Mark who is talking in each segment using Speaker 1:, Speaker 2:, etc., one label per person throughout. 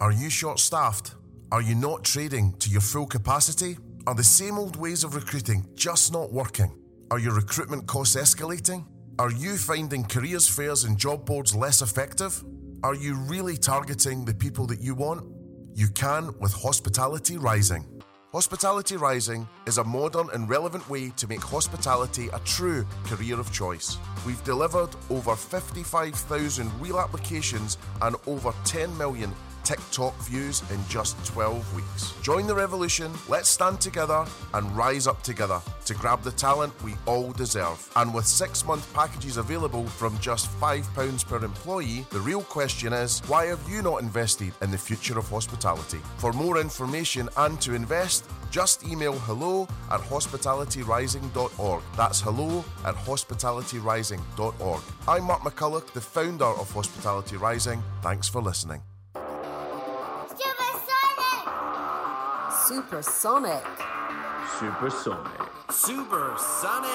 Speaker 1: Are you short staffed? Are you not trading to your full capacity? Are the same old ways of recruiting just not working? Are your recruitment costs escalating? Are you finding careers fairs and job boards less effective? Are you really targeting the people that you want? You can with Hospitality Rising. Hospitality Rising is a modern and relevant way to make hospitality a true career of choice. We've delivered over 55,000 real applications and over 10 million TikTok views in just 12 weeks. Join the revolution, let's stand together and rise up together to grab the talent we all deserve. And with six month packages available from just £5 per employee, the real question is why have you not invested in the future of hospitality? For more information and to invest, just email hello at hospitalityrising.org. That's hello at hospitalityrising.org. I'm Mark McCulloch, the founder of Hospitality Rising. Thanks for listening.
Speaker 2: Supersonic.
Speaker 3: Supersonic.
Speaker 4: Supersonic.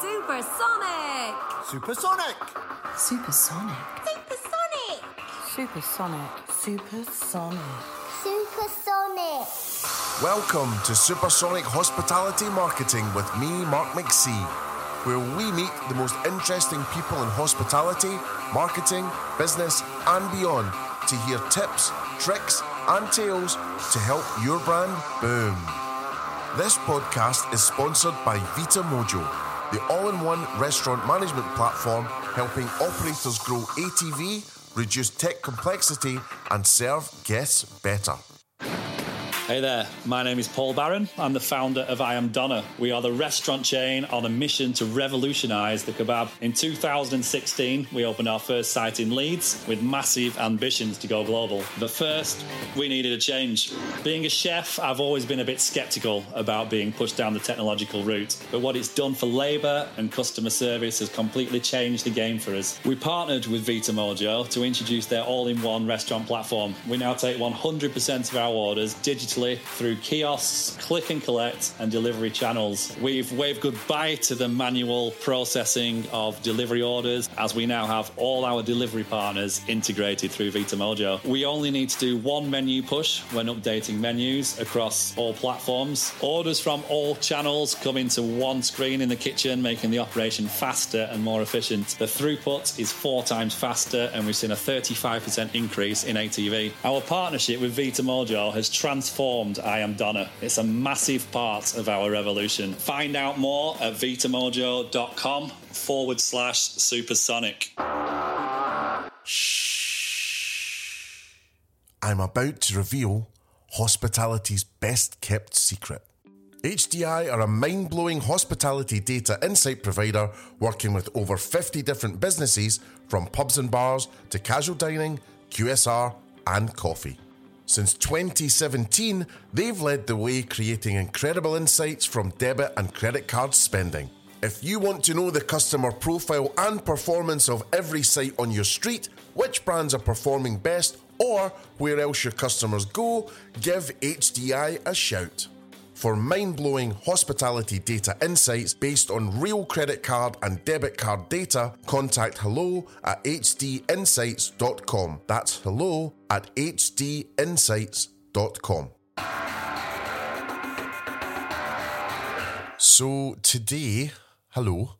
Speaker 2: Supersonic.
Speaker 4: Supersonic.
Speaker 5: Supersonic.
Speaker 6: Supersonic.
Speaker 5: Supersonic. Supersonic.
Speaker 6: Supersonic.
Speaker 1: Welcome to Supersonic Hospitality Marketing with me, Mark McSee, where we meet the most interesting people in hospitality, marketing, business, and beyond to hear tips, tricks, and tales to help your brand boom. This podcast is sponsored by Vita Mojo, the all in one restaurant management platform helping operators grow ATV, reduce tech complexity, and serve guests better.
Speaker 7: Hey there, my name is Paul Barron. I'm the founder of I Am Doner. We are the restaurant chain on a mission to revolutionise the kebab. In 2016, we opened our first site in Leeds with massive ambitions to go global. But first, we needed a change. Being a chef, I've always been a bit sceptical about being pushed down the technological route. But what it's done for labour and customer service has completely changed the game for us. We partnered with Vita Mojo to introduce their all in one restaurant platform. We now take 100% of our orders digitally through kiosks, click and collect, and delivery channels. We've waved goodbye to the manual processing of delivery orders as we now have all our delivery partners integrated through Vita Mojo. We only need to do one menu push when updating menus across all platforms. Orders from all channels come into one screen in the kitchen, making the operation faster and more efficient. The throughput is four times faster, and we've seen a 35% increase in ATV. Our partnership with Vita Mojo has transformed I Am Doner. It's a massive part of our revolution. Find out more at vitamojo.com forward slash supersonic.
Speaker 1: Shh. I'm about to reveal hospitality's best kept secret. HDI are a mind blowing hospitality data insight provider working with over 50 different businesses from pubs and bars to casual dining, QSR, and coffee. Since 2017, they've led the way creating incredible insights from debit and credit card spending. If you want to know the customer profile and performance of every site on your street, which brands are performing best, or where else your customers go, give HDI a shout. For mind blowing hospitality data insights based on real credit card and debit card data, contact hello at hdinsights.com. That's hello at hdinsights.com. So today, hello.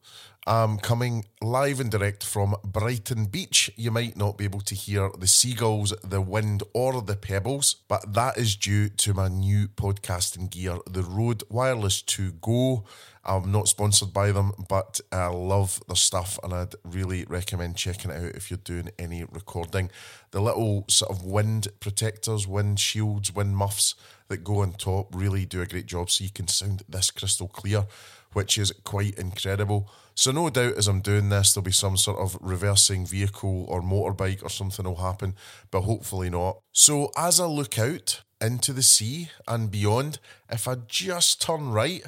Speaker 1: I'm coming live and direct from Brighton Beach. You might not be able to hear the seagulls, the wind, or the pebbles, but that is due to my new podcasting gear, the Rode Wireless 2 Go. I'm not sponsored by them, but I love their stuff and I'd really recommend checking it out if you're doing any recording. The little sort of wind protectors, wind shields, wind muffs that go on top really do a great job so you can sound this crystal clear, which is quite incredible. So, no doubt as I'm doing this, there'll be some sort of reversing vehicle or motorbike or something will happen, but hopefully not. So, as I look out into the sea and beyond, if I just turn right,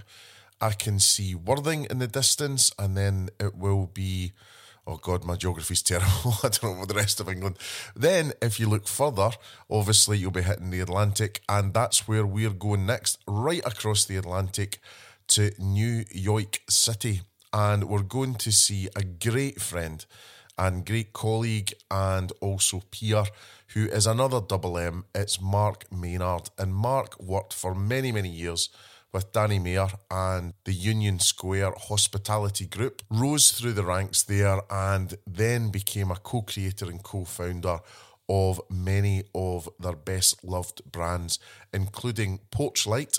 Speaker 1: I can see Worthing in the distance, and then it will be. Oh God, my geography's terrible. I don't know about the rest of England. Then, if you look further, obviously you'll be hitting the Atlantic, and that's where we're going next, right across the Atlantic to New York City and we're going to see a great friend and great colleague and also peer who is another double M. It's Mark Maynard. And Mark worked for many, many years with Danny Meyer and the Union Square Hospitality Group, rose through the ranks there, and then became a co creator and co founder of many of their best loved brands, including Porchlight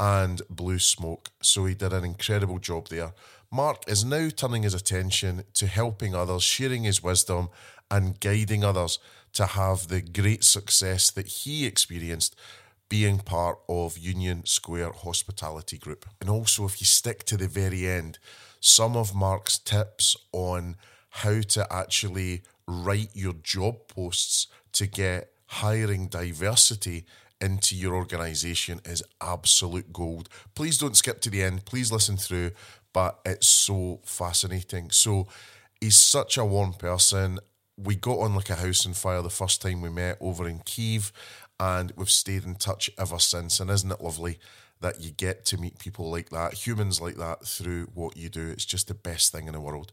Speaker 1: and Blue Smoke. So he did an incredible job there. Mark is now turning his attention to helping others, sharing his wisdom, and guiding others to have the great success that he experienced being part of Union Square Hospitality Group. And also, if you stick to the very end, some of Mark's tips on how to actually write your job posts to get hiring diversity into your organization is absolute gold. Please don't skip to the end. Please listen through, but it's so fascinating. So he's such a warm person. We got on like a house on fire the first time we met over in Kiev, and we've stayed in touch ever since. And isn't it lovely that you get to meet people like that, humans like that, through what you do? It's just the best thing in the world.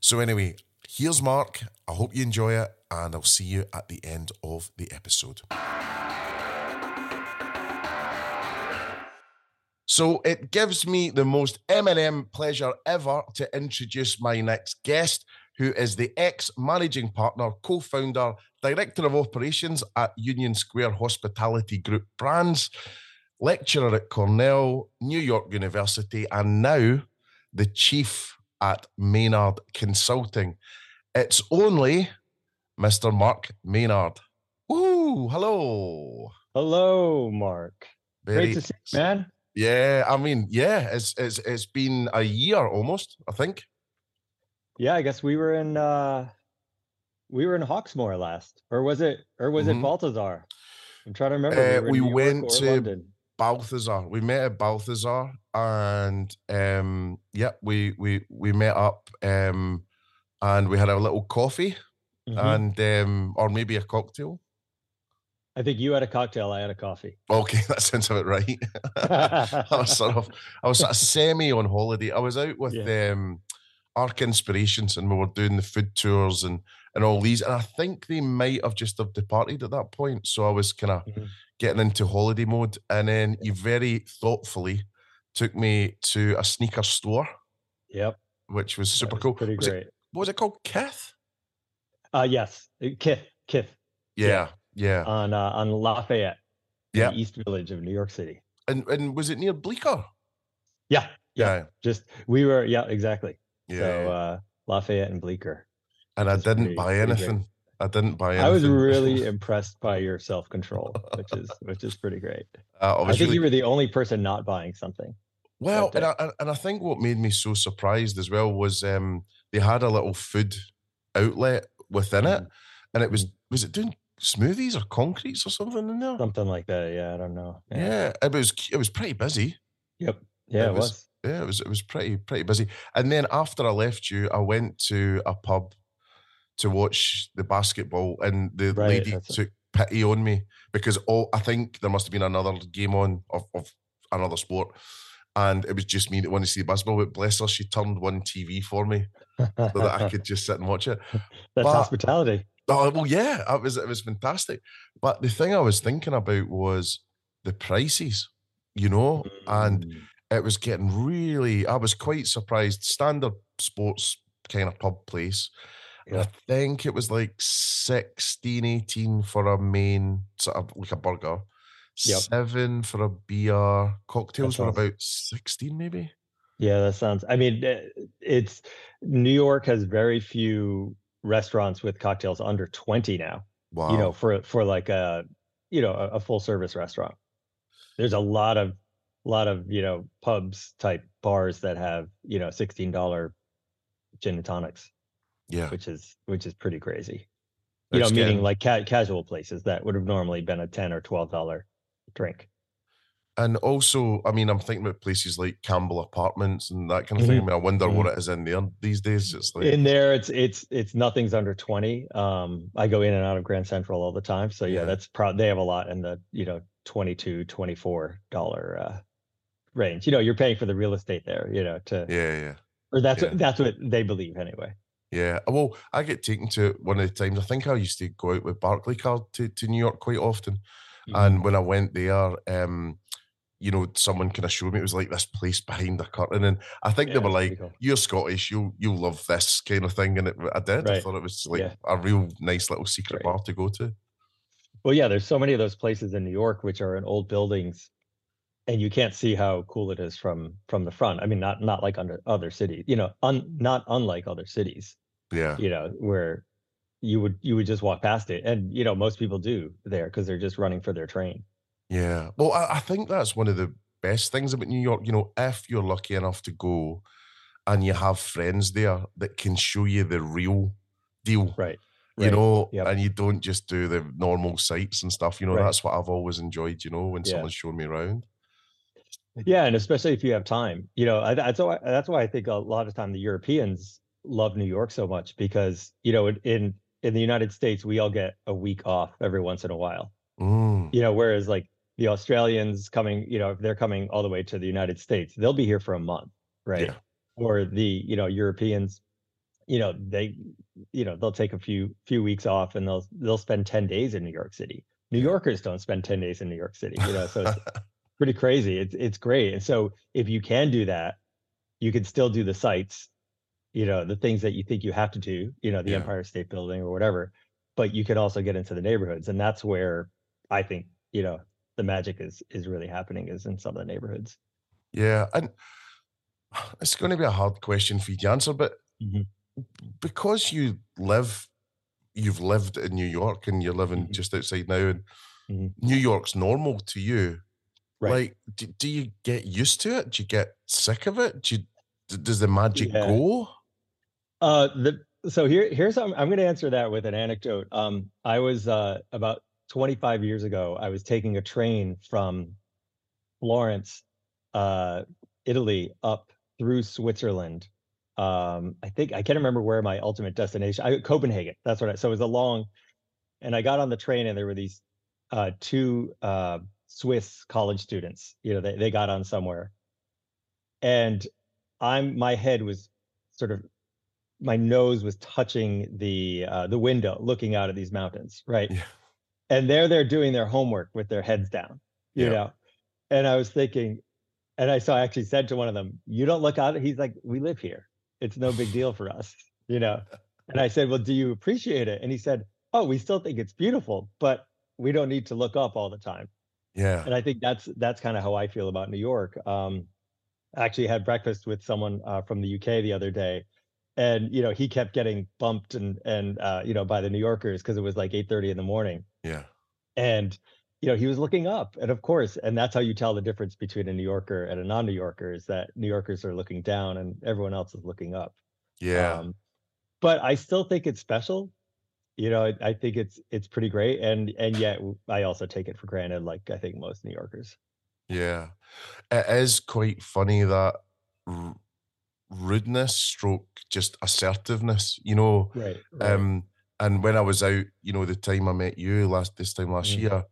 Speaker 1: So, anyway, here's Mark. I hope you enjoy it, and I'll see you at the end of the episode. So it gives me the most M&M pleasure ever to introduce my next guest, who is the ex-managing partner, co-founder, director of operations at Union Square Hospitality Group Brands, lecturer at Cornell, New York University, and now the chief at Maynard Consulting. It's only Mr. Mark Maynard. Ooh, hello.
Speaker 8: Hello, Mark.
Speaker 1: Very
Speaker 8: Great to see you, man.
Speaker 1: Yeah, I mean, yeah, it's it's it's been a year almost, I think.
Speaker 8: Yeah, I guess we were in uh we were in Hawksmoor last. Or was it or was
Speaker 1: Mhm.
Speaker 8: it Balthazar? I'm trying to remember.
Speaker 1: Uh,
Speaker 8: in
Speaker 1: we went to-
Speaker 8: London.
Speaker 1: Balthazar. We met at Balthazar and um yeah, we we we met up um and we had a little coffee
Speaker 8: Mhm.
Speaker 1: and um or maybe a cocktail.
Speaker 8: I think you had a cocktail, I had a coffee.
Speaker 1: Okay, that sounds about right. I was sort of I was sort of semi on holiday. I was out with um Arc Inspirations and we were doing the food tours and and all these. And I think they might have just have departed at that point. So I was kind of
Speaker 8: Mhm.
Speaker 1: getting into holiday mode. And then you very thoughtfully took me to a sneaker store,
Speaker 8: Yep.
Speaker 1: which was super
Speaker 8: was
Speaker 1: cool.
Speaker 8: Pretty
Speaker 1: Was it-
Speaker 8: great.
Speaker 1: what was it called? Kith?
Speaker 8: Uh yes. Kith, Kith
Speaker 1: Yeah, yeah.
Speaker 8: On uh on Lafayette,
Speaker 1: Yeah.
Speaker 8: the East Village of New York City.
Speaker 1: and and was it near Bleecker?
Speaker 8: Yeah. Yeah.
Speaker 1: Yeah.
Speaker 8: Just we were yeah, exactly.
Speaker 1: Yeah.
Speaker 8: So uh Lafayette and Bleecker.
Speaker 1: and I didn't
Speaker 8: pretty-
Speaker 1: buy anything. I didn't buy anything.
Speaker 8: I was really impressed by your self control, which is which is pretty great.
Speaker 1: Uh, I
Speaker 8: I think
Speaker 1: really
Speaker 8: you were the only person not buying something.
Speaker 1: Well, and I, and- and I think what made me so surprised as well was um, they had a little food outlet within it, and it was was it doing smoothies or concretes or something in there?
Speaker 8: Something like that. Yeah, I don't know.
Speaker 1: Yeah, it was it was pretty busy.
Speaker 8: Yep. Yeah,
Speaker 1: It
Speaker 8: it
Speaker 1: was-
Speaker 8: was.
Speaker 1: Yeah, it was it was pretty pretty busy. And then after I left you, I went to a pub to watch the basketball, and the
Speaker 8: Right,
Speaker 1: lady
Speaker 8: that's it.
Speaker 1: took pity on me because all I think there must have been another game on of, of another sport. And it was just me that wanted to see basketball. But bless her, she turned one TV for me so that I could just sit and watch it.
Speaker 8: That's
Speaker 1: but-
Speaker 8: hospitality.
Speaker 1: Oh well, yeah, it was it was fantastic. But the thing I was thinking about was the prices, you know, and
Speaker 8: Mm,
Speaker 1: it was getting really. I was quite surprised. Standard sports kind of pub place. And I think it was like 16, 18 for a main sort of like a burger.
Speaker 8: Yep.
Speaker 1: Seven for a beer. Cocktails were about 16, maybe.
Speaker 8: yeah, that sounds. I mean, eh, it's New York has very few restaurants with cocktails under twenty now.
Speaker 1: Wow.
Speaker 8: You know, for for like a you know a, a full service restaurant. There's a lot of lot of you know pubs type bars that have you know sixteen dollar gin and tonics.
Speaker 1: yeah.
Speaker 8: which is which is pretty crazy. You know, meaning like ca- casual places that would have normally been a ten or twelve dollar drink.
Speaker 1: And also, I mean, I'm thinking about places like Campbell Apartments and that kind of thing. I
Speaker 8: Mhm.
Speaker 1: mean, I wonder what
Speaker 8: Mhm.
Speaker 1: it is in there these days. It's like,
Speaker 8: In there, it's it's it's nothing's under twenty. Um, I go in and out of Grand Central all the time, so yeah,
Speaker 1: Yeah.
Speaker 8: that's proud. They have a lot in the you know 22 24 dollar uh, range. You know, you're paying for the real estate there. You know, to
Speaker 1: yeah, yeah,
Speaker 8: or that's
Speaker 1: yeah.
Speaker 8: what that's what they believe anyway.
Speaker 1: Yeah. Well, I get taken to it one of the times. I think I used to go out with Barclaycard to, to New York quite often.
Speaker 8: Mm-hmm.
Speaker 1: And when I went there, um, you know, someone kind of showed me it was like this place behind the curtain, and I think
Speaker 8: Yeah,
Speaker 1: they were like. "You're Scottish, you you love this kind of thing," and it, I did. I thought it was like
Speaker 8: Yeah.
Speaker 1: a real nice little secret
Speaker 8: Right.
Speaker 1: bar to go to.
Speaker 8: Well, yeah, there's so many of those places in New York which are in old buildings, and you can't see how cool it is from from the front. I mean, not not like under other cities, you know, un, not unlike other cities,
Speaker 1: Yeah,
Speaker 8: you know, where you would you would just walk past it, and you know, most people do there because they're just running for their train.
Speaker 1: Yeah. Well, I, I think that's one of the best things about New York. You know, if you're lucky enough to go, and you have friends there that can show you the real deal.
Speaker 8: Right.
Speaker 1: you
Speaker 8: right.
Speaker 1: know,
Speaker 8: Yep.
Speaker 1: and you don't just do the normal sights and stuff. You know,
Speaker 8: Right.
Speaker 1: that's what I've always enjoyed. You know, when
Speaker 8: Yeah.
Speaker 1: someone's shown me around.
Speaker 8: Yeah, and especially if you have time, you know, that's why that's why I think a lot of time the Europeans love New York so much because you know in in, in the United States we all get a week off every once in a while.
Speaker 1: Mm,
Speaker 8: you know whereas like the australians coming you know if they're coming all the way to the united states they'll be here for a month right?
Speaker 1: Yeah.
Speaker 8: or the you know europeans you know they you know they'll take a few few weeks off and they'll they'll spend 10 days in new york city. New yorkers don't spend 10 days in new york city you know so it's pretty crazy. It's it's great. And so if you can do that you can still do the sites you know the things that you think you have to do you know the
Speaker 1: Yeah.
Speaker 8: empire state building or whatever but you can also get into the neighborhoods. And that's where i think you know the magic is is really happening is in some of the neighborhoods
Speaker 1: yeah, and it's going to be a hard question for you to answer, but
Speaker 8: Mhm.
Speaker 1: because you live, you've lived in New York and you're living
Speaker 8: Mhm.
Speaker 1: just outside now, and
Speaker 8: Mhm.
Speaker 1: New York's normal to you.
Speaker 8: Right.
Speaker 1: Like, do, do you get used to it? Do you get sick of it? Do you, d- does the magic
Speaker 8: Yeah.
Speaker 1: go?
Speaker 8: Uh, the so here here's I'm I'm going to answer that with an anecdote. Um, I was uh about 25 years ago. I was taking a train from Florence, uh, Italy, up through Switzerland. Um, I think I can't remember where my ultimate destination. I Copenhagen. That's what I. So it was a long, and I got on the train, and there were these uh, two uh, Swiss college students. You know, they they got on somewhere, and I'm my head was sort of my nose was touching the uh, the window, looking out at these mountains, right?
Speaker 1: Yeah.
Speaker 8: And they're there doing their homework with their heads down, you
Speaker 1: Yeah.
Speaker 8: know. And I was thinking, and I saw I actually said to one of them, "You don't look out." He's like, "We live here. It's no big deal for us," you know. And I said, "Well, do you appreciate it?" And he said, "Oh, we still think it's beautiful, but we don't need to look up all the time."
Speaker 1: Yeah.
Speaker 8: and I think that's that's kind of how I feel about New York. Um, I actually had breakfast with someone uh, from the UK the other day, and you know he kept getting bumped and and uh, you know by the New Yorkers because it was like eight thirty in the morning,
Speaker 1: Yeah.
Speaker 8: and you know he was looking up, and of course, and that's how you tell the difference between a New Yorker and a non-New Yorker is that New Yorkers are looking down and everyone else is looking up.
Speaker 1: Yeah.
Speaker 8: Um, but I still think it's special. You know, I, I think it's it's pretty great, and and yet I also take it for granted, like I think most New Yorkers.
Speaker 1: Yeah, it is quite funny that r- rudeness, stroke, just assertiveness. You know,
Speaker 8: Right.
Speaker 1: um, and when I was out, you know, the time I met you last this time last
Speaker 8: Mhm.
Speaker 1: year,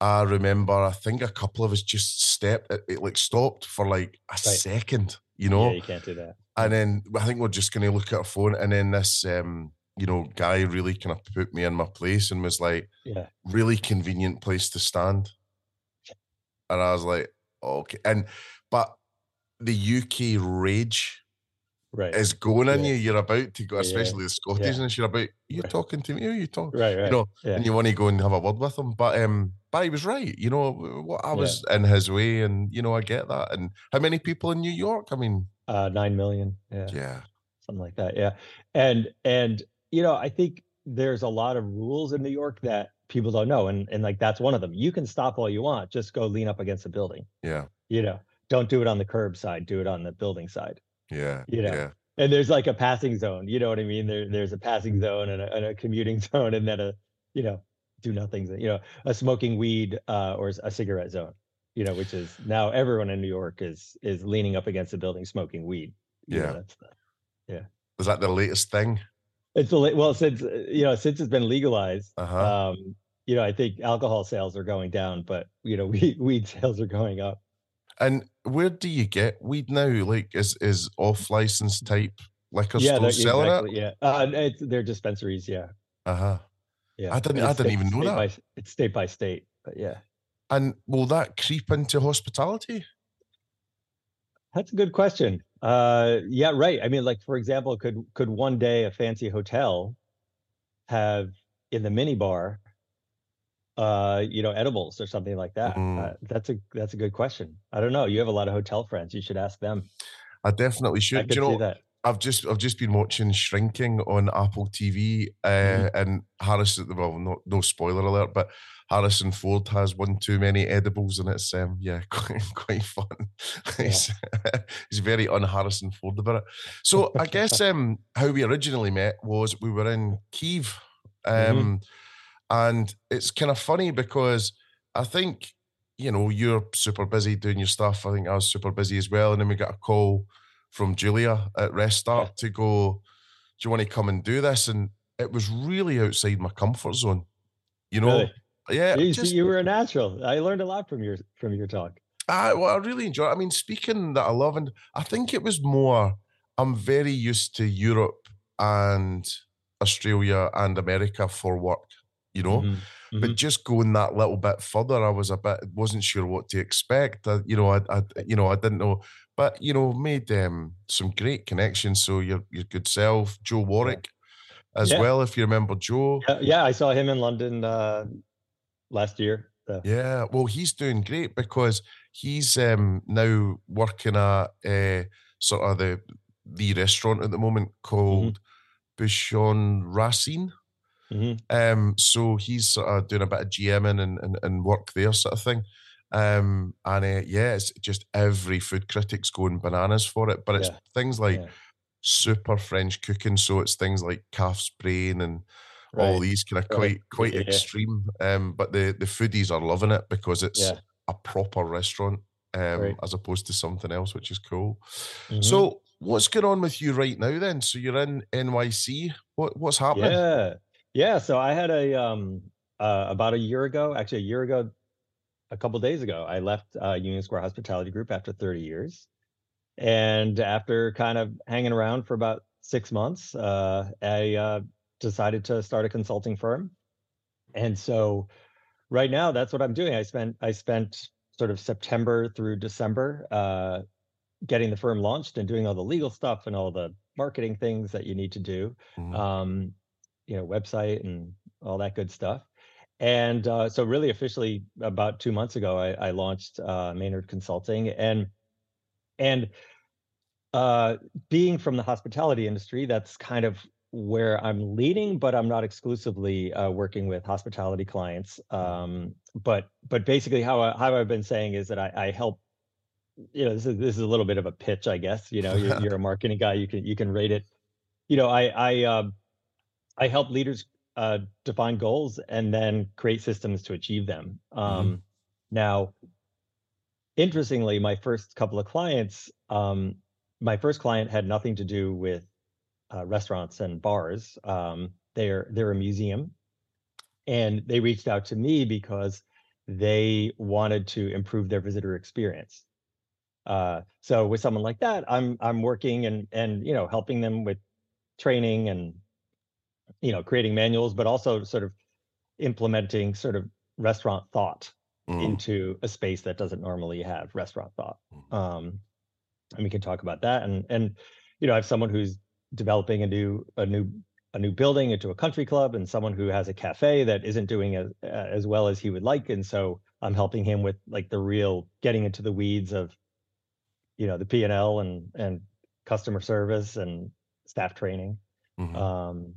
Speaker 1: I remember I think a couple of us just stepped, it, it like stopped for like a second, you know,
Speaker 8: yeah, you can't do that.
Speaker 1: and then I think we're just going to look at our phone, and then this, um, you know, guy really kind of put me in my place and was like,
Speaker 8: Yeah.
Speaker 1: really convenient place to stand. And I was like, okay. And but the UK rage
Speaker 8: Right.
Speaker 1: is going in
Speaker 8: Yeah.
Speaker 1: you. You're about to go,
Speaker 8: Yeah,
Speaker 1: especially the Scottish,
Speaker 8: yeah.
Speaker 1: and you're about, you
Speaker 8: Right.
Speaker 1: talking to me? Who are you talking?
Speaker 8: right. Right.
Speaker 1: You know,
Speaker 8: yeah.
Speaker 1: and you want to go and have a word with him. But um, but he was right. You know, what I
Speaker 8: Yeah.
Speaker 1: was in his way, and you know, I get that. And how many people in New York? I mean,
Speaker 8: uh, nine million. Yeah.
Speaker 1: yeah,
Speaker 8: Something like that. Yeah. And and you know, I think there's a lot of rules in New York that people don't know, and and like that's one of them. You can stop all you want. Just go lean up against a building.
Speaker 1: yeah,
Speaker 8: You know, don't do it on the curb side. Do it on the building side.
Speaker 1: Yeah,
Speaker 8: You know,
Speaker 1: yeah,
Speaker 8: and there's like a passing zone you know what i mean there there's a passing zone and a, and a commuting zone and then a you know do nothing you know a smoking weed uh or a cigarette zone you know which is now everyone in new york is is leaning up against a building smoking weed You know,
Speaker 1: Yeah.
Speaker 8: that's the, yeah.
Speaker 1: is that the latest thing?
Speaker 8: it's the well since uh, you know since it's been legalized
Speaker 1: Uh huh.
Speaker 8: um you know i think alcohol sales are going down but you know weed weed sales are going up
Speaker 1: And where do you get weed now? Like, is is off license type liquor
Speaker 8: yeah,
Speaker 1: stores selling
Speaker 8: exactly,
Speaker 1: it.
Speaker 8: Yeah, uh, it's, they're dispensaries. Yeah,
Speaker 1: Uh huh.
Speaker 8: yeah.
Speaker 1: I didn't- I didn't
Speaker 8: state-
Speaker 1: even know that.
Speaker 8: By, it's state by state, but yeah,
Speaker 1: And will that creep into hospitality?
Speaker 8: that's a good question. Uh, yeah, right. I mean, like for example, could could one day a fancy hotel have in the mini bar, uh, you know, edibles or something like that?
Speaker 1: Mm.
Speaker 8: Uh, that's a that's a good question. I don't know. You have a lot of hotel friends. You should ask them.
Speaker 1: I definitely
Speaker 8: I
Speaker 1: should.
Speaker 8: could
Speaker 1: Do you know?
Speaker 8: that.
Speaker 1: I've just I've just been watching Shrinking on Apple TV, uh,
Speaker 8: Mm-hmm.
Speaker 1: and Harrison. Well, no no spoiler alert, but Harrison Ford has one too many edibles, and it's um yeah quite quite fun. he's, he's very un Harrison Ford about it. So I guess um how we originally met was we were in Kiev, um,
Speaker 8: Mm-hmm.
Speaker 1: And it's kind of funny because I think you know you're super busy doing your stuff. I think I was super busy as well, and then we got a call from Julia at Rest Start to go, Do you want to come and do this? And it was really outside my comfort zone. You know?
Speaker 8: Really?
Speaker 1: Yeah.
Speaker 8: You,
Speaker 1: just-
Speaker 8: you were a natural. I learned a lot from your from your talk.
Speaker 1: I, well, I really enjoy it. I mean, speaking that I love, and I think it was more, I'm very used to Europe and Australia and America for work, you know?
Speaker 8: Mhm,
Speaker 1: But
Speaker 8: mhm.
Speaker 1: just going that little bit further, I was a bit, wasn't sure what to expect. I, you know, I, I, you know, I didn't know, but, you know, made um, some great connections. So your, your good self, Joe Warwick as
Speaker 8: Yeah.
Speaker 1: well, if you remember Joe.
Speaker 8: Yeah, yeah, I saw him in London uh, last year. so-
Speaker 1: Yeah, well, he's doing great because he's um, now working at uh, sort of the the restaurant at the moment called Bouchon Racine.
Speaker 8: Mhm.
Speaker 1: Um, so he's sort of doing a bit of GMing and, and, and work there, sort of thing. Um, and uh, yeah, it's just every food critic's going bananas for it. But it's
Speaker 8: Yeah,
Speaker 1: things like
Speaker 8: yeah.
Speaker 1: super French cooking, so it's things like calf's brain and all these kind of
Speaker 8: right.
Speaker 1: quite quite
Speaker 8: Yeah,
Speaker 1: extreme. Um, but the the foodies are loving it because it's a proper restaurant um,
Speaker 8: Right.
Speaker 1: as opposed to something else, which is cool.
Speaker 8: Mhm.
Speaker 1: So what's going on with you right now then? So you're in NYC. What what's happening?
Speaker 8: Yeah, yeah. So I had a um uh, about a year ago, actually a year ago, a couple days ago, I left uh, Union Square Hospitality Group after 30 years, and after kind of hanging around for about six months, uh, I uh, decided to start a consulting firm, and so right now that's what I'm doing. I spent I spent sort of September through December uh, getting the firm launched and doing all the legal stuff and all the marketing things that you need to do
Speaker 1: Mhm.
Speaker 8: um, you know, website and all that good stuff. And uh, so, really, officially, about two months ago, I, I launched uh, Maynard Consulting, and and uh, being from the hospitality industry, that's kind of where I'm leading, but I'm not exclusively uh, working with hospitality clients. Um, but but basically, how I, how I've been saying is that I, I help. You know, this is this is a little bit of a pitch, I guess. You know, you're, you're a marketing guy. You can you can rate it. You know, I I um, I help leaders uh, define goals and then create systems to achieve them. Um, Now, interestingly, my first couple of clients, um, my first client had nothing to do with uh, restaurants and bars. Um, they're they're a museum, and they reached out to me because they wanted to improve their visitor experience. Uh, so with someone like that, I'm I'm working and and you know helping them with training and you know creating manuals, but also sort of implementing sort of restaurant thought
Speaker 1: Mm.
Speaker 8: into a space that doesn't normally have restaurant thought.
Speaker 1: Mm.
Speaker 8: Um, and we can talk about that. And and you know, I have someone who's developing a new a new a new building into a country club, and someone who has a cafe that isn't doing as as well as he would like. And so I'm helping him with like the real getting into the weeds of you know the P and and customer service and staff training.
Speaker 1: Mhm.
Speaker 8: Um,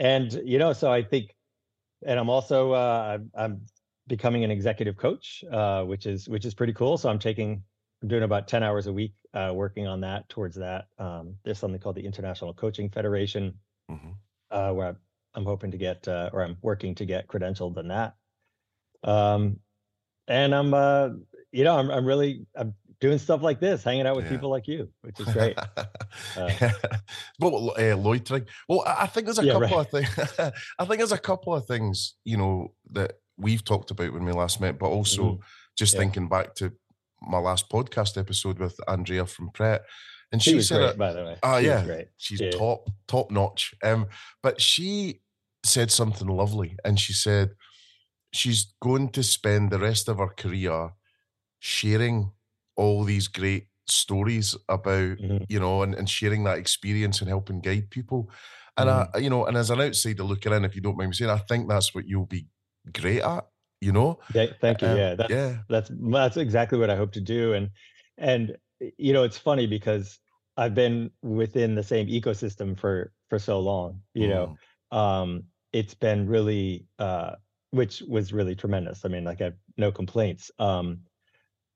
Speaker 8: and you know, so I think, and I'm also uh, I'm, becoming an executive coach, uh, which is which is pretty cool. So I'm taking, I'm doing about ten hours a week uh, working on that. Towards that, um, there's something called the International Coaching Federation,
Speaker 1: Mhm.
Speaker 8: uh, where I'm, I'm hoping to get, uh, or I'm working to get credentialed in that. Um, and I'm, uh, you know, I'm I'm really I'm doing stuff like this, hanging out with
Speaker 1: Yeah.
Speaker 8: people like you, which is great. Uh,
Speaker 1: well, uh, loitering. Well, I think there's a
Speaker 8: Yeah,
Speaker 1: couple
Speaker 8: right.
Speaker 1: of things. I think there's a couple of things, you know, that we've talked about when we last met, but also
Speaker 8: Mhm.
Speaker 1: just
Speaker 8: Yeah.
Speaker 1: thinking back to my last podcast episode with Andrea from Pret. and
Speaker 8: She
Speaker 1: she said,
Speaker 8: great,
Speaker 1: it-
Speaker 8: by the way.
Speaker 1: "Oh yeah,
Speaker 8: great.
Speaker 1: she's
Speaker 8: Yeah.
Speaker 1: top top notch." Um, but she said something lovely, and she said she's going to spend the rest of her career sharing all these great stories about
Speaker 8: Mhm.
Speaker 1: you know and, and sharing that experience and helping guide people and
Speaker 8: Mm-hmm.
Speaker 1: i you know and as an outsider looking in if you don't mind me saying i think that's what you'll be great at you know
Speaker 8: Yeah, thank you.
Speaker 1: Um,
Speaker 8: yeah, that's
Speaker 1: yeah
Speaker 8: that's that's exactly what I hope to do. And and you know, it's funny because I've been within the same ecosystem for for so long. You know, um, it's been really, uh, which was really tremendous. I mean, like I have no complaints. Um,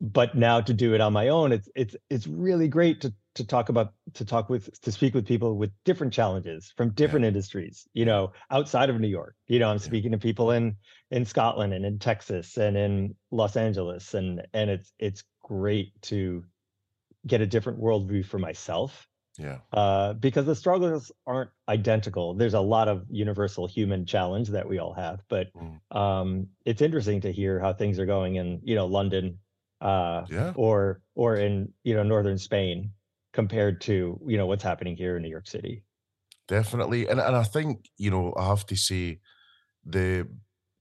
Speaker 8: but now to do it on my own, it's it's it's really great to to talk about to talk with to speak with people with different challenges from different industries. You know, outside of New York. You know, I'm speaking to people in in Scotland and in Texas and in Los Angeles, and and it's it's great to get a different worldview for myself
Speaker 1: yeah
Speaker 8: uh, because the struggles aren't identical. There's a lot of universal human challenge that we all have, but
Speaker 1: Mm.
Speaker 8: um, it's interesting to hear how things are going in you know London uh,
Speaker 1: yeah
Speaker 8: or or in you know northern Spain compared to you know what's happening here in New York City.
Speaker 1: definitely and, and i think you know i have to say the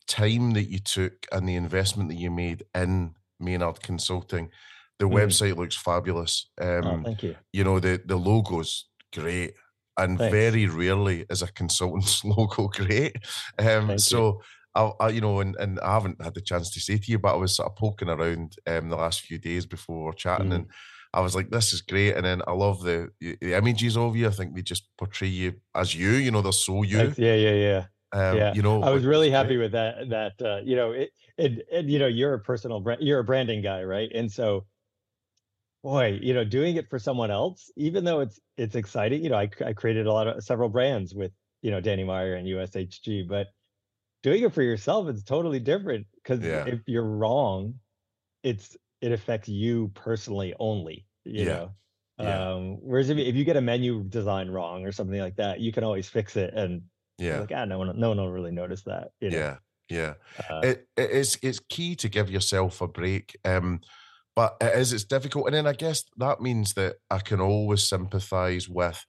Speaker 1: time that you took and the investment that you made in maynard consulting the
Speaker 8: Mm.
Speaker 1: website looks fabulous um
Speaker 8: oh, thank you.
Speaker 1: you know the the logo's great and
Speaker 8: Thanks.
Speaker 1: very rarely is a consultant's logo great um
Speaker 8: Thank you.
Speaker 1: I, I you know and, and i haven't had the chance to say to you but i was sort of poking around um the last few days before chatting
Speaker 8: Mhm.
Speaker 1: and i was like this is great and then i love the the images of you i think they just portray you as you you know they're so you
Speaker 8: Thanks. Yeah, yeah, yeah.
Speaker 1: um
Speaker 8: yeah.
Speaker 1: you know
Speaker 8: I was really happy with that. That uh, you know, it, it, and you know, you're a personal brand, you're a branding guy, right? And so, boy, you know, doing it for someone else, even though it's it's exciting. You know, I I created a lot of several brands with you know Danny Meyer and USHG, but doing it for yourself is totally different because
Speaker 1: Yeah.
Speaker 8: if you're wrong, it's it affects you personally only. You
Speaker 1: Yeah.
Speaker 8: know.
Speaker 1: Yeah.
Speaker 8: Um, whereas if, you- if you get a menu design wrong or something like that, you can always fix it and
Speaker 1: yeah
Speaker 8: like, ah, no one, no one will really notice that. You know?
Speaker 1: yeah yeah
Speaker 8: Uh,
Speaker 1: it, it is it's key to give yourself a break um but it is it's difficult and then i guess that means that i can always sympathize with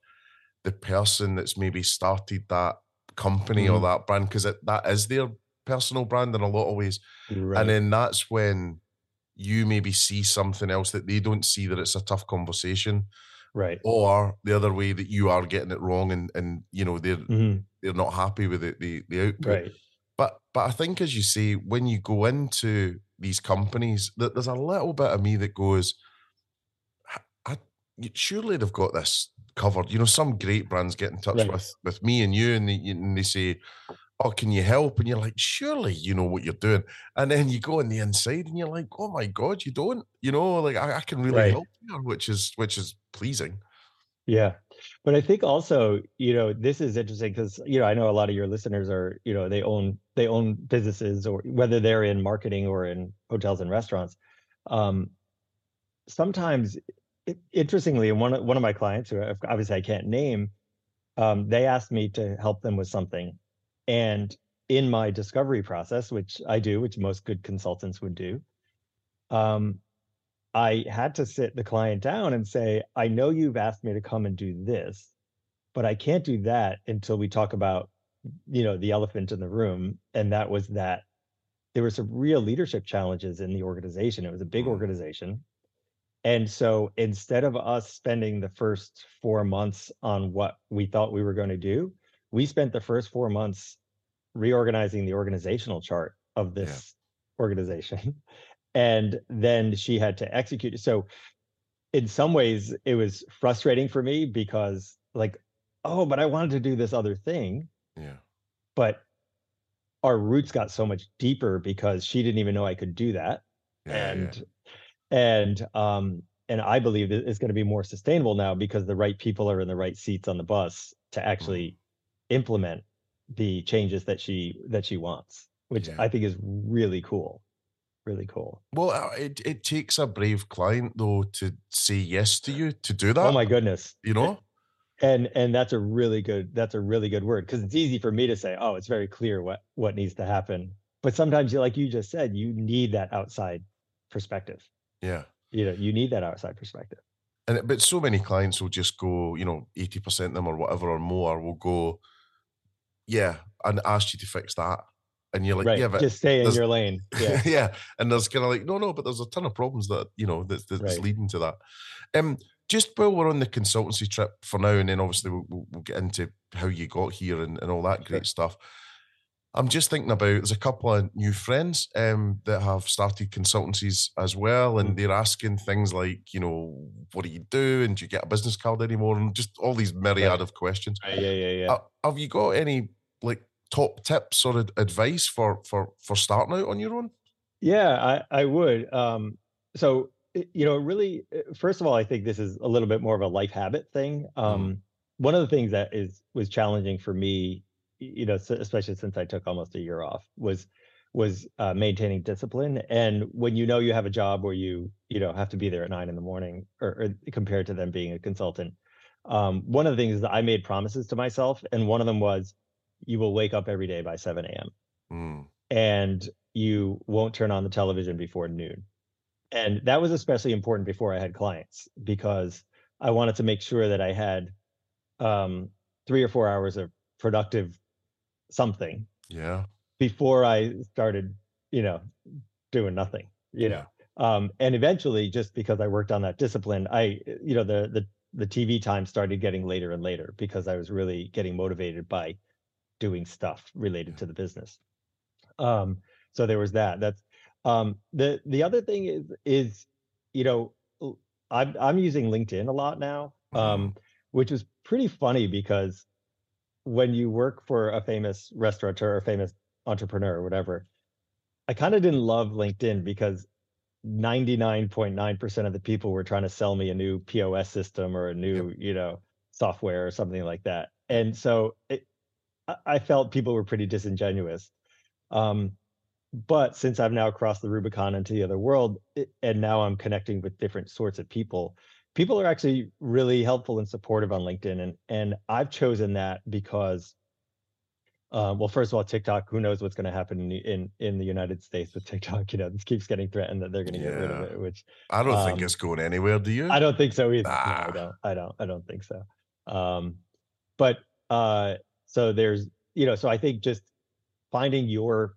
Speaker 1: the person that's maybe started that company or
Speaker 8: Mhm.
Speaker 1: that brand because that is their personal brand in a lot of ways
Speaker 8: right.
Speaker 1: and then that's when you maybe see something else that they don't see that it's a tough conversation
Speaker 8: right.
Speaker 1: or the other way that you are getting it wrong and and you know they're
Speaker 8: Mhm,
Speaker 1: they're not happy with it the the output
Speaker 8: Right.
Speaker 1: but but I think as you say, when you go into these companies, that there's a little bit of me that goes, I, surely they've got this covered. You know, some great brands get in touch
Speaker 8: Right.
Speaker 1: with with me and you, and they, and they say, "Oh, can you help?" And you're like, "Surely you know what you're doing." And then you go on the inside, and you're like, "Oh my god, you don't." You know, like I, I can really
Speaker 8: Right.
Speaker 1: help here, which is which is pleasing.
Speaker 8: Yeah. But I think also, you know, this is interesting because, you know, I know a lot of your listeners are, you know, they own they own businesses or whether they're in marketing or in hotels and restaurants. Um, sometimes, interestingly, one of one of my clients, who obviously I can't name, um, they asked me to help them with something, and in my discovery process, which I do, which most good consultants would do, um, I had to sit the client down and say, I know you've asked me to come and do this, but I can't do that until we talk about, you know, the elephant in the room. And that was that there were some real leadership challenges in the organization. It was a big
Speaker 1: Mm.
Speaker 8: organization. And so instead of us spending the first four months on what we thought we were going to do, we spent the first four months reorganizing the organizational chart of
Speaker 1: Yeah.
Speaker 8: this organization. And then she had to execute. So in some ways, it was frustrating for me because, like, oh, but I wanted to do this other thing.
Speaker 1: Yeah,
Speaker 8: But our roots got so much deeper because she didn't even know I could do that
Speaker 1: yeah, yeah.
Speaker 8: And um and i believe it's going to be more sustainable now because the right people are in the right seats on the bus to actually implement the changes that she that she wants which
Speaker 1: Yeah.
Speaker 8: i think is really cool really cool
Speaker 1: Well, uh, it it takes a brave client though to say yes to you to do that.
Speaker 8: oh my goodness
Speaker 1: you know.
Speaker 8: and and that's a really good that's a really good word because it's easy for me to say oh it's very clear what what needs to happen but sometimes you like you just said you need that outside perspective
Speaker 1: Yeah.
Speaker 8: you know you need that outside perspective
Speaker 1: And but so many clients will just go, you know, eighty percent of them or whatever or more will go, yeah, and ask you to fix that, and you're like,
Speaker 8: right.
Speaker 1: yeah, but
Speaker 8: Just stay in your lane. Yeah.
Speaker 1: yeah, and there's kind of like, no, no, but there's a ton of problems that you know that's, that's
Speaker 8: Right.
Speaker 1: leading to that. Um, just while we're on the consultancy trip for now, and then obviously we'll, we'll, we'll get into how you got here and, and all that great stuff. I'm just thinking about there's a couple of new friends um, that have started consultancies as well, and
Speaker 8: Mm.
Speaker 1: they're asking things like, you know, what do you do, and do you get a business card anymore, and just all these myriad of questions.
Speaker 8: Yeah, yeah, yeah.
Speaker 1: Uh, have you got any like top tips or ad- advice for for for starting out on your own?
Speaker 8: Yeah, I, I would. Um, so, you know, really, uh, first of all, I think this is a little bit more of a life habit thing. Um, One of the things that is was challenging for me, you know, especially since I took almost a year off, was was uh, maintaining discipline. And when you know you have a job where you you know have to be there at nine in the morning, or, or compared to them being a consultant, um, one of the things is that I made promises to myself, and one of them was, you will wake up every day by seven a.m
Speaker 1: Mm,
Speaker 8: and you won't turn on the television before noon. And that was especially important before I had clients because I wanted to make sure that I had um, three or four hours of productive something
Speaker 1: yeah.
Speaker 8: before I started, you know, doing nothing, you know. Um, and eventually, just because I worked on that discipline, I, you know, the the the TV time started getting later and later because I was really getting motivated by doing stuff related to the business. Um, so there was that. That's um, the the other thing is is you know I'm I'm using LinkedIn a lot now, um, which is pretty funny because when you work for a famous restaurateur or famous entrepreneur or whatever, I kind of didn't love LinkedIn because 99.9% of the people were trying to sell me a new POS system or a new, you know, software or something like that. And so it, I- I felt people were pretty disingenuous. Um, but since I've now crossed the Rubicon into the other world, it, and now I'm connecting with different sorts of people, people are actually really helpful and supportive on LinkedIn, and and I've chosen that because, uh, well, first of all, TikTok. Who knows what's going to happen in, the- in in the United States with TikTok? You know, this keeps getting threatened that they're going to get rid of it, which
Speaker 1: I don't think
Speaker 8: Um,
Speaker 1: it's going anywhere. Do you?
Speaker 8: I don't think so either. No, I don't. I don't. I don't think so. Um, but uh, so there's, you know, so I think just finding your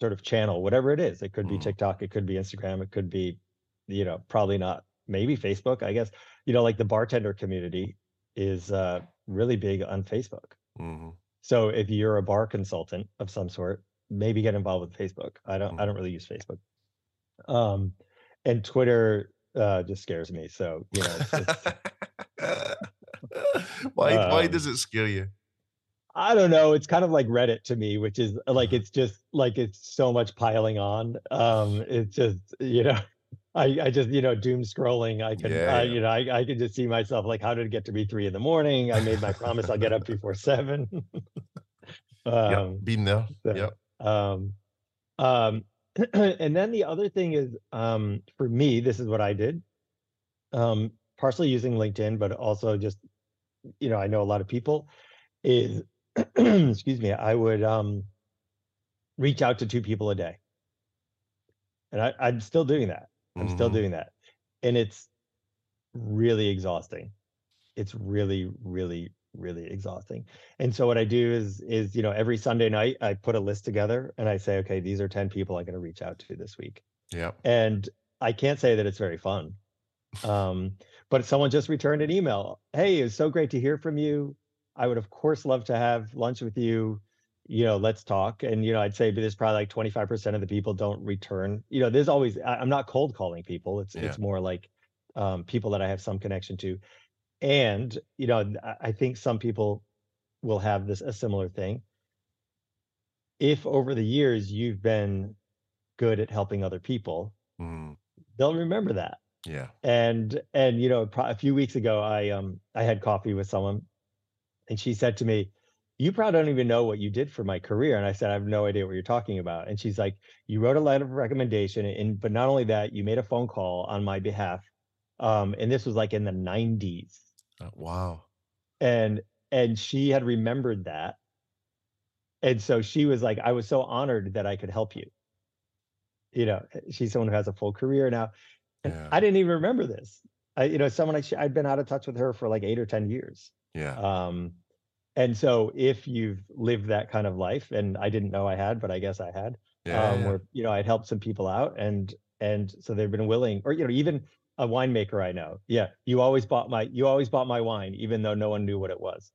Speaker 8: sort of channel, whatever it is, it could be
Speaker 1: Mhm.
Speaker 8: TikTok, it could be Instagram, it could be, you know, probably not, maybe Facebook. I guess, you know, like the bartender community is uh, really big on Facebook.
Speaker 1: Mhm.
Speaker 8: So if you're a bar consultant of some sort, maybe get involved with Facebook. I don't I don't really use Facebook. Um and Twitter uh just scares me. So, you know, it's, it's,
Speaker 1: why? why
Speaker 8: Um,
Speaker 1: does it scare you?
Speaker 8: I don't know, it's kind of like Reddit to me, which is like it's just like it's so much piling on. Um it's just, you know, I I just, you know, doom scrolling. I can
Speaker 1: Yeah,
Speaker 8: I, you know, I I can just see myself like how did it get to be 3 in the morning? I made my promise I'll get up before 7.
Speaker 1: Yeah,
Speaker 8: um
Speaker 1: been there.
Speaker 8: so-
Speaker 1: Yeah.
Speaker 8: Um, um, and then the other thing is, um, for me, this is what I did. Um, partially using LinkedIn, but also just, you know, I know a lot of people is, excuse me, I would um, reach out to two people a day, and I, I'm still doing that. I'm still
Speaker 1: Mhm.
Speaker 8: doing that, and it's really exhausting. It's really, really, really exhausting. And so what I do is is you know every Sunday night I put a list together and I say, okay, these are 10 people I'm going to reach out to this week.
Speaker 1: Yeah.
Speaker 8: And I can't say that it's very fun. Um, but someone just returned an email. Hey, it's so great to hear from you. I would of course love to have lunch with you. You know, let's talk. And you know, I'd say there's probably like 25% of the people don't return. You know, there's always I, I'm not cold calling people. It's
Speaker 1: Yeah.
Speaker 8: it's more like um, people that I have some connection to. And you know, I, I think some people will have this a similar thing. If over the years you've been good at helping other people,
Speaker 1: Mm,
Speaker 8: they'll remember that
Speaker 1: yeah.
Speaker 8: and and you know a few weeks ago i um i had coffee with someone and she said to me you probably don't even know what you did for my career and i said i have no idea what you're talking about and she's like you wrote a letter of recommendation and but not only that you made a phone call on my behalf um and this was like in the 90s
Speaker 1: Uh, Wow.
Speaker 8: and and she had remembered that and so she was like i was so honored that i could help you you know she's someone who has a full career now and
Speaker 1: Yeah.
Speaker 8: i didn't even remember this I, you know, someone I I'd been out of touch with her for like eight or ten years.
Speaker 1: Yeah.
Speaker 8: Um, and so if you've lived that kind of life, and I didn't know I had, but I guess I had,
Speaker 1: Yeah.
Speaker 8: um,
Speaker 1: yeah.
Speaker 8: where you know I'd helped some people out, and and so they've been willing, or you know, even a winemaker I know, yeah, you always bought my you always bought my wine, even though no one knew what it was.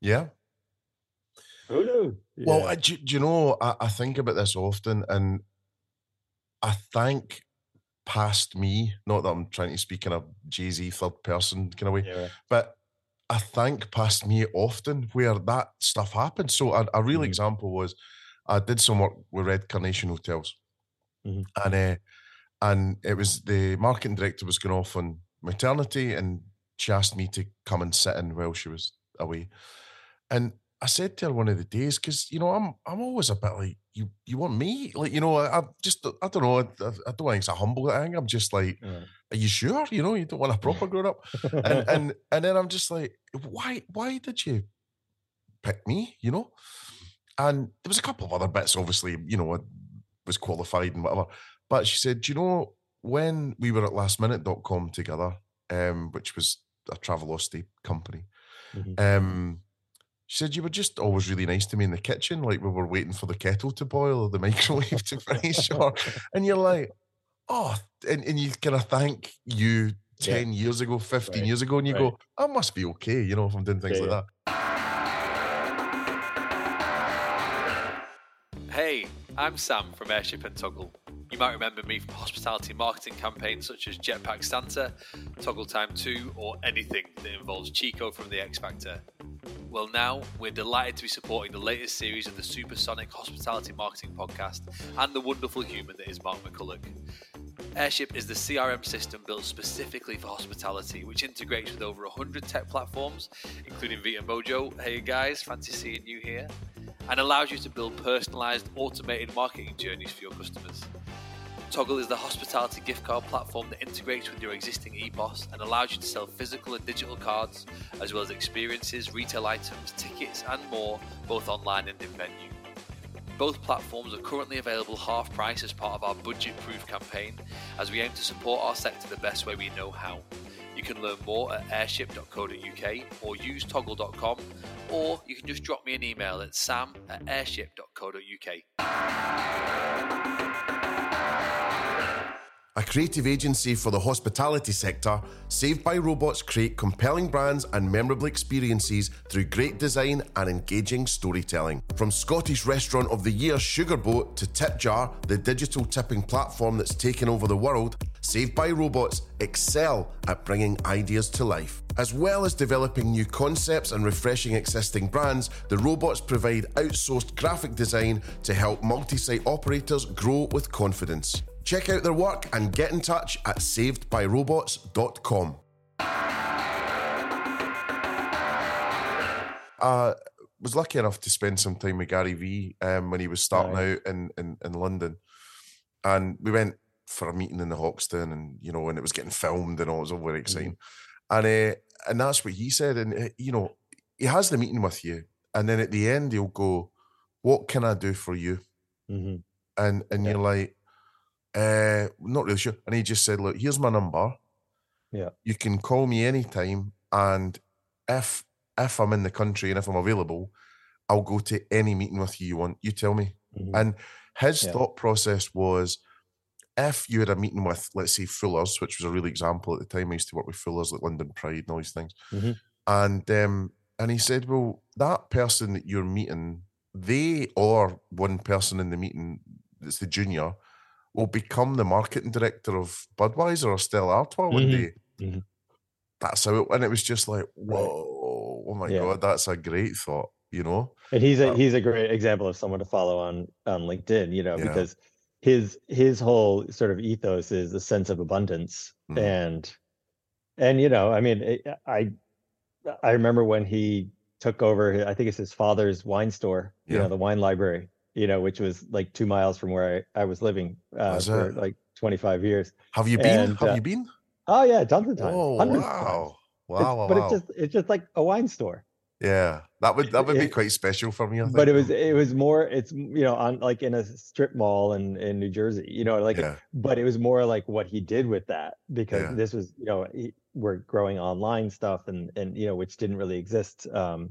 Speaker 1: yeah.
Speaker 8: Who knew?
Speaker 1: Well,
Speaker 8: Yeah.
Speaker 1: I, do, do you know, I, I think about this often, and I think past me, not that I'm trying to speak in a Jay Z third person kind of way,
Speaker 8: Yeah, right.
Speaker 1: but I think past me often where that stuff happens. So a, a real
Speaker 8: Mhm.
Speaker 1: example was I did some work with Red Carnation Hotels,
Speaker 8: Mhm.
Speaker 1: and uh, and it was the marketing director was going off on maternity, and she asked me to come and sit in while she was away, and I said to her one of the days because you know I'm I'm always a bit like you you want me like you know I, I just I don't know I, I don't think it's a humble thing I'm just like
Speaker 8: Yeah.
Speaker 1: are you sure you know you don't want a proper grown up and and and then I'm just like, why why did you pick me? You know, and there was a couple of other bits. Obviously, you know, I was qualified and whatever. But she said, "Do you know when we were at lastminute.com together, um, which was a Travelocity company,
Speaker 8: Mhm.
Speaker 1: um." She said, You were just always really nice to me in the kitchen, like we were waiting for the kettle to boil or the microwave to finish. Or, and you're like, Oh, and, and you kind of thank you
Speaker 8: Yeah.
Speaker 1: 10 years ago, 15
Speaker 8: Right,
Speaker 1: years ago, and you
Speaker 8: right.
Speaker 1: go, I must be okay, you know, if I'm doing things
Speaker 8: Yeah,
Speaker 1: like
Speaker 8: yeah.
Speaker 1: that.
Speaker 9: Hey, I'm Sam from Airship and Toggle. You might remember me from hospitality marketing campaigns such as Jetpack Santa, Toggle Time 2, or anything that involves Chico from The X Factor. Well, now we're delighted to be supporting the latest series of the Supersonic Hospitality Marketing Podcast and the wonderful human that is Mark McCulloch. Airship is the CRM system built specifically for hospitality, which integrates with over 100 tech platforms, including Vita Mojo. Hey guys, fancy seeing you here. And allows you to build personalized, automated marketing journeys for your customers. Toggle is the hospitality gift card platform that integrates with your existing EPOS and allows you to sell physical and digital cards, as well as experiences, retail items, tickets, and more, both online and in venue. Both platforms are currently available half price as part of our budget proof campaign, as we aim to support our sector the best way we know how. You can learn more at airship.co.uk or use toggle.com, or you can just drop me an email at sam at airship.co.uk.
Speaker 1: A creative agency for the hospitality sector, Saved by Robots create compelling brands and memorable experiences through great design and engaging storytelling. From Scottish Restaurant of the Year Sugarboat to Tipjar, the digital tipping platform that's taken over the world, Saved by Robots excel at bringing ideas to life. As well as developing new concepts and refreshing existing brands, the robots provide outsourced graphic design to help multi site operators grow with confidence. Check out their work and get in touch at savedbyrobots.com. I was lucky enough to spend some time with Gary Vee um, when he was starting
Speaker 8: Right.
Speaker 1: out in, in, in London. And we went for a meeting in the Hoxton and, you know, and it was getting filmed and all. It was all very exciting. And uh, and that's what he said. And, uh, you know, he has the meeting with you. And then at the end, he'll go, What can I do for you?
Speaker 8: Mhm.
Speaker 1: and and
Speaker 8: Yeah.
Speaker 1: you're like, uh, not really sure. And he just said, look, here's my number.
Speaker 8: Yeah.
Speaker 1: You can call me anytime, and if if I'm in the country and if I'm available, I'll go to any meeting with you you want. You tell me.
Speaker 8: Mhm.
Speaker 1: And his
Speaker 8: Yeah.
Speaker 1: thought process was, if you had a meeting with, let's say, Fuller's, which was a real example at the time, I used to work with Fuller's, like London Pride and all these things,
Speaker 8: Mhm.
Speaker 1: and um, and he said, well, that person that you're meeting, they or one person in the meeting that's the junior will become the marketing director of Budweiser or Stella Artois one
Speaker 8: Mhm.
Speaker 1: day.
Speaker 8: Mhm.
Speaker 1: That's how it, and it was just like, whoa, oh my
Speaker 8: Yeah.
Speaker 1: god, that's a great thought, you know?
Speaker 8: and he's a
Speaker 1: Uh,
Speaker 8: he's a great example of someone to follow on on linkedin you know
Speaker 1: Yeah.
Speaker 8: because his his whole sort of ethos is a sense of abundance
Speaker 1: Mhm.
Speaker 8: and and you know i mean it, i i remember when he took over i think it's his father's wine store you know the wine library you know which was like two miles from where i, I was living uh, for
Speaker 1: it?
Speaker 8: like 25 years
Speaker 1: Have you been?
Speaker 8: And,
Speaker 1: Have
Speaker 8: uh,
Speaker 1: you been?
Speaker 8: oh yeah tons of times
Speaker 1: Oh wow. Wow,
Speaker 8: It's-
Speaker 1: wow,
Speaker 8: but it's just it's just like a wine store
Speaker 1: yeah, that would that would be quite special for me.
Speaker 8: But it was it was more it's you know on like in a strip mall in in new jersey you know like
Speaker 1: yeah,
Speaker 8: but it was more like what he did with that because
Speaker 1: Yeah.
Speaker 8: this was you know he, were growing online stuff and and you know which didn't really exist um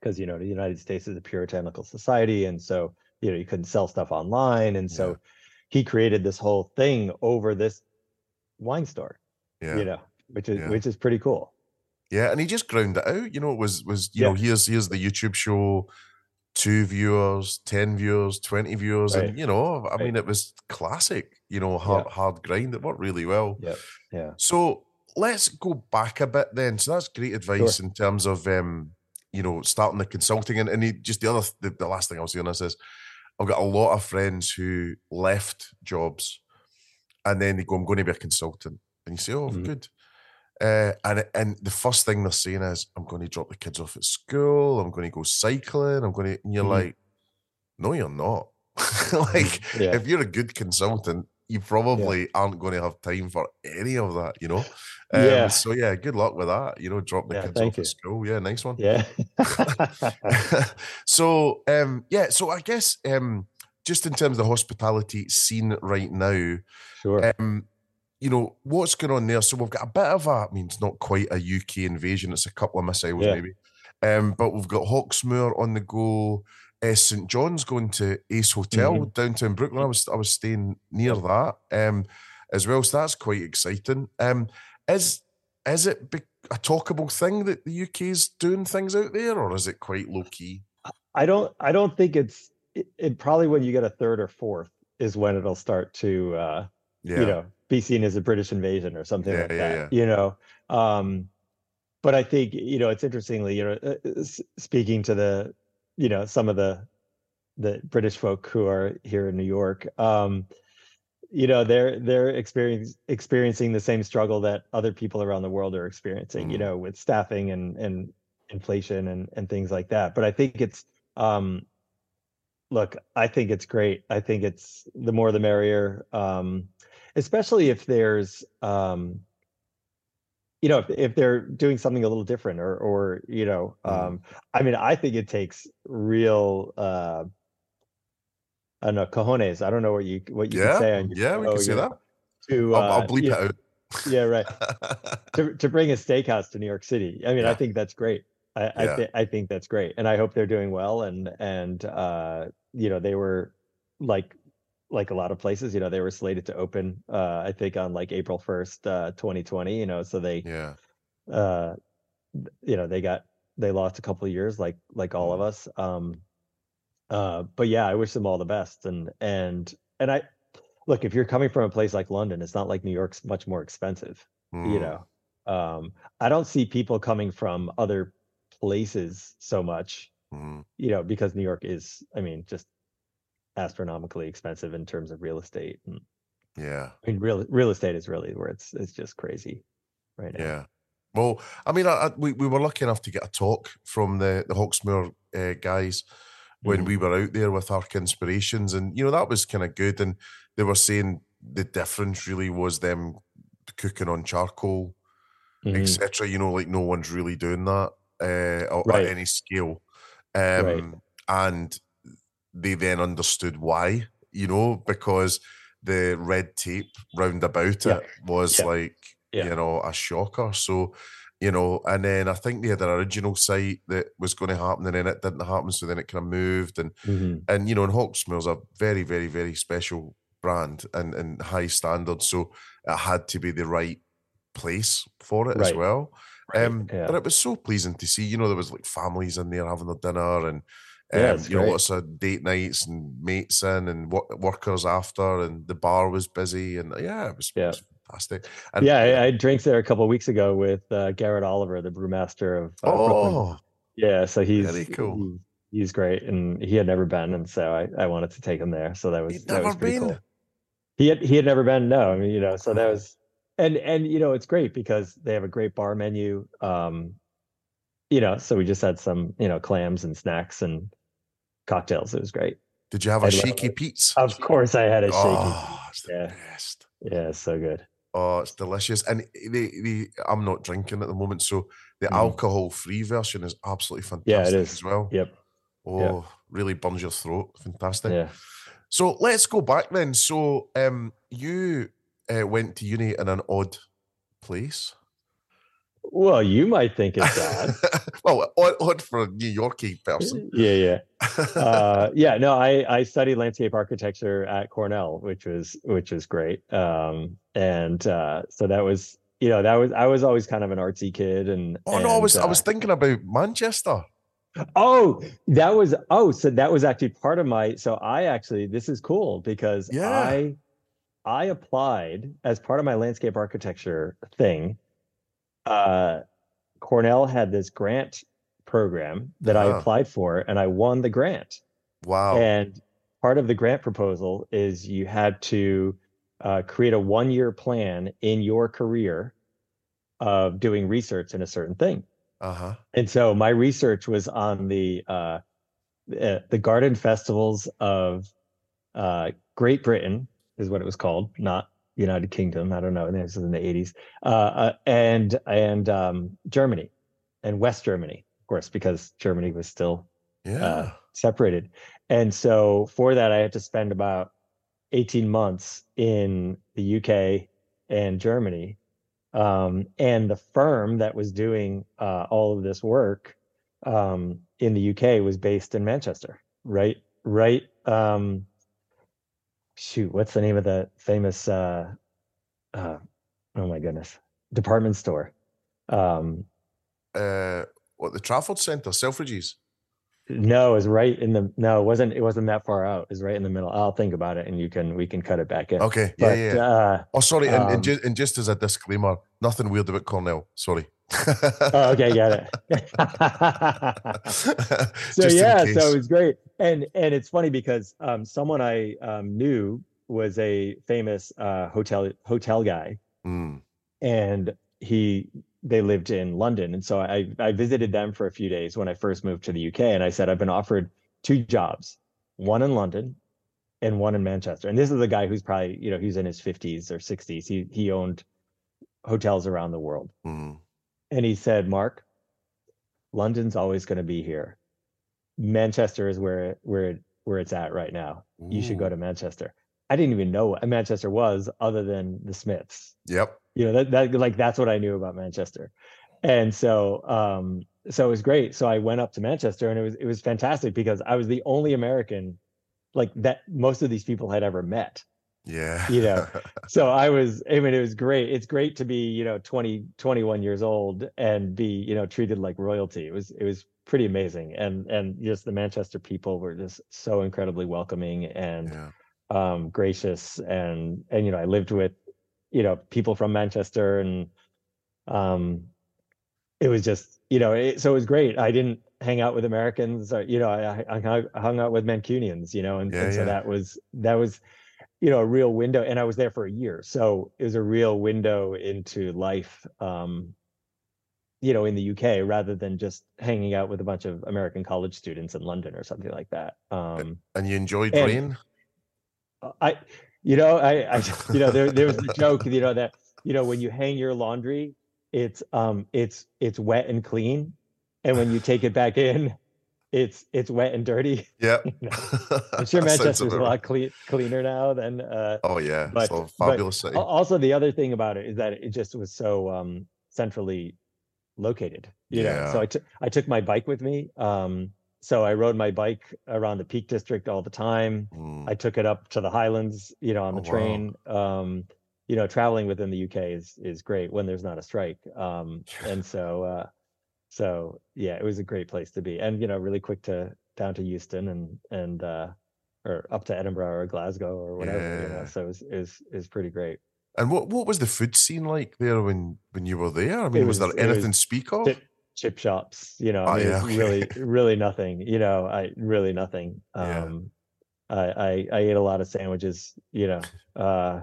Speaker 8: because you know the United States is a puritanical society and so you know you couldn't sell stuff online and so
Speaker 1: Yeah.
Speaker 8: he created this whole thing over this wine store
Speaker 1: Yeah.
Speaker 8: you know which is
Speaker 1: Yeah.
Speaker 8: which is pretty cool
Speaker 1: Yeah, and he just ground it out. You know, it was was you know here's here's the YouTube show, two viewers, ten viewers, twenty viewers,
Speaker 8: Right.
Speaker 1: and you know, I
Speaker 8: Right.
Speaker 1: mean, it was classic. You know, hard hard grind. It worked really well.
Speaker 8: yeah yeah
Speaker 1: So let's go back a bit then. So that's great advice in terms of um, you know, starting the consulting and, and he, just the other the, the last thing I'll say on this is I've got a lot of friends who left jobs and then they go, I'm going to be a consultant. And you say, Oh,
Speaker 8: Mhm.
Speaker 1: good. Uh, and and the first thing they're saying is, I'm going to drop the kids off at school. I'm going to go cycling. I'm going to. And you're
Speaker 8: Mhm.
Speaker 1: like, no, you're not. like,
Speaker 8: Yeah.
Speaker 1: if you're a good consultant, you probably aren't going to have time for any of that. You know. Um,
Speaker 8: Yeah.
Speaker 1: So yeah, good luck with that. You know, drop the
Speaker 8: Yeah,
Speaker 1: kids off
Speaker 8: you.
Speaker 1: at school. Yeah, nice one.
Speaker 8: yeah
Speaker 1: so um yeah so i guess um just in terms of the hospitality scene right now
Speaker 8: sure
Speaker 1: um you know what's going on there so we've got a bit of a i mean it's not quite a uk invasion it's a couple of missiles
Speaker 8: Yeah.
Speaker 1: maybe um but we've got hawksmoor on the go uh, st john's going to ace hotel
Speaker 8: Mm-hmm.
Speaker 1: downtown brooklyn i was i was staying near that um as well so that's quite exciting um is is it a talkable thing that the UK is doing things out there, or is it quite low key?
Speaker 8: I don't I don't think it's it, it probably when you get a third or fourth is when it'll start to uh
Speaker 1: Yeah,
Speaker 8: you know be seen as a British invasion or something
Speaker 1: Yeah,
Speaker 8: like
Speaker 1: yeah,
Speaker 8: that. You know, um, but I think you know it's interestingly you know uh, uh, speaking to the you know some of the the British folk who are here in New York. Um, you know they're they're experience, experiencing the same struggle that other people around the world are experiencing you
Speaker 1: Mhm.
Speaker 8: know with staffing and and inflation and and things like that but i think it's um look i think it's great i think it's the more the merrier um especially if there's um you know if, if they're doing something a little different or or you know
Speaker 1: Mhm.
Speaker 8: um i mean i think it takes real uh I don't know cojones. I don't know what you what you
Speaker 1: yeah,
Speaker 8: can say on your
Speaker 1: yeah. We
Speaker 8: show,
Speaker 1: can say
Speaker 8: know,
Speaker 1: that.
Speaker 8: To
Speaker 1: I'll,
Speaker 8: uh,
Speaker 1: I'll bleep
Speaker 8: you
Speaker 1: it
Speaker 8: know,
Speaker 1: out.
Speaker 8: Yeah, right. to to bring a steakhouse to New York City. I mean, I think that's great. I I,
Speaker 1: Yeah.
Speaker 8: thi- I think that's great, and I hope they're doing well. And and uh, you know, they were like like a lot of places. You know, they were slated to open. Uh, I think on like April first, uh, twenty twenty. You know, so they
Speaker 1: yeah,
Speaker 8: uh, you know they got they lost a couple of years, like like all of
Speaker 1: Mhm.
Speaker 8: us. Um, uh, but yeah, I wish them all the best. And and and I look if you're coming from a place like London, it's not like New York's much more expensive you
Speaker 1: Mm,
Speaker 8: know um i don't see people coming from other places so much
Speaker 1: mm,
Speaker 8: you know because new york is i mean just astronomically expensive in terms of real estate and
Speaker 1: yeah,
Speaker 8: i mean real real estate is really where it's it's just crazy right now
Speaker 1: yeah. Well, I mean, I, I, we we were lucky enough to get a talk from the the Hawksmoor uh, guys when
Speaker 8: Mhm.
Speaker 1: we were out there with our inspirations, and you know that was kind of good. And they were saying the difference really was them cooking on charcoal,
Speaker 8: Mhm.
Speaker 1: etc. You know, like no one's really doing that uh,
Speaker 8: Right.
Speaker 1: at any scale. Um, And they then understood why, you know, because the red tape round about
Speaker 8: Yeah.
Speaker 1: it was
Speaker 8: Yeah.
Speaker 1: like,
Speaker 8: Yeah.
Speaker 1: you know, a shocker. So, you know, and then I think they had an original site that was going to happen and then it didn't happen. So then it kind of moved. And,
Speaker 8: Mhm.
Speaker 1: and you know, and Hawksmoor's a very, very, very special brand and, and high standards. So it had to be the right place for it as well.
Speaker 8: Right,
Speaker 1: Um,
Speaker 8: yeah.
Speaker 1: But it was so pleasing to see. You know, there was like families in there having their dinner and
Speaker 8: Yeah,
Speaker 1: um, you know lots of date nights and mates in and wo- workers after, and the bar was busy and yeah, it was, it was fantastic. And,
Speaker 8: yeah I, I had drinks there a couple of weeks ago with uh, garrett oliver the brewmaster of uh, brooklyn
Speaker 1: oh,
Speaker 8: yeah so he's
Speaker 1: Very cool.
Speaker 8: he- he's great and he had never been and so i, I wanted to take him there so that was
Speaker 1: He'd
Speaker 8: that was pretty
Speaker 1: been.
Speaker 8: cool. he had he had never been no i mean you know so that was and and you know it's great because they have a great bar menu um you know so we just had some you know clams and snacks and cocktails it was great
Speaker 1: Did you have a shaky. Pete's?
Speaker 8: of course i had a shaky
Speaker 1: Oh, it's the
Speaker 8: Yeah.
Speaker 1: best.
Speaker 8: yeah it's so good
Speaker 1: Oh, it's delicious. And the, the I'm not drinking at the moment, so the
Speaker 8: Mhm.
Speaker 1: alcohol free version is absolutely fantastic
Speaker 8: Yeah, it is.
Speaker 1: as well.
Speaker 8: yep
Speaker 1: Oh, really burns your throat. Fantastic.
Speaker 8: yeah
Speaker 1: So let's go back then. So um, you uh, went to uni in an odd place.
Speaker 8: Well, you might think it's that.
Speaker 1: well, odd, odd for a New Yorkie person.
Speaker 8: yeah, yeah. Uh, yeah, no, I I studied landscape architecture at Cornell, which was which was great. Um, and uh, so that was you know that was I was always kind of an artsy kid, and
Speaker 1: oh no, I was
Speaker 8: and,
Speaker 1: I was
Speaker 8: uh,
Speaker 1: thinking about Manchester.
Speaker 8: Oh, that was oh, so that was actually part of my so I actually this is cool because
Speaker 1: Yeah.
Speaker 8: I I applied as part of my landscape architecture thing. Uh Cornell had this grant program that I
Speaker 1: Ah.
Speaker 8: applied for and I won the grant.
Speaker 1: Wow.
Speaker 8: And part of the grant proposal is you had to uh, create a one year plan in your career of doing research in a certain thing.
Speaker 1: Uh huh.
Speaker 8: And so my research was on the uh, the garden festivals of uh, Great Britain is what it was called, not United Kingdom. I don't know. This was in the eighties, uh, uh, and and um, Germany and West Germany, of course, because Germany was still
Speaker 1: Yeah.
Speaker 8: uh, separated. And so for that, I had to spend about 18 months in the UK and Germany. Um, and the firm that was doing uh, all of this work um, in the UK was based in Manchester, right? Right. Shoot, what's the name of the famous, uh, uh, oh my goodness, department store? Um,
Speaker 1: uh, what the Trafford Centre, Selfridges.
Speaker 8: No, it's right in the no, it wasn't it wasn't that far out. It's right in the middle. I'll think about it and you can we can cut it back in.
Speaker 1: Okay. Yeah.
Speaker 8: But
Speaker 1: yeah. yeah.
Speaker 8: uh
Speaker 1: oh, sorry. And,
Speaker 8: um,
Speaker 1: and, just, and just as a disclaimer, nothing weird about Cornell. Sorry.
Speaker 8: oh, okay, got it. so
Speaker 1: Just
Speaker 8: yeah, so it was great. And and it's funny because um someone I um knew was a famous uh hotel hotel guy
Speaker 1: Mm,
Speaker 8: and he they lived in London. And so I I visited them for a few days when I first moved to the UK and I said I've been offered two jobs one in London and one in Manchester. And this is a guy who's probably you know he's in his 50s or 60s he he owned hotels around the world.
Speaker 1: Mm.
Speaker 8: and he said Mark London's always going to be here. Manchester is where where where it's at right now. You should go to Manchester I didn't even know what Manchester was other than the Smiths
Speaker 1: Yep.
Speaker 8: you know that, that like that's what i knew about manchester and so um so it was great so i went up to manchester and it was it was fantastic because i was the only american like that most of these people had ever met
Speaker 1: Yeah.
Speaker 8: You know. so i was i mean it was great it's great to be you know 20 21 years old and be you know treated like royalty it was it was pretty amazing and and just the manchester people were just so incredibly welcoming and
Speaker 1: yeah.
Speaker 8: Um gracious and and you know i lived with you know people from manchester and um it was just you know it, so it was great i didn't hang out with americans or, you know i, I hung, out with mancunians you know and,
Speaker 1: Yeah,
Speaker 8: and so
Speaker 1: yeah.
Speaker 8: that was that was you know a real window and i was there for a year so it was a real window into life um you know in the uk rather than just hanging out with a bunch of american college students in london or something like that um
Speaker 1: And you enjoyed rain?
Speaker 8: I, you know, I, I, you know, there, there was the joke, you know, that, you know, when you hang your laundry, it's, um, it's, it's wet and clean. And when you take it back in, it's, it's wet and dirty.
Speaker 1: Yep.
Speaker 8: I'm sure Manchester's a lot clean, cleaner now than, uh,
Speaker 1: Oh yeah,
Speaker 8: but-
Speaker 1: a
Speaker 8: but
Speaker 1: fabulous city.
Speaker 8: also the other thing about it is that it just was so, um, centrally located, you know, so
Speaker 1: Yeah.
Speaker 8: I took, I took my bike with me. Um, so I rode my bike around the Peak District all the time.
Speaker 1: Mm,
Speaker 8: I took it up to the Highlands, you know, on the
Speaker 1: Oh, wow.
Speaker 8: train. Um, you know, traveling within the UK is is great when there's not a strike. Um, and so uh, so yeah, it was a great place to be, and you know, really quick to down to Euston and and uh, or up to Edinburgh or Glasgow or whatever. You know,
Speaker 1: Yeah.
Speaker 8: so it's was, it was it was pretty great.
Speaker 1: And what what was the food scene like there when when you were there? I mean, was,
Speaker 8: was-
Speaker 1: there
Speaker 8: was
Speaker 1: anything to speak of?
Speaker 8: Chip shops, you know,
Speaker 1: Oh,
Speaker 8: I mean,
Speaker 1: yeah,
Speaker 8: it's really really nothing. You know, I really nothing.
Speaker 1: Yeah.
Speaker 8: Um, I, I I ate a lot of sandwiches, you know, uh,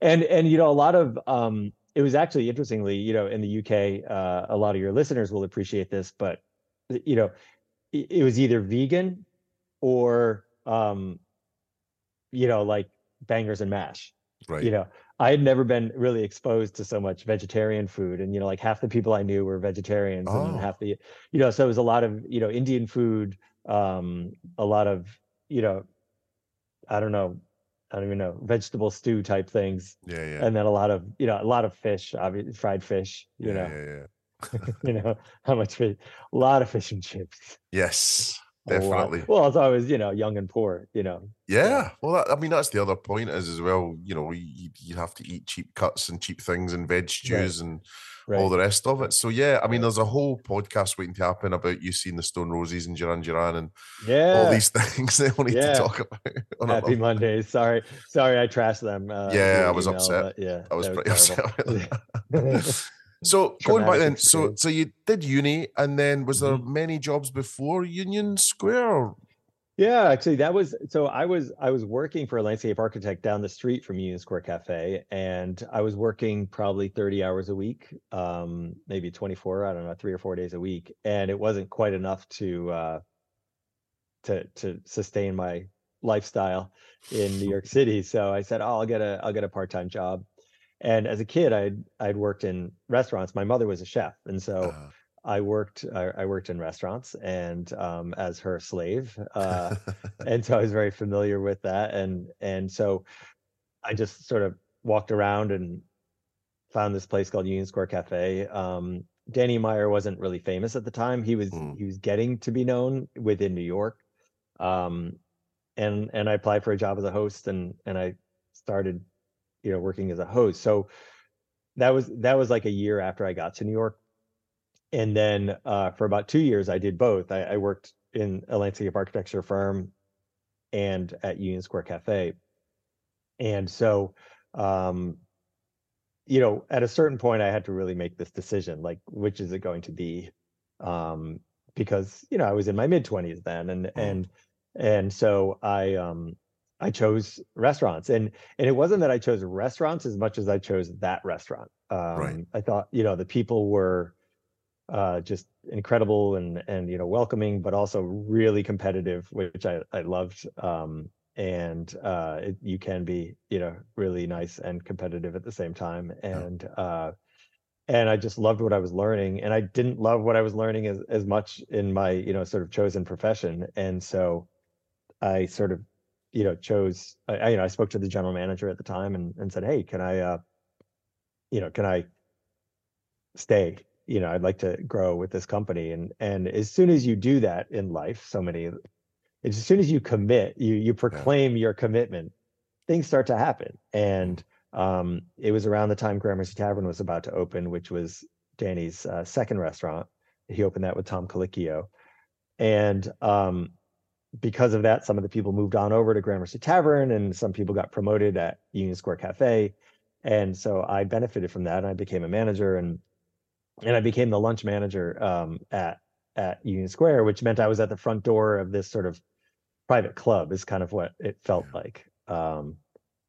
Speaker 8: and and you know a lot of um, it was actually interestingly, you know, in the UK, uh, a lot of your listeners will appreciate this, but you know, it, it was either vegan or um, you know, like bangers and mash
Speaker 1: right.
Speaker 8: you know i had never been really exposed to so much vegetarian food and you know like half the people i knew were vegetarians
Speaker 1: Oh.
Speaker 8: and half the you know so it was a lot of you know indian food um a lot of you know i don't know i don't even know vegetable stew type things
Speaker 1: yeah, yeah.
Speaker 8: and then a lot of you know a lot of fish obviously fried fish you
Speaker 1: yeah,
Speaker 8: know
Speaker 1: yeah, yeah.
Speaker 8: you know how much fish a lot of fish and chips
Speaker 1: Yes. Definitely.
Speaker 8: well as i was you know young and poor you know
Speaker 1: Yeah, well, that, I mean, that's the other point is as well. You know, you, you have to eat cheap cuts and cheap things and veg stews and all the rest of it. So yeah, I mean, there's a whole podcast waiting to happen about you seeing the Stone Roses and Duran Duran and
Speaker 8: yeah
Speaker 1: all these things they we need
Speaker 8: Yeah.
Speaker 1: to talk about. on
Speaker 8: happy mondays sorry sorry i trashed them uh,
Speaker 1: Yeah, I was
Speaker 8: email,
Speaker 1: upset.
Speaker 8: yeah
Speaker 1: I was pretty upset.
Speaker 8: Terrible.
Speaker 1: About that. so going back then, so so you did uni, and then was there
Speaker 8: Mm-hmm.
Speaker 1: many jobs before Union Square?
Speaker 8: Yeah, actually, that was so. I was I was working for a landscape architect down the street from Union Square Cafe, and I was working probably thirty hours a week, um, maybe twenty four. I don't know, three or four days a week, and it wasn't quite enough to uh, to to sustain my lifestyle in New York City. So I said, "Oh, I'll get a I'll get a part time job." And as a kid, I'd I'd worked in restaurants. My mother was a chef, and so.
Speaker 1: Uh,
Speaker 8: I worked I, I worked in restaurants and um, as her slave, uh, and so I was very familiar with that. And and so I just sort of walked around and found this place called Union Square Cafe. Um, Danny Meyer wasn't really famous at the time. He was
Speaker 1: Mm.
Speaker 8: he was getting to be known within New York. Um, and and I applied for a job as a host and and I started, you know, working as a host. So that was that was like a year after I got to New York. And then uh, for about two years i did both. I, I worked in a landscape architecture firm and at union square cafe. And so um, you know at a certain point i had to really make this decision like which is it going to be? Um, because you know i was in my mid 20s then and and and so i um i chose restaurants and and it wasn't that i chose restaurants as much as i chose that restaurant um i thought you know the people were uh, just incredible and and you know welcoming, but also really competitive, which I I loved. Um, and uh, it, you can be you know really nice and competitive at the same time. And uh, and I just loved what I was learning, and I didn't love what I was learning as as much in my you know sort of chosen profession. And so I sort of you know chose I, you know I spoke to the general manager at the time and and said, hey, can I uh, you know can I stay? You know i'd like to grow with this company. And and as soon as you do that in life so many as soon as you commit you you proclaim your commitment things start to happen. And um it was around the time gramercy tavern was about to open which was danny's uh, second restaurant. He opened that with tom colicchio. And um because of that some of the people moved on over to gramercy tavern and some people got promoted at union square cafe and so i benefited from that and i became a manager and and I became the lunch manager um, at at Union Square, which meant I was at the front door of this sort of private club. Is kind of what it felt like, um,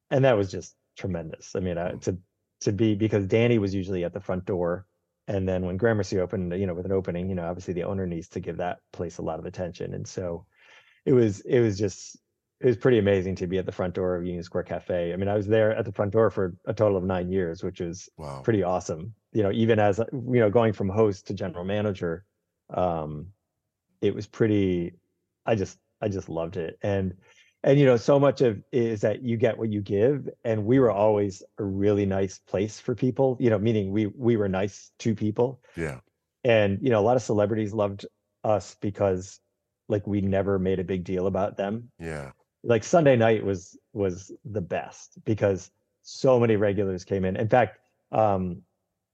Speaker 8: and that was just tremendous. I mean, uh, to to be because Danny was usually at the front door, and then when Gramercy opened, you know, with an opening, you know, obviously the owner needs to give that place a lot of attention, and so it was it was just it was pretty amazing to be at the front door of Union Square Cafe. I mean, I was there at the front door for a total of nine years, which was
Speaker 1: Wow.
Speaker 8: pretty awesome. You know, even as you know, going from host to general manager, um, it was pretty. I just I just loved it, and and you know, so much of it is that you get what you give, and we were always a really nice place for people. You know, meaning we we were nice to people,
Speaker 1: Yeah.
Speaker 8: and you know, a lot of celebrities loved us because like we never made a big deal about them
Speaker 1: Yeah.
Speaker 8: like Sunday night was was the best because so many regulars came in. In fact, um,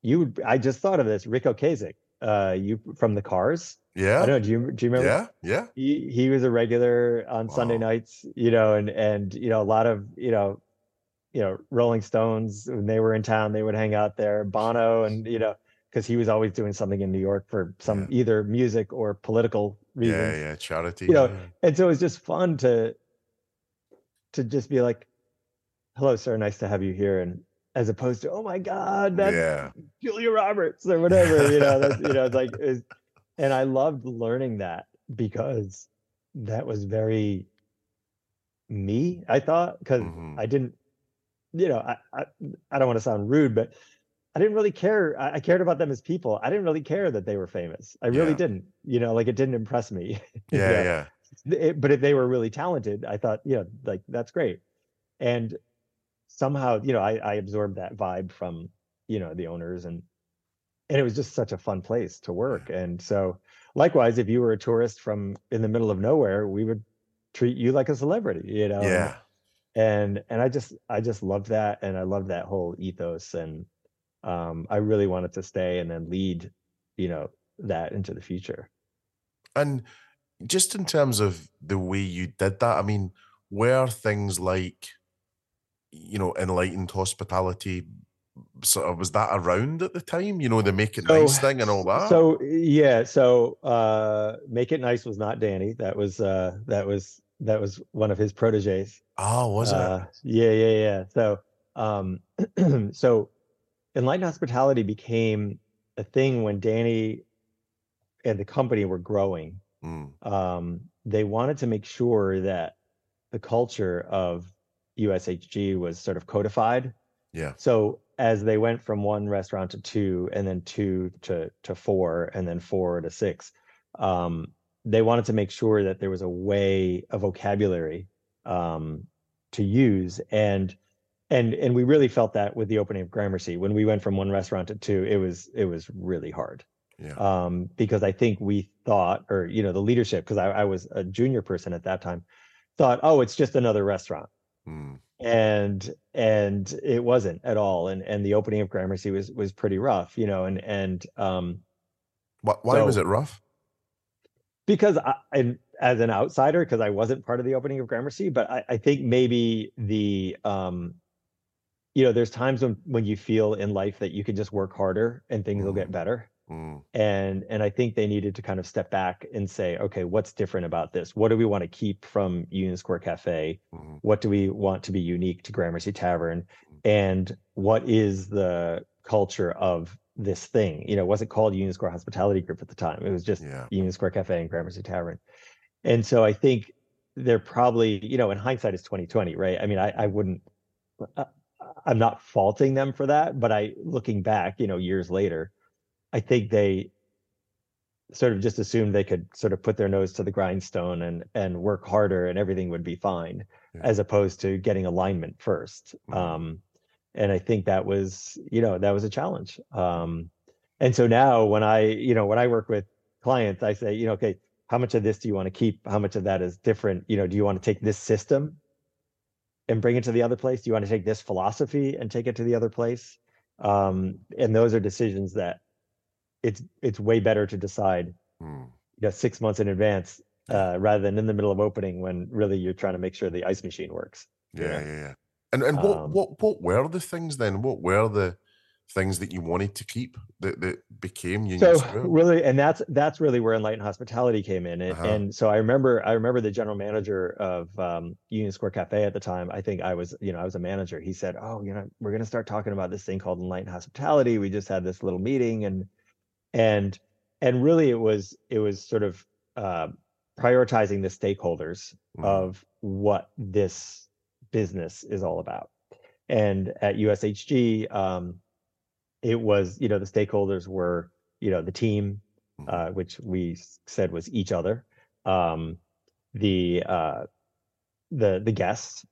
Speaker 8: you would I just thought of this, Ric Ocasek, uh, you from the Cars.
Speaker 1: Yeah.
Speaker 8: I don't know. Do you do you remember?
Speaker 1: Yeah. Yeah.
Speaker 8: He he was a regular on Sunday nights, you know, and and you know a lot of you know, you know Rolling Stones when they were in town, they would hang out there. Bono and you know because he was always doing something in New York for some
Speaker 1: Yeah.
Speaker 8: either music or political reasons
Speaker 1: Yeah. Yeah. Charity.
Speaker 8: you know
Speaker 1: yeah.
Speaker 8: and so it was just fun to to just be like hello sir nice to have you here and as opposed to oh my god that's
Speaker 1: yeah.
Speaker 8: julia roberts or whatever you know that's you know it's like and i loved learning that because that was very me i thought because
Speaker 1: Mhm.
Speaker 8: i didn't you know I, I i don't want to sound rude but i didn't really care I, I cared about them as people i didn't really care that they were famous i really
Speaker 1: Yeah.
Speaker 8: didn't you know like it didn't impress me you
Speaker 1: Yeah. Yeah.
Speaker 8: it- but if they were really talented, I thought, you know, like that's great. And somehow, you know, I, I absorbed that vibe from, you know, the owners and and it was just such a fun place to work. And so, likewise, if you were a tourist from in the middle of nowhere, we would treat you like a celebrity, you know.
Speaker 1: Yeah.
Speaker 8: and and I just I just loved that, and I loved that whole ethos, and um, I really wanted to stay and then lead, you know, that into the future.
Speaker 1: And just in terms of the way you did that, I mean, were things like, you know, enlightened hospitality sort of was that around at the time? You know, the make it
Speaker 8: So-
Speaker 1: nice thing and all that.
Speaker 8: So yeah, so uh, make it nice was not Danny. That was uh, that was that was one of his proteges.
Speaker 1: oh, was it?
Speaker 8: Uh, yeah, yeah, yeah. So, um, so Enlightened Hospitality became a thing when Danny and the company were growing.
Speaker 1: Mm,
Speaker 8: Um, they wanted to make sure that the culture of USHG was sort of codified.
Speaker 1: yeah.
Speaker 8: So as they went from one restaurant to two, and then two to to four, and then four to six, um, they wanted to make sure that there was a way, a vocabulary um, to use, and and and we really felt that with the opening of Gramercy. When we went from one restaurant to two, it was it was really hard
Speaker 1: Yeah.
Speaker 8: um, because I think we thought, or you know, the leadership, because I, I was a junior person at that time, thought, oh, it's just another restaurant
Speaker 1: Mm,
Speaker 8: and and it wasn't at all and and the opening of gramercy was was pretty rough you know and and um
Speaker 1: Wh- Why was it rough?
Speaker 8: because I, and as an outsider because i wasn't part of the opening of gramercy but i, I think maybe the um you know there's times when when you feel in life that you can just work harder and things will get
Speaker 1: Mhm.
Speaker 8: better.
Speaker 1: Mm,
Speaker 8: and and i think they needed to kind of step back and say okay what's different about this? What do we want to keep from union square cafe?
Speaker 1: Mhm,
Speaker 8: what do we want to be unique to gramercy tavern? And what is the culture of this thing? You know it wasn't called union square hospitality group at the time. It was just
Speaker 1: Yeah.
Speaker 8: union square cafe and gramercy tavern. And so i think they're probably you know in hindsight is 2020 right? I mean i, I wouldn't I- i'm not faulting them for that but i looking back you know years later i think they sort of just assumed they could sort of put their nose to the grindstone and and work harder and everything would be fine
Speaker 1: Yeah.
Speaker 8: as opposed to getting alignment 1st
Speaker 1: Mhm.
Speaker 8: um and i think that was you know that was a challenge um and so now when i you know when i work with clients i say you know okay how much of this do you want to keep how much of that is different you know do you want to take this system and bring it to the other place do you want to take this philosophy and take it to the other place um and those are decisions that it's it's way better to decide
Speaker 1: mm.
Speaker 8: you know six months in advance uh, rather than in the middle of opening when really you're trying to make sure the ice machine works. you
Speaker 1: Yeah, yeah, yeah. And and what
Speaker 8: Um,
Speaker 1: what what were the things then? What were the things that you wanted to keep that that became Union
Speaker 8: So
Speaker 1: Square?
Speaker 8: really, and that's that's really where Enlightened Hospitality came in. And,
Speaker 1: Uh-huh.
Speaker 8: and so I remember I remember the general manager of um, Union Square Cafe at the time. I think I was you know I was a manager. He said, "Oh, you know, we're going to start talking about this thing called Enlightened Hospitality. We just had this little meeting, and and and really it was it was sort of uh, prioritizing the stakeholders
Speaker 1: Mhm.
Speaker 8: of what this business is all about. And at USHG, um, it was, you know, the stakeholders were, you know, the team,
Speaker 1: Mhm.
Speaker 8: uh, which we said was each other, um, the uh, the the guests,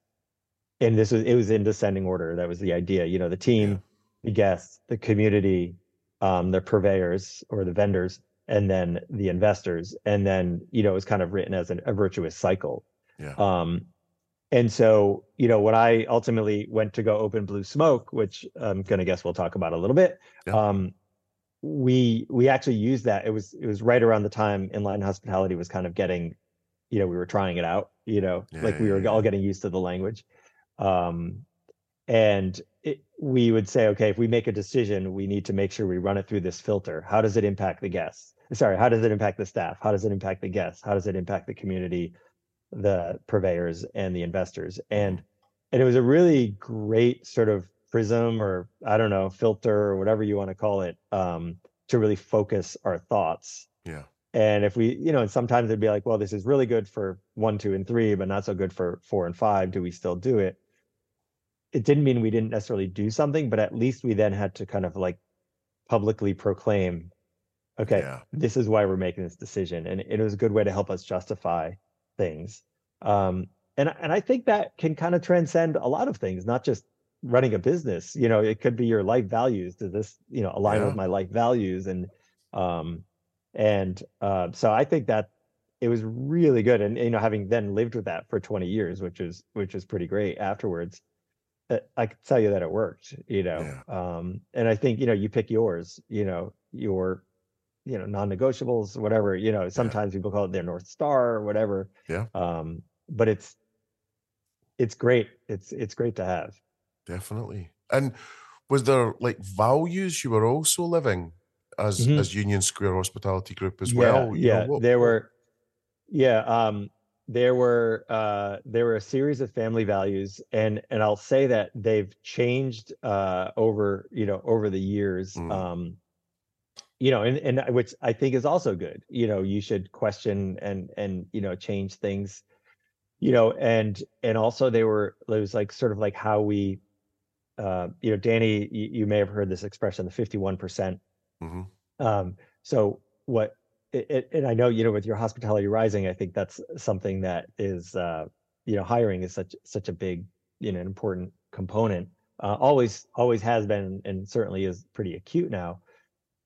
Speaker 8: and this was it was in descending order. That was the idea, you know, the team,
Speaker 1: Yeah.
Speaker 8: the guests, the community, um, the purveyors or the vendors, and then the investors, and then you know it was kind of written as an, a virtuous cycle.
Speaker 1: Yeah.
Speaker 8: Um, and so, you know, when I ultimately went to go open Blue Smoke, which I'm gonna guess we'll talk about a little bit,
Speaker 1: Yeah.
Speaker 8: um, we we actually used that. It was it was right around the time Enlightened Hospitality was kind of getting, you know, we were trying it out, you know, like we were
Speaker 1: yeah,
Speaker 8: all getting used to the language. Um, and it, we would say, okay, if we make a decision, we need to make sure we run it through this filter. How does it impact the guests? Sorry, how does it impact the staff? How does it impact the guests? How does it impact the community, the purveyors, and the investors? And and it was a really great sort of prism, or I don't know, filter, or whatever you want to call it, um, to really focus our thoughts.
Speaker 1: Yeah.
Speaker 8: And if we, you know, and sometimes it'd be like, well, this is really good for one, two, and three, but not so good for four and five. Do we still do it? It didn't mean we didn't necessarily do something, but at least we then had to kind of like publicly proclaim, okay,
Speaker 1: Yeah.
Speaker 8: this is why we're making this decision. And it was a good way to help us justify things. Um, and, and I think that can kind of transcend a lot of things, not just running a business you know it could be your life values does this you know align
Speaker 1: Yeah.
Speaker 8: with my life values and um and uh so i think that it was really good and you know having then lived with that for 20 years which is which is pretty great afterwards uh, i could tell you that it worked you know um and i think you know you pick yours you know your you know non-negotiables whatever you know sometimes people call it their north star or whatever
Speaker 1: Yeah.
Speaker 8: um but it's it's great it's it's great to have
Speaker 1: Definitely. And was there like values you were also living as
Speaker 8: Mhm.
Speaker 1: as Union Square Hospitality Group as
Speaker 8: Yeah,
Speaker 1: well? You know,
Speaker 8: yeah,
Speaker 1: what-
Speaker 8: there were, yeah, um, there were uh, there were a series of family values, and and I'll say that they've changed uh, over you know over the years.
Speaker 1: Mm.
Speaker 8: Um, you know, and and which I think is also good. You know, you should question and and you know change things. You know, and and also they were it was like sort of like how we, uh, you know, Danny, you, you may have heard this expression, the fifty one percent
Speaker 1: Mhm.
Speaker 8: um, so what it, it, and I know you know with your hospitality rising, I think that's something that is uh, you know hiring is such such a big you know important component. Uh, always always has been and certainly is pretty acute now.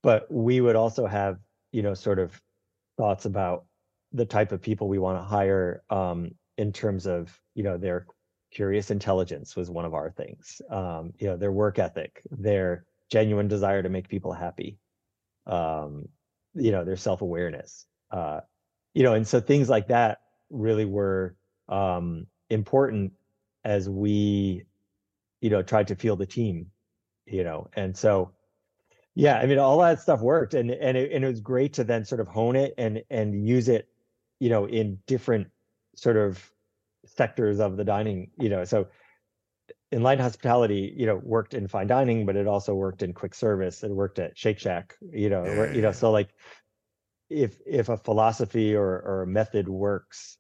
Speaker 8: But we would also have you know sort of thoughts about the type of people we want to hire um, in terms of you know their curious intelligence was one of our things. Um, you know their work ethic, their genuine desire to make people happy um you know their self-awareness uh you know and so things like that really were um important as we you know tried to feel the team you know and so yeah i mean all that stuff worked and and it, and it was great to then sort of hone it and and use it you know in different sort of sectors of the dining you know so Enlightened Hospitality, you know, worked in fine dining, but it also worked in quick service. It worked at Shake Shack, you know,
Speaker 1: Yeah,
Speaker 8: you
Speaker 1: yeah.
Speaker 8: know, so like if if a philosophy or or a method works,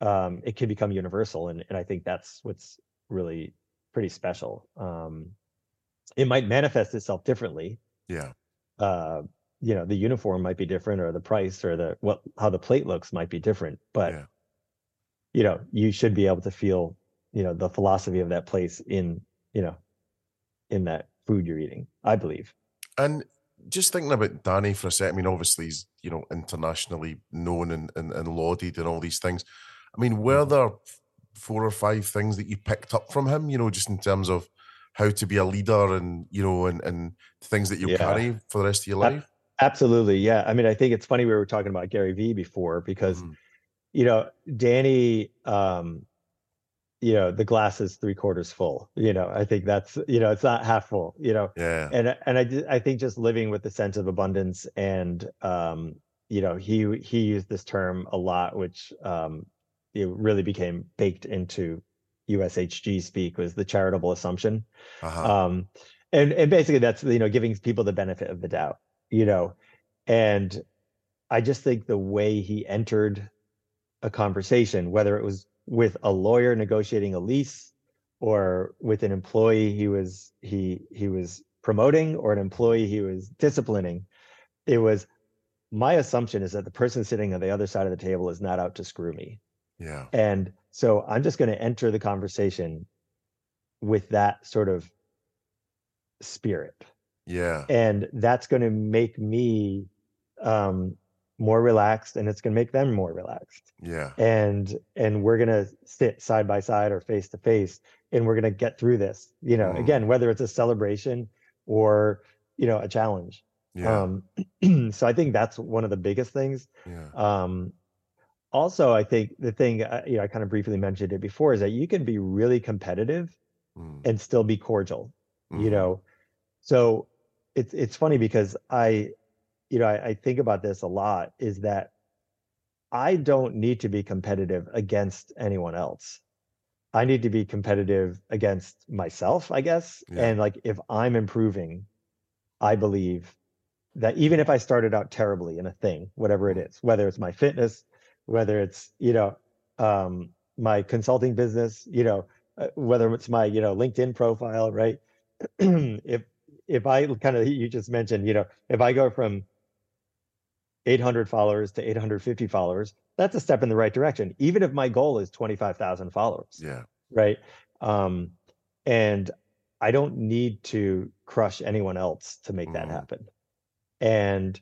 Speaker 8: um, it can become universal. And and I think that's what's really pretty special. Um it might manifest itself differently.
Speaker 1: Yeah.
Speaker 8: Uh, you know, the uniform might be different or the price or the what how the plate looks might be different, but
Speaker 1: Yeah.
Speaker 8: you know, you should be able to feel, you know, the philosophy of that place in, you know, in that food you're eating, I believe.
Speaker 1: And just thinking about Danny for a second, I mean, obviously he's, you know, internationally known and, and, and lauded and all these things. I mean,
Speaker 8: Mm-hmm.
Speaker 1: were there four or five things that you picked up from him, you know, just in terms of how to be a leader and, you know, and, and things that you'll
Speaker 8: Yeah.
Speaker 1: carry for the rest of your life?
Speaker 8: Absolutely. Yeah. I mean, I think it's funny we were talking about Gary Vee before because,
Speaker 1: Mhm.
Speaker 8: you know, Danny, um, you know, the glass is three quarters full. You know, I think that's, you know, it's not half full, you know,
Speaker 1: Yeah.
Speaker 8: and and I I think just living with the sense of abundance and um you know he he used this term a lot which um it really became baked into USHG speak was the charitable assumption
Speaker 1: Uh-huh.
Speaker 8: um and and basically that's you know giving people the benefit of the doubt you know and I just think the way he entered a conversation whether it was with a lawyer negotiating a lease or with an employee he was he he was promoting or an employee he was disciplining it was my assumption is that the person sitting on the other side of the table is not out to screw me
Speaker 1: yeah.
Speaker 8: and so i'm just going to enter the conversation with that sort of spirit
Speaker 1: Yeah.
Speaker 8: and that's going to make me um more relaxed and it's going to make them more relaxed
Speaker 1: Yeah.
Speaker 8: and and we're going to sit side by side or face to face and we're going to get through this you know
Speaker 1: Mm.
Speaker 8: again whether it's a celebration or you know a challenge
Speaker 1: Yeah.
Speaker 8: um so i think that's one of the biggest things
Speaker 1: yeah.
Speaker 8: um also i think the thing uh, you know i kind of briefly mentioned it before is that you can be really competitive
Speaker 1: Mm.
Speaker 8: and still be cordial you
Speaker 1: Mhm.
Speaker 8: know so it's it's funny because i you know I, I think about this a lot is that i don't need to be competitive against anyone else i need to be competitive against myself i guess
Speaker 1: Yeah.
Speaker 8: and like if i'm improving i believe that even if i started out terribly in a thing whatever it is whether it's my fitness whether it's you know um my consulting business you know uh, whether it's my you know linkedin profile right if if i kind of you just mentioned you know if i go from 800 followers to 850 followers that's a step in the right direction even if my goal is 25000 followers
Speaker 1: Yeah.
Speaker 8: right um and I don't need to crush anyone else to make that
Speaker 1: Mhm.
Speaker 8: happen. And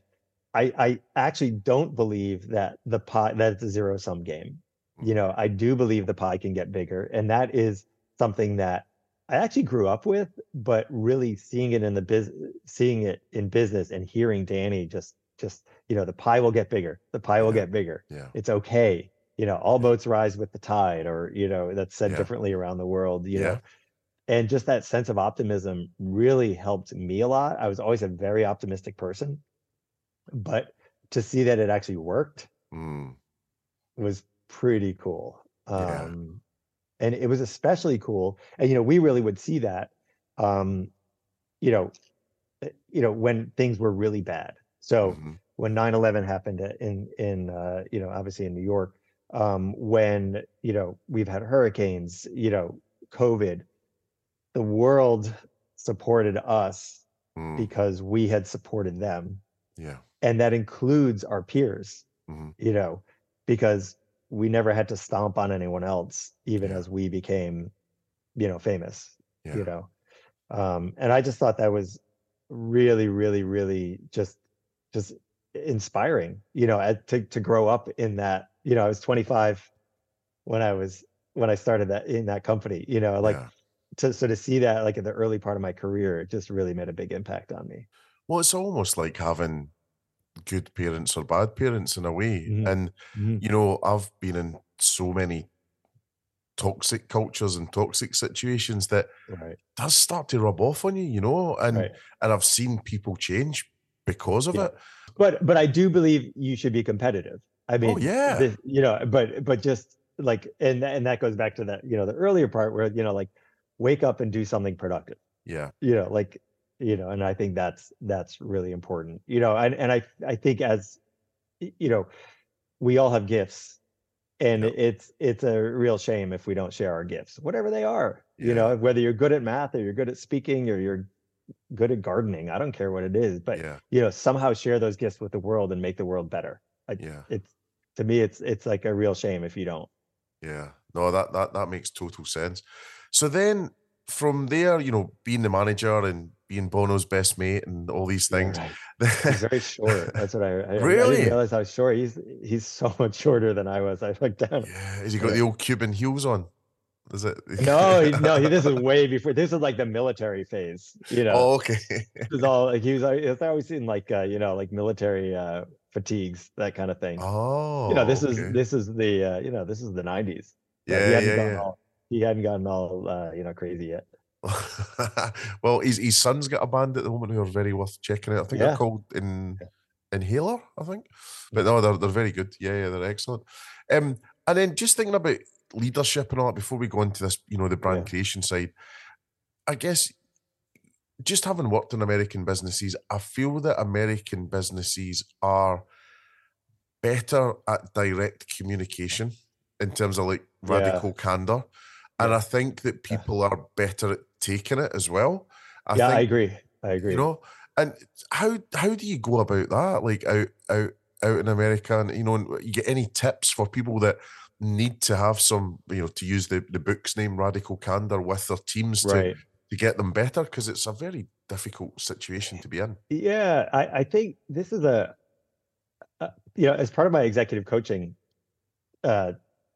Speaker 8: I I actually don't believe that the pie that it's a zero sum game. You mm. know, I do believe the pie can get bigger, and that is something that I actually grew up with, but really seeing it in the biz, seeing it in business, and hearing Danny just just you know the pie will get bigger, the pie will
Speaker 1: Yeah.
Speaker 8: get bigger.
Speaker 1: Yeah.
Speaker 8: It's okay. You know, all boats rise with the tide, or you know that's said
Speaker 1: Yeah.
Speaker 8: differently around the world. You
Speaker 1: Yeah.
Speaker 8: know, and just that sense of optimism really helped me a lot. I was always a very optimistic person, but to see that it actually worked
Speaker 1: Mm.
Speaker 8: was pretty cool.
Speaker 1: Yeah.
Speaker 8: Um, and it was especially cool. And you know, we really would see that, um, you know, uh, you know, when things were really bad. So
Speaker 1: Mhm.
Speaker 8: when 9-11 happened uh, in in uh, you know, obviously in New York, um, when you know we've had hurricanes, you know, COVID, the world supported us
Speaker 1: Mm.
Speaker 8: because we had supported them,
Speaker 1: Yeah.
Speaker 8: And that includes our peers
Speaker 1: Mhm.
Speaker 8: you know, because we never had to stomp on anyone else, even
Speaker 1: Yeah.
Speaker 8: as we became, you know, famous,
Speaker 1: Yeah.
Speaker 8: you know. Um, and I just thought that was really, really, really just just inspiring, you know, at, to to grow up in that, you know, I was 25 when I was when I started that in that company, you know, like
Speaker 1: Yeah.
Speaker 8: to so to see that like in the early part of my career, it just really made a big impact on me.
Speaker 1: Well, it's almost like having good parents or bad parents in a way.
Speaker 8: Mhm.
Speaker 1: And,
Speaker 8: Mhm.
Speaker 1: you know, I've been in so many toxic cultures and toxic situations that
Speaker 8: Right.
Speaker 1: does start to rub off on you, you know, and
Speaker 8: Right.
Speaker 1: and I've seen people change because of
Speaker 8: Yeah.
Speaker 1: it.
Speaker 8: but but I do believe you should be competitive. I mean,
Speaker 1: Oh, yeah.
Speaker 8: this- you know, but but just like and and that goes back to that you know the earlier part where you know like wake up and do something productive.
Speaker 1: Yeah.
Speaker 8: You know, like you know, and I think that's that's really important. You know, and and I I think as you know, we all have gifts. And
Speaker 1: Yep.
Speaker 8: it's it's a real shame if we don't share our gifts, whatever they are.
Speaker 1: Yeah.
Speaker 8: You know, whether you're good at math or you're good at speaking or you're good at gardening, I don't care what it is, but
Speaker 1: Yeah.
Speaker 8: you know somehow share those gifts with the world and make the world better I,
Speaker 1: Yeah.
Speaker 8: it's to me it's it's like a real shame if you don't
Speaker 1: Yeah. No, that that that makes total sense. So then from there, you know, being the manager and being Bono's best mate and all these things.
Speaker 8: he's very short that's what i i, I
Speaker 1: Really?
Speaker 8: didn't realize how short he's he's so much shorter than i was i looked down
Speaker 1: yeah. Has he got
Speaker 8: Yeah.
Speaker 1: the old Cuban heels on? Is it?
Speaker 8: no he, no he, this is way before this is like the military phase you know
Speaker 1: Oh, okay.
Speaker 8: this is all like he was, was always in like uh you know like military uh fatigues that kind of thing
Speaker 1: Oh.
Speaker 8: you know this
Speaker 1: okay.
Speaker 8: is this is the uh you know this is the 90s but
Speaker 1: Yeah,
Speaker 8: he hadn't
Speaker 1: yeah, yeah.
Speaker 8: all he hadn't gotten all uh you know crazy yet
Speaker 1: well, his his son's got a band at the moment who are very worth checking out. I think
Speaker 8: Yeah.
Speaker 1: they're called in Inhaler, I think. But no, they're they're very good. Yeah, yeah, they're excellent. Um, and then just thinking about leadership and all that before we go into this, you know, the brand
Speaker 8: Yeah.
Speaker 1: creation side. I guess just having worked in American businesses, I feel that American businesses are better at direct communication in terms of like
Speaker 8: Yeah.
Speaker 1: radical candor. And I think that people are better at taking it as well. I
Speaker 8: yeah
Speaker 1: think,
Speaker 8: i agree i agree
Speaker 1: You know, and how how do you go about that? Like out out out in America, and you know, you get any tips for people that need to have some, you know, to use the the book's name, radical candor, with their teams to
Speaker 8: right
Speaker 1: to get them better because it's a very difficult situation to be in.
Speaker 8: Yeah, I, I think this is a, uh, you know, as part of my executive coaching uh,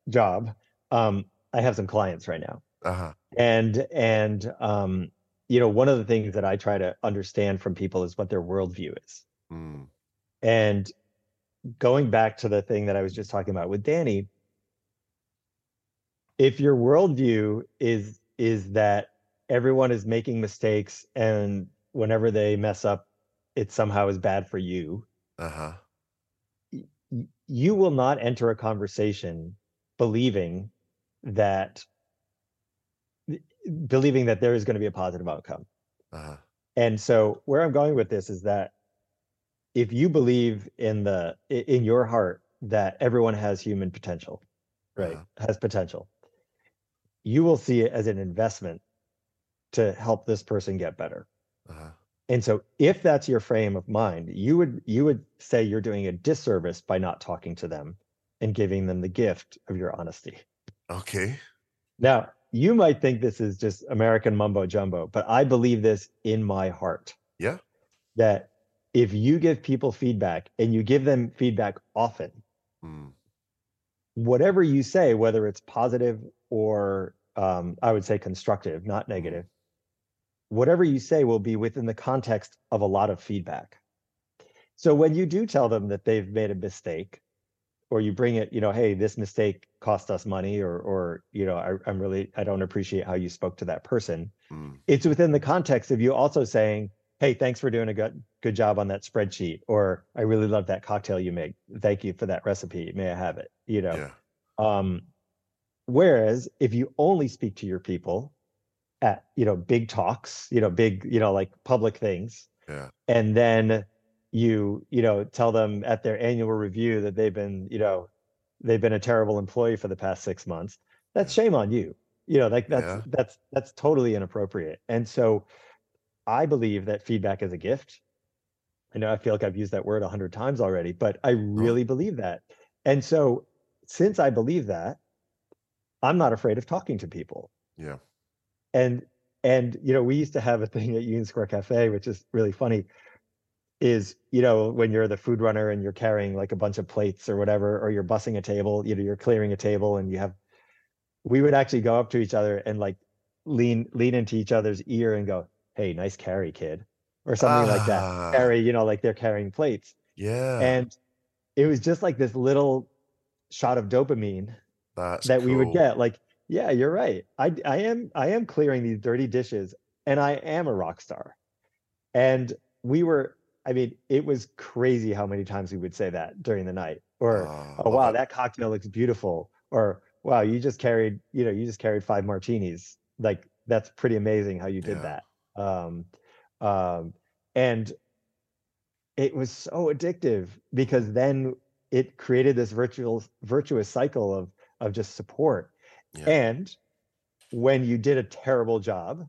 Speaker 8: job, um, I have some clients right now,
Speaker 1: Uh huh.
Speaker 8: And and um, you know, one of the things that I try to understand from people is what their worldview is,
Speaker 1: Mm,
Speaker 8: and going back to the thing that I was just talking about with Danny, if your worldview is is that everyone is making mistakes and whenever they mess up, it somehow is bad for you.
Speaker 1: uh huh.
Speaker 8: y- you will not enter a conversation believing that believing that there is going to be a positive outcome
Speaker 1: Uh huh.
Speaker 8: and so where i'm going with this is that if you believe in the in your heart that everyone has human potential right
Speaker 1: Uh-huh.
Speaker 8: has potential you will see it as an investment to help this person get better
Speaker 1: Uh huh.
Speaker 8: and so if that's your frame of mind, you would you would say you're doing a disservice by not talking to them and giving them the gift of your honesty.
Speaker 1: Okay.
Speaker 8: Now, you might think this is just American mumbo jumbo, but I believe this in my heart
Speaker 1: Yeah.
Speaker 8: that if you give people feedback and you give them feedback often,
Speaker 1: Mm.
Speaker 8: whatever you say, whether it's positive or um, I would say constructive, not negative, whatever you say will be within the context of a lot of feedback. So when you do tell them that they've made a mistake, or you bring it, you know, hey, this mistake cost us money, or or you know, I, I'm really I don't appreciate how you spoke to that person.
Speaker 1: Mm.
Speaker 8: It's within the context of you also saying, hey, thanks for doing a good good job on that spreadsheet, or I really love that cocktail you make. Thank you for that recipe. May I have it? You know.
Speaker 1: Yeah.
Speaker 8: Um, whereas if you only speak to your people at you know big talks, you know big you know like public things,
Speaker 1: Yeah.
Speaker 8: and then you you know tell them at their annual review that they've been you know they've been a terrible employee for the past six months, that's shame on you. You know like that's
Speaker 1: Yeah.
Speaker 8: that's that's totally inappropriate. And so I believe that feedback is a gift. I know I feel like I've used that word a hundred times already, but I really believe that. And so since I believe that, I'm not afraid of talking to people.
Speaker 1: Yeah.
Speaker 8: And and you know, we used to have a thing at Union Square Cafe, which is really funny, is you know, when you're the food runner and you're carrying like a bunch of plates or whatever, or you're bussing a table, you know, you're clearing a table and you have we would actually go up to each other and like lean lean into each other's ear and go, Hey, nice carry, kid. Or something like
Speaker 1: Ah.
Speaker 8: that. Carry, you know, like they're carrying plates.
Speaker 1: Yeah.
Speaker 8: And it was just like this little shot of dopamine
Speaker 1: That's
Speaker 8: that we would get like yeah you're right i i am i am clearing these dirty dishes and i am a rock star and we were i mean it was crazy how many times we would say that during the night or
Speaker 1: Ah,
Speaker 8: oh wow
Speaker 1: it.
Speaker 8: that cocktail looks beautiful or wow you just carried you know you just carried five martinis like that's pretty amazing how you did
Speaker 1: Yeah.
Speaker 8: that um um and it was so addictive because then it created this virtual virtuous cycle of of just support
Speaker 1: Yeah.
Speaker 8: and when you did a terrible job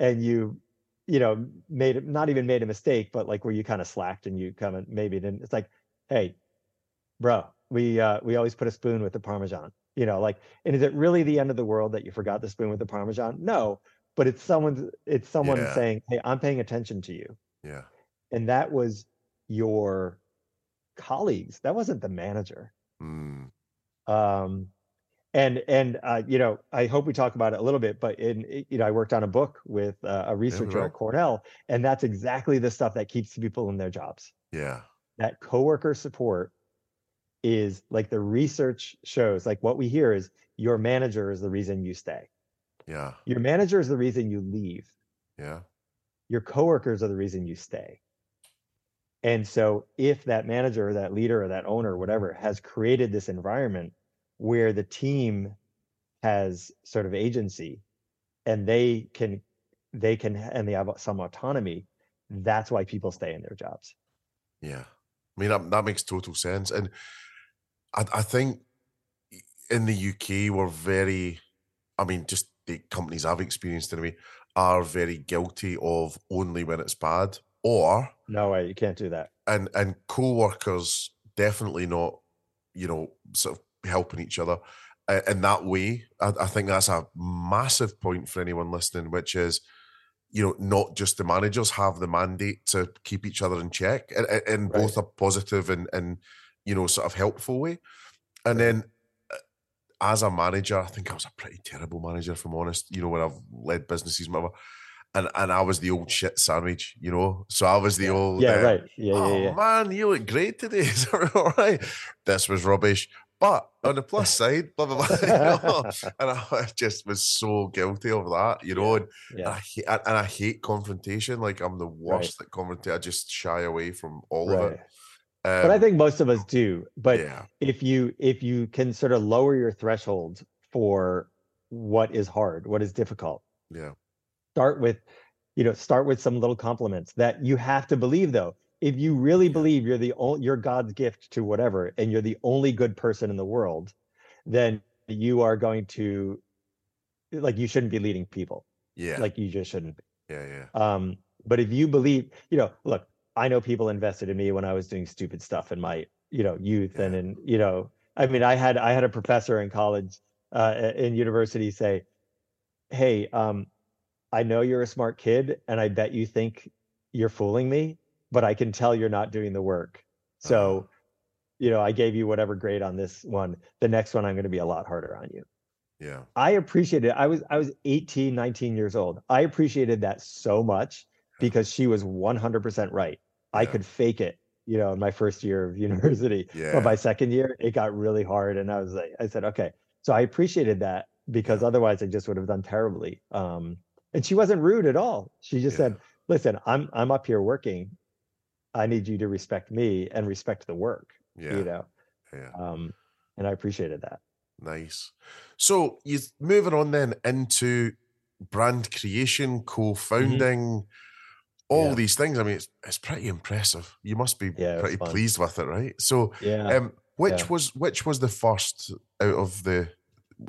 Speaker 8: and you you know made not even made a mistake but like where you kind of slacked and you come and maybe didn't it's like hey bro we uh we always put a spoon with the parmesan you know like and is it really the end of the world that you forgot the spoon with the parmesan no but it's someone's it's someone
Speaker 1: Yeah.
Speaker 8: saying hey i'm paying attention to you
Speaker 1: Yeah.
Speaker 8: and that was your colleagues that wasn't the manager
Speaker 1: Mm.
Speaker 8: um and and uh you know i hope we talk about it a little bit but in you know i worked on a book with uh, a researcher at cornell and that's exactly the stuff that keeps people in their jobs
Speaker 1: Yeah.
Speaker 8: that coworker support is like the research shows like what we hear is your manager is the reason you stay
Speaker 1: Yeah.
Speaker 8: your manager is the reason you leave
Speaker 1: Yeah.
Speaker 8: your coworkers are the reason you stay. And so if that manager or that leader or that owner or whatever has created this environment where the team has sort of agency and they can they can and they have some autonomy, that's why people stay in their jobs.
Speaker 1: Yeah. I mean, that, that makes total sense. And I, I think in the UK, we're very, I mean, just the companies I've experienced anyway, are very guilty of only when it's bad or,
Speaker 8: No way, you can't do that.
Speaker 1: and, and co workers definitely not, you know, sort of helping each other uh, in that way. I, I think that's a massive point for anyone listening, which is, you know, not just the managers have the mandate to keep each other in check in, in- in both a positive and, and, you know, sort of helpful way. And then uh, as a manager, I think I was a pretty terrible manager, if I'm honest, you know, when I've led businesses and whatever. And, and I was the old shit sandwich, you know. So I was the old
Speaker 8: Yeah,
Speaker 1: uh,
Speaker 8: right. Yeah,
Speaker 1: oh
Speaker 8: yeah, yeah.
Speaker 1: man, you look great today. Is all right? This was rubbish. But on the plus side, blah blah blah. you know, and I just was so guilty of that, you know. And, and
Speaker 8: Yeah.
Speaker 1: I hate and I hate confrontation. Like I'm the worst at confrontation. I just shy away from all of
Speaker 8: Right.
Speaker 1: it.
Speaker 8: But I
Speaker 1: Um,
Speaker 8: think most of us do. But
Speaker 1: yeah,
Speaker 8: if you if you can sort of lower your threshold for what is hard, what is difficult,
Speaker 1: yeah,
Speaker 8: start with you know start with some little compliments that you have to believe though if you really believe you're the only you're god's gift to whatever and you're the only good person in the world then you are going to like you shouldn't be leading people.
Speaker 1: Yeah,
Speaker 8: like you just shouldn't be.
Speaker 1: yeah, yeah,
Speaker 8: um but if you believe you know look i know people invested in me when i was doing stupid stuff in my you know youth and in you know i mean i had i had a professor in college uh in university say hey, um, I know you're a smart kid, and I bet you think you're fooling me, but I can tell you're not doing the work. So, you know, I gave you whatever grade on this one. The next one, I'm going to be a lot harder on you.
Speaker 1: Yeah.
Speaker 8: I appreciated I was I was 18, 19 years old. I appreciated that so much because she was 100% right. I
Speaker 1: Yeah.
Speaker 8: could fake it, you know, in my first year of university.
Speaker 1: Yeah.
Speaker 8: But my second year, it got really hard and I was like I said, "Okay." So I appreciated that because otherwise I just would have done terribly. Um and she wasn't rude at all. She just
Speaker 1: Yeah.
Speaker 8: said, "Listen, I'm I'm up here working. I need you to respect me and respect the work."
Speaker 1: Yeah.
Speaker 8: You know.
Speaker 1: Yeah.
Speaker 8: Um and I appreciated that.
Speaker 1: Nice. So you moving on then into brand creation, co-founding, all
Speaker 8: Mm-hmm. Yeah.
Speaker 1: these things. I mean, it's it's pretty impressive. You must be
Speaker 8: Yeah,
Speaker 1: pretty
Speaker 8: fun.
Speaker 1: pleased with it, right? So,
Speaker 8: Yeah.
Speaker 1: um, which
Speaker 8: yeah.
Speaker 1: was which was the first out of the?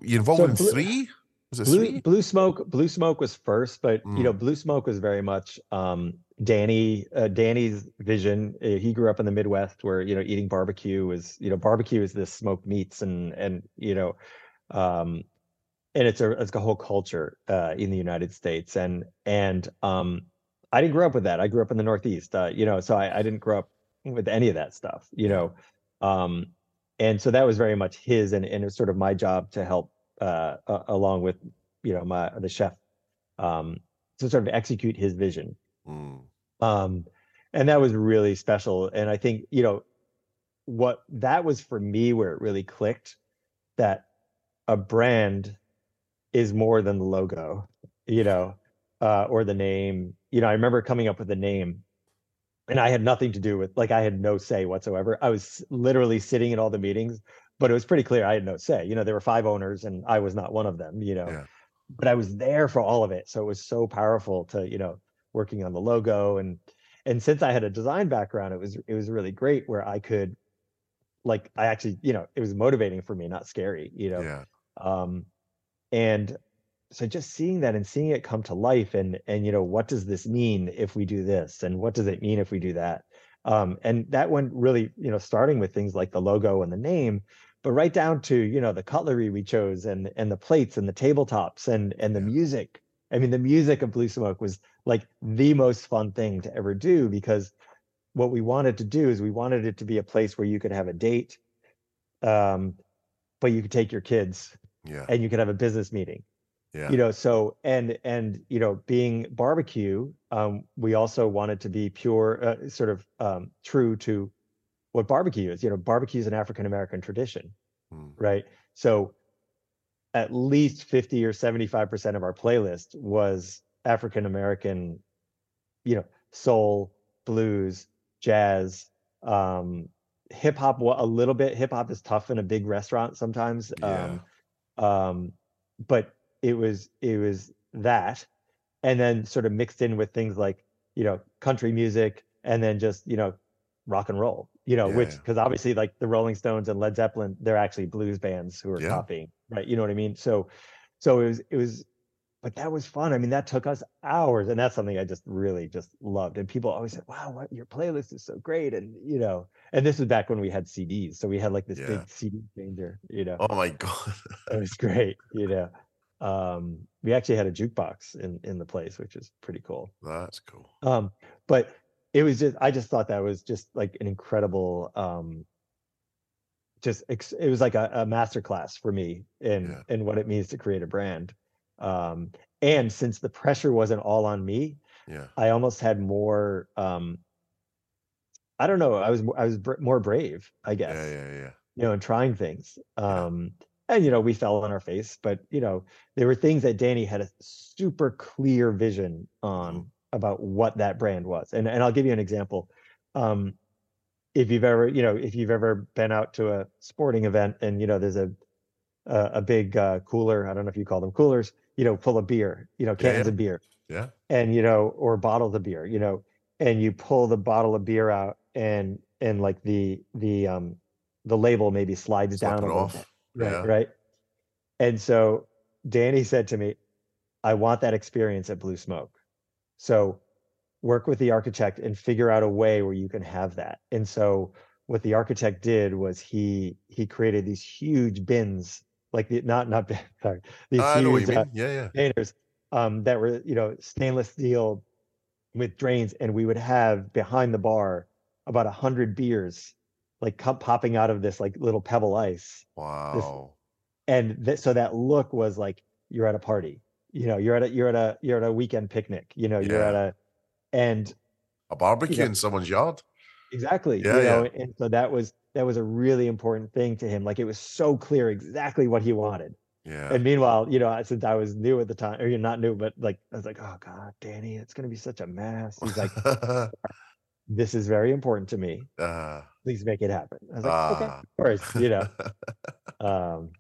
Speaker 1: You involved
Speaker 8: So
Speaker 1: in
Speaker 8: Blue-
Speaker 1: three? Was it
Speaker 8: blue
Speaker 1: three?
Speaker 8: blue smoke blue smoke was first but you know
Speaker 1: Mm.
Speaker 8: blue smoke was very much um danny uh, danny's vision Uh, he grew up in the midwest where you know eating barbecue is you know barbecue is this smoked meats and and you know um and it's a it's a whole culture uh in the united states. And and um i didn't grow up with that. I grew up in the northeast uh you know so i, I didn't grow up with any of that stuff you know um and so that was very much his and, and it was sort of my job to help uh, along with you know my the chef um, to sort of execute his vision
Speaker 1: Mm,
Speaker 8: um, and that was really special and i think you know what that was for me where it really clicked that a brand is more than the logo you know uh, or the name you know i remember coming up with the name and i had nothing to do with like i had no say whatsoever i was literally sitting in all the meetings but it was pretty clear i had no say you know there were five owners and i was not one of them you know
Speaker 1: Yeah.
Speaker 8: but i was there for all of it so it was so powerful to you know working on the logo and and since i had a design background it was it was really great where i could like i actually you know it was motivating for me not scary you know
Speaker 1: yeah.
Speaker 8: um and so just seeing that and seeing it come to life and and you know what does this mean if we do this and what does it mean if we do that um and that went really you know starting with things like the logo and the name but right down to you know the cutlery we chose and and the plates and the tabletops and and the
Speaker 1: Yeah.
Speaker 8: music i mean the music of blue smoke was like the most fun thing to ever do because what we wanted to do is we wanted it to be a place where you could have a date um but you could take your kids
Speaker 1: Yeah.
Speaker 8: and you could have a business meeting
Speaker 1: Yeah.
Speaker 8: you know so and and you know being barbecue um we also wanted to be pure uh, sort of um true to what barbecue is you know barbecue is an african american tradition
Speaker 1: Mm,
Speaker 8: right so at least 50 or 75% of our playlist was african american you know soul blues jazz um hip hop a little bit hip hop is tough in a big restaurant sometimes
Speaker 1: Yeah.
Speaker 8: um um but it was it was that and then sort of mixed in with things like you know country music and then just you know rock and roll you know which
Speaker 1: Yeah.
Speaker 8: because obviously like the rolling stones and led zeppelin they're actually blues bands who are
Speaker 1: Yeah.
Speaker 8: copying right you know what i mean so so it was it was but that was fun i mean that took us hours and that's something i just really just loved and people always said wow what your playlist is so great and you know and this was back when we had cds so we had like this
Speaker 1: Yeah.
Speaker 8: big cd changer you know
Speaker 1: Oh my god.
Speaker 8: it was great you know um we actually had a jukebox in in the place which is pretty cool
Speaker 1: That's cool.
Speaker 8: um but it was just i just thought that was just like an incredible um just it was like a, a master class for me in
Speaker 1: Yeah.
Speaker 8: in what it means to create a brand um and since the pressure wasn't all on me
Speaker 1: Yeah.
Speaker 8: i almost had more um i don't know i was i was br- more brave i guess
Speaker 1: Yeah. Yeah. Yeah.
Speaker 8: you know, and trying things.
Speaker 1: Yeah.
Speaker 8: Um, and you know, we fell on our face, but you know, there were things that Danny had a super clear vision on
Speaker 1: Mhm.
Speaker 8: about what that brand was. And and I'll give you an example. Um, if you've ever, you know, if you've ever been out to a sporting event and you know, there's a a, a big uh, cooler. I don't know if you call them coolers. You know, full of beer. You know, cans
Speaker 1: yeah.
Speaker 8: of beer
Speaker 1: Yeah.
Speaker 8: and you know or bottles of beer you know and you pull the bottle of beer out and and like the the um the label maybe slides
Speaker 1: Slip
Speaker 8: down a little
Speaker 1: off.
Speaker 8: bit right
Speaker 1: Yeah.
Speaker 8: right and so danny said to me i want that experience at blue smoke so work with the architect and figure out a way where you can have that and so what the architect did was he he created these huge bins like the not not sorry these
Speaker 1: know you
Speaker 8: huge uh.
Speaker 1: Yeah, yeah.
Speaker 8: containers um, that were you know stainless steel with drains, and we would have behind the bar about a hundred beers like come popping out of this like little pebble ice,
Speaker 1: Wow.
Speaker 8: and th- so that look was like you're at a party. You know, you're at a you're at a you're at a weekend picnic. You know, you're
Speaker 1: Yeah.
Speaker 8: at a and
Speaker 1: A barbecue
Speaker 8: Yeah.
Speaker 1: in someone's yard.
Speaker 8: Exactly.
Speaker 1: Yeah,
Speaker 8: you know,
Speaker 1: yeah.
Speaker 8: and so that was that was a really important thing to him. Like it was so clear exactly what he wanted.
Speaker 1: Yeah.
Speaker 8: And meanwhile, you know, I- since I was new at the time, or you're not new, but like I was like, oh God, Danny, it's gonna be such a mess. He's like, this is very important to me.
Speaker 1: uh,
Speaker 8: Please make it happen. I was like, okay,
Speaker 1: Ah.
Speaker 8: of course, you know. um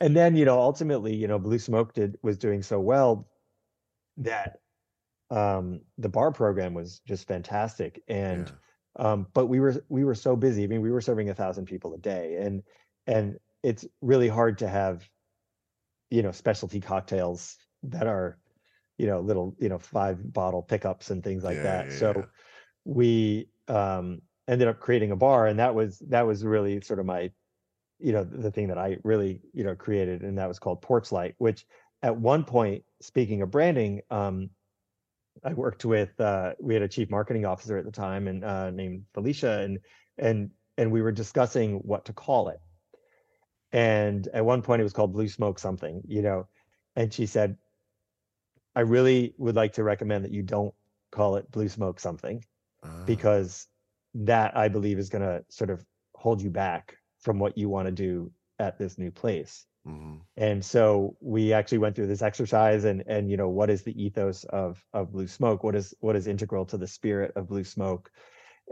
Speaker 8: and then you know ultimately you know blue smoke did was doing so well that um the bar program was just fantastic and
Speaker 1: yeah.
Speaker 8: Um but we were we were so busy i mean we were serving a thousand people a day and and it's really hard to have you know specialty cocktails that are you know little you know five bottle pickups and things like
Speaker 1: Yeah,
Speaker 8: that
Speaker 1: yeah,
Speaker 8: so
Speaker 1: yeah.
Speaker 8: we um ended up creating a bar and that was that was really sort of my you know the thing that i really you know created and that was called porch light which at one point speaking of branding um i worked with uh we had a chief marketing officer at the time and uh named felicia and and and we were discussing what to call it. And at one point it was called blue smoke something you know and she said i really would like to recommend that you don't call it blue smoke something
Speaker 1: Ah,
Speaker 8: because that I believe is going to sort of hold you back from what you want to do at this new place.
Speaker 1: mhm.
Speaker 8: And so we actually went through this exercise and and you know what is the ethos of of blue smoke? What is what is integral to the spirit of blue smoke?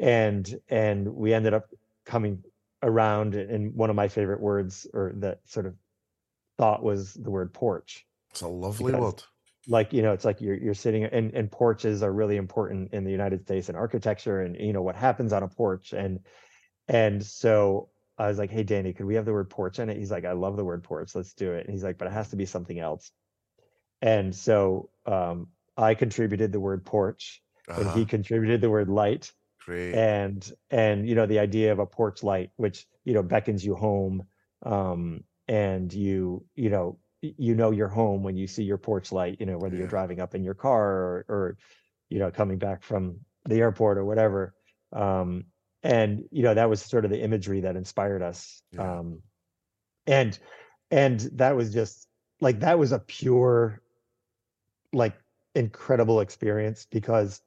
Speaker 8: And and we ended up coming around and one of my favorite words or that sort of thought was the word porch
Speaker 1: It's a lovely word.
Speaker 8: like you know it's like you're you're sitting and and porches are really important in the united states in architecture and you know what happens on a porch and and so i was like hey danny could we have the word porch in it? He's like i love the word porch. Let's do it. And he's like but it has to be something else. And so um i contributed the word porch and
Speaker 1: Uh-huh.
Speaker 8: he contributed the word light
Speaker 1: Great.
Speaker 8: and and you know the idea of a porch light which you know beckons you home um and you you know you know you're home when you see your porch light you know whether you're driving up in your car or, or you know coming back from the airport or whatever um and you know that was sort of the imagery that inspired us
Speaker 1: Yeah.
Speaker 8: um and and that was just like that was a pure like incredible experience because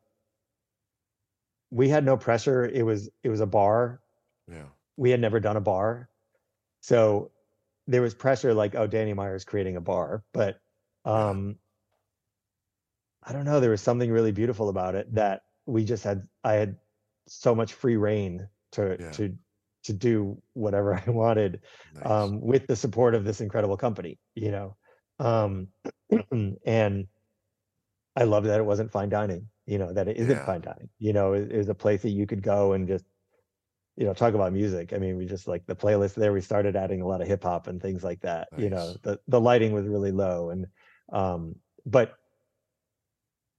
Speaker 8: we had no pressure. It was it was a bar.
Speaker 1: Yeah.
Speaker 8: we had never done a bar. So there was pressure like oh danny meyer is creating a bar but um i don't know. There was something really beautiful about it that we just had i had so much free reign to
Speaker 1: Yeah.
Speaker 8: to to do whatever i wanted
Speaker 1: Nice.
Speaker 8: um, with the support of this incredible company, you know. Um, and I love that it wasn't fine dining, you know, that it isn't
Speaker 1: Yeah.
Speaker 8: fine dining, you know, it, it was a place that you could go and just, you know, talk about music. I mean, we just like the playlist there, we started adding a lot of hip hop and things like that, you know, the, the lighting was really low. And, um, but,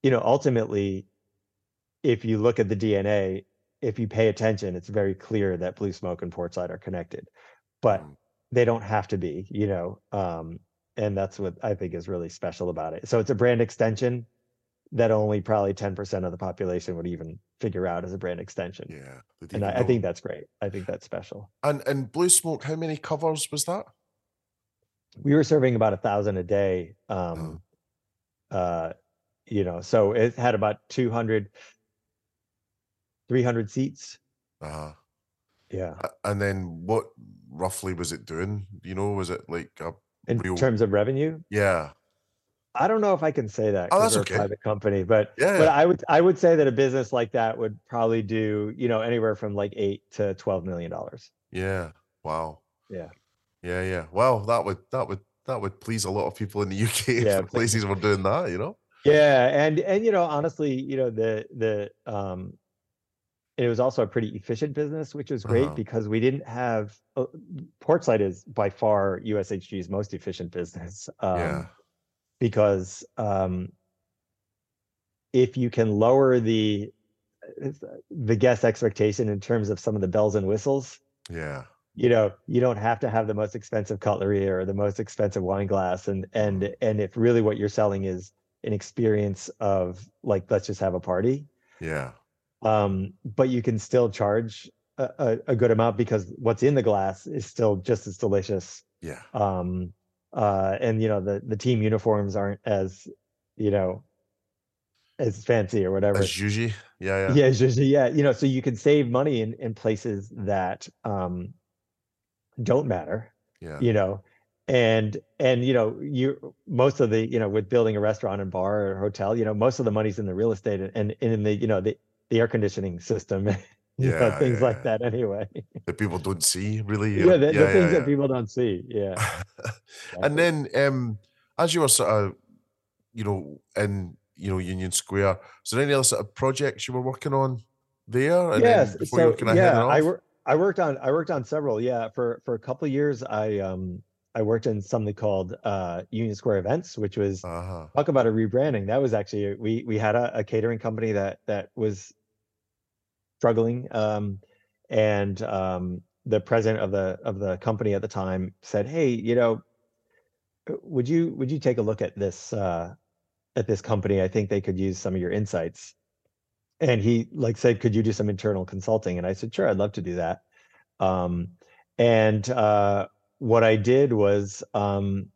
Speaker 8: you know, ultimately, if you look at the DNA, if you pay attention, it's very clear that Blue Smoke and Porchlight are connected, but
Speaker 1: Mm.
Speaker 8: they don't have to be, you know. Um, and that's what I think is really special about it. So it's a brand extension that only probably 10% of the population would even figure out as a brand extension.
Speaker 1: yeah.
Speaker 8: And I, I think that's great. I think that's special.
Speaker 1: And and Blue Smoke, how many covers was that?
Speaker 8: We were serving about a thousand a day.
Speaker 1: Uh-huh.
Speaker 8: Um, uh, you know, so it had about 200, 300 seats.
Speaker 1: Uh-huh.
Speaker 8: Yeah.
Speaker 1: And then what roughly was it doing? You know, was it like a
Speaker 8: In
Speaker 1: real
Speaker 8: terms of revenue,
Speaker 1: Yeah.
Speaker 8: I don't know if I can say that.
Speaker 1: Oh, that's okay.
Speaker 8: a private company, but
Speaker 1: Yeah,
Speaker 8: but
Speaker 1: yeah.
Speaker 8: I would I would say that a business like that would probably do you know anywhere from like eight to twelve million dollars.
Speaker 1: Yeah. Wow.
Speaker 8: Yeah.
Speaker 1: Yeah, yeah. Well, that would that would that would please a lot of people in the UK
Speaker 8: Yeah,
Speaker 1: if places were doing that, you know?
Speaker 8: Yeah, and and you know honestly, you know the the um, it was also a pretty efficient business, which was great
Speaker 1: Uh-huh.
Speaker 8: because we didn't have uh, Porchlight is by far USHG's most efficient business. Um,
Speaker 1: yeah.
Speaker 8: because um, if you can lower the the guest expectation in terms of some of the bells and whistles,
Speaker 1: Yeah.
Speaker 8: you know you don't have to have the most expensive cutlery or the most expensive wine glass and and and if really what you're selling is an experience of like let's just have a party
Speaker 1: Yeah.
Speaker 8: Um but you can still charge a, a, a good amount because what's in the glass is still just as delicious
Speaker 1: Yeah.
Speaker 8: um uh and you know the the team uniforms aren't as you know as fancy or whatever
Speaker 1: As usual. Yeah, yeah.
Speaker 8: yeah just, yeah you know so you can save money in in places that um don't matter
Speaker 1: Yeah.
Speaker 8: you know and and you know you most of the you know with building a restaurant and bar or hotel you know most of the money's in the real estate and, and in the you know the the air conditioning system you know,
Speaker 1: Yeah,
Speaker 8: things
Speaker 1: yeah,
Speaker 8: like
Speaker 1: yeah.
Speaker 8: that anyway
Speaker 1: That people don't see really.
Speaker 8: yeah, the, the
Speaker 1: yeah,
Speaker 8: things
Speaker 1: yeah.
Speaker 8: that people don't see yeah
Speaker 1: and then um as you were sort of you know in you know union square is there any other sort of projects you were working on there and
Speaker 8: yes
Speaker 1: then before you
Speaker 8: so
Speaker 1: were kind of
Speaker 8: yeah i worked i worked on i worked on several yeah for for a couple of years i um i worked in something called uh union square events which was
Speaker 1: uh-huh
Speaker 8: talk about a rebranding that was actually we we had a, a catering company that that was struggling um and um the president of the of the company at the time said hey you know uh, would you would you take a look at this uh at this company? I think they could use some of your insights. And he like said could you do some internal consulting? And i said sure i'd love to do that. Um and uh what i did was um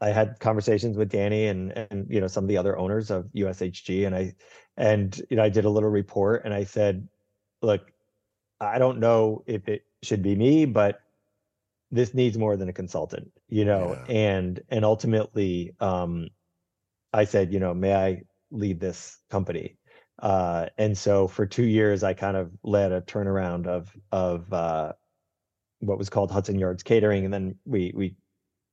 Speaker 8: I had conversations with Danny and and you know some of the other owners of USHG and I and you know I did a little report and I said look I don't know if it should be me but this needs more than a consultant you know
Speaker 1: Yeah.
Speaker 8: and and ultimately um I said you know may I lead this company uh and so for 2 years I kind of led a turnaround of of uh what was called Hudson Yards Catering and then we we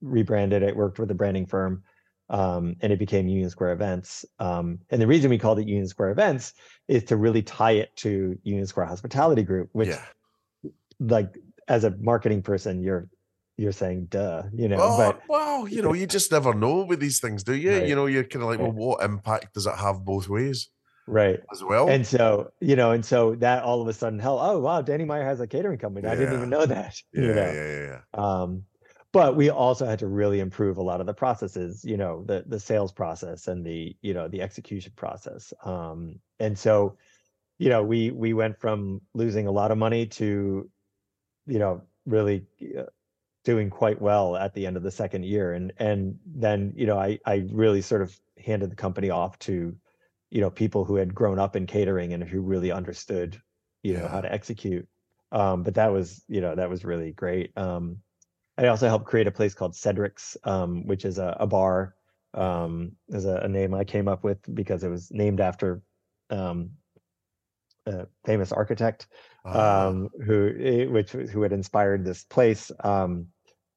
Speaker 8: rebranded it, worked with a branding firm, um, and it became Union Square Events. Um, and the reason we called it Union Square Events is to really tie it to Union Square Hospitality Group, which,
Speaker 1: yeah
Speaker 8: like, as a marketing person, you're you're saying, "Duh," you know.
Speaker 1: oh,
Speaker 8: but
Speaker 1: well you know you just never know with these things do you
Speaker 8: Right.
Speaker 1: you know you're kind of like well what impact does it have both ways
Speaker 8: right,
Speaker 1: as well
Speaker 8: and so you know, and so that all of a sudden, hell, oh wow, Danny Meyer has a catering company. I didn't even know that.
Speaker 1: yeah,
Speaker 8: you know?
Speaker 1: yeah yeah yeah
Speaker 8: um but we also had to really improve a lot of the processes you know the the sales process and the you know the execution process um and so you know we we went from losing a lot of money to you know really uh, doing quite well at the end of the second year and and then you know i i really sort of handed the company off to you know people who had grown up in catering and who really understood you know how to execute um but that was you know that was really great um I also helped create a place called Cedric's, um, which is a, a bar. Um, is a, a name I came up with because it was named after um, a famous architect um, who eh, which who had inspired this place um,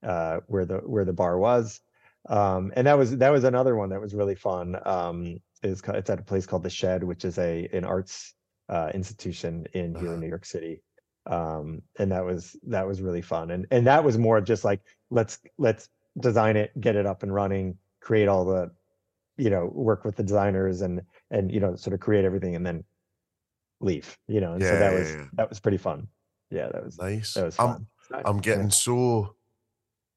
Speaker 8: uh, where the where the bar was. Um, and that was that was another one that was really fun. Um, is it's at a place called the Shed, which is a an arts uh, institution in here
Speaker 1: Uh-huh.
Speaker 8: in New York City. Um, and that was that was really fun. And and that was more just like let's let's design it, get it up and running, create all the, you know, work with the designers and and you know sort of create everything and then leave. You know, and so that
Speaker 1: yeah,
Speaker 8: was
Speaker 1: yeah.
Speaker 8: that was pretty fun. Yeah, that was
Speaker 1: nice
Speaker 8: that was
Speaker 1: I'm-
Speaker 8: fun.
Speaker 1: I'm getting so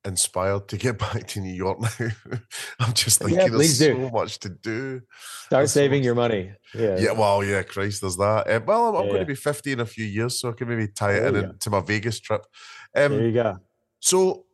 Speaker 1: inspired to get back to New York now. I'm just thinking
Speaker 8: please
Speaker 1: there's
Speaker 8: do.
Speaker 1: so much to do.
Speaker 8: Start
Speaker 1: There's
Speaker 8: saving
Speaker 1: much
Speaker 8: your money. Yeah.
Speaker 1: Yeah, well, yeah, Christ, there's that. Uh, well, I'm, I'm
Speaker 8: Yeah,
Speaker 1: going
Speaker 8: yeah.
Speaker 1: to be 50 in a few years, so I can maybe tie it
Speaker 8: There
Speaker 1: in
Speaker 8: you go.
Speaker 1: into my Vegas trip.
Speaker 8: there
Speaker 1: Um,
Speaker 8: you go.
Speaker 1: so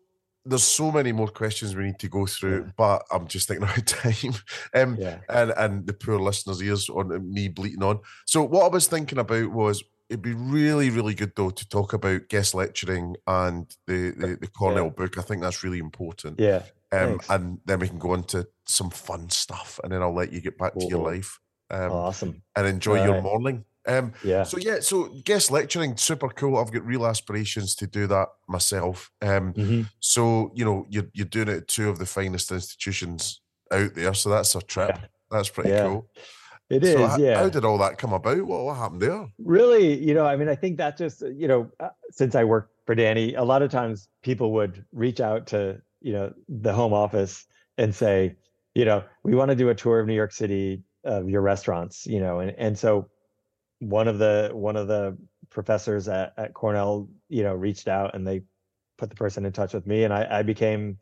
Speaker 1: there's so many more questions we need to go through,
Speaker 8: Yeah.
Speaker 1: but I'm just thinking about time. Um,
Speaker 8: Yeah.
Speaker 1: and and the poor listeners' ears on me bleating on. So what I was thinking about was it'd be really, really good though to talk about guest lecturing and the the, the Cornell book. I think that's really important.
Speaker 8: Yeah.
Speaker 1: um, and then we can go into some fun stuff, and then I'll let you get back to your life um,
Speaker 8: awesome.
Speaker 1: and enjoy your
Speaker 8: Alright.
Speaker 1: morning. Um,
Speaker 8: Yeah.
Speaker 1: so yeah, so guest lecturing, super cool. I've got real aspirations to do that myself. Um,
Speaker 8: Mhm.
Speaker 1: so you know, you're you're doing it at two of the finest institutions out there, so that's a trip.
Speaker 8: Yeah.
Speaker 1: That's pretty
Speaker 8: Yeah.
Speaker 1: cool.
Speaker 8: It is.
Speaker 1: so h-
Speaker 8: yeah.
Speaker 1: how did all that come about? What, what happened there?
Speaker 8: really you know i mean i think that just uh, you know uh, since i worked for danny a lot of times people would reach out to you know the home office and say you know we want to do a tour of new york city of your restaurants you know and and so one of the one of the professors at, at cornell you know reached out and they put the person in touch with me, and I, I became,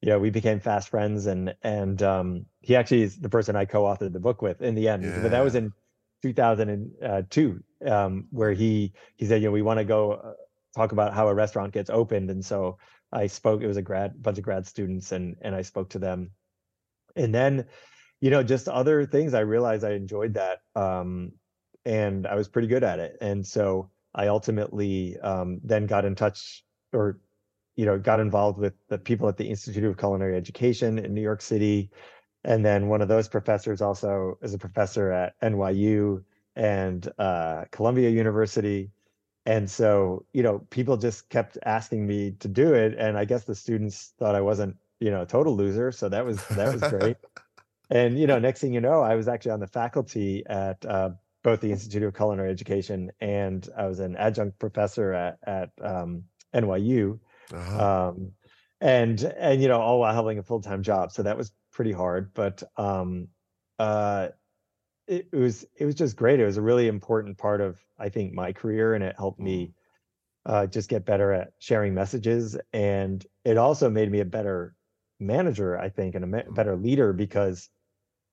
Speaker 8: you know, we became fast friends, and and um, he actually is the person I co-authored the book with in the end. But that was in 2002, um, where he he said, you know, we want to go uh, talk about how a restaurant gets opened, and so I spoke. It was a grad bunch of grad students, and and I spoke to them, and then, you know, just other things. I realized I enjoyed that, um, and I was pretty good at it, and so I ultimately um, then got in touch, or you know, got involved with the people at the Institute of Culinary Education in New York City, and then one of those professors also is a professor at NYU and uh, Columbia University. And so, you know, people just kept asking me to do it, and I guess the students thought I wasn't, you know, a total loser. So that was that was great. and you know, next thing you know, I was actually on the faculty at uh, both the Institute of Culinary Education and I was an adjunct professor at at um, NYU
Speaker 1: Uh-huh.
Speaker 8: um and and you know all while having a full-time job so that was pretty hard but um uh it, it was it was just great it was a really important part of i think my career and it helped me uh just get better at sharing messages and it also made me a better manager i think and a ma- better leader because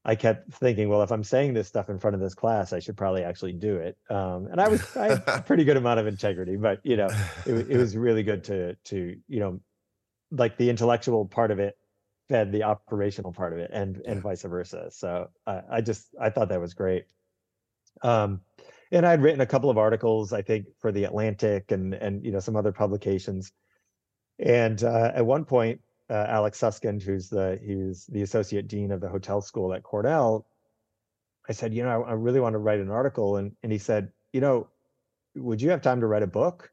Speaker 8: I kept thinking, well, if I'm saying this stuff in front of this class, I should probably actually do it. Um, and I was I had a pretty good amount of integrity, but you know, it, it was really good to to you know, like the intellectual part of it fed the operational part of it, and and vice versa. So I, I just I thought that was great. Um, and I'd written a couple of articles, I think, for the Atlantic and and you know some other publications. And uh, at one point, uh, Alex Susskind, who's the he's the associate dean of the hotel school at Cornell, I said, you know, I, I really want to write an article, and and he said, you know, would you have time to write a book?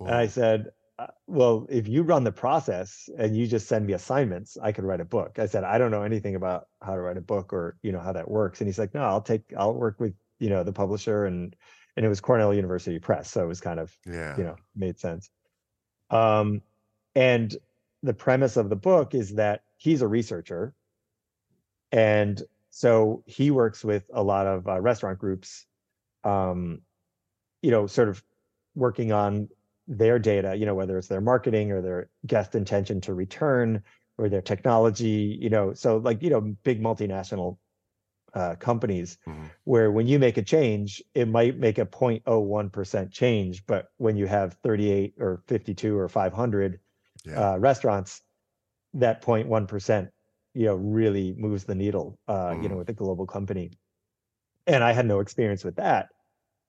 Speaker 8: And I said, uh, well, if you run the process and you just send me assignments, I could write a book. I said, I don't know anything about how to write a book or you know how that works. And he's like, no, I'll take, I'll work with you know the publisher, and and it was Cornell University Press, so it was kind of
Speaker 1: Yeah.
Speaker 8: you know made sense. Um, and the premise of the book is that he's a researcher, and so he works with a lot of uh, restaurant groups, um, you know, sort of working on their data, you know, whether it's their marketing or their guest intention to return or their technology, you know, so like, you know, big multinational uh, companies where when you make a change, it might make a 0.01% change, but when you have 38 or 52 or 500
Speaker 1: Yeah.
Speaker 8: uh, restaurants, that 0.1%, you know, really moves the needle, uh, you know, with a global company. And I had no experience with that.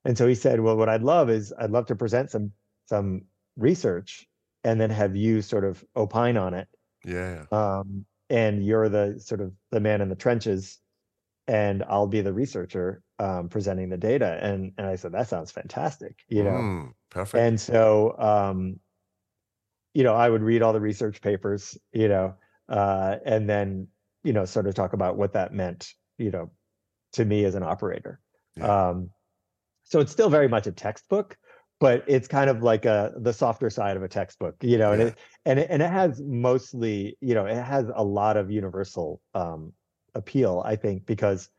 Speaker 8: And so he said, well, what I'd love is I'd love to present some some research and then have you sort of opine on it.
Speaker 1: Yeah.
Speaker 8: Um, and you're the sort of the man in the trenches and I'll be the researcher um, presenting the data. And and I said, that sounds fantastic, you know.
Speaker 1: Mm, perfect.
Speaker 8: And so um, you know, I would read all the research papers, you know, uh, and then, you know, sort of talk about what that meant, you know, to me as an operator. Um, so it's still very much a textbook, but it's kind of like a the softer side of a textbook, you know, and it and it, and it has mostly, you know, it has a lot of universal um, appeal, I think, because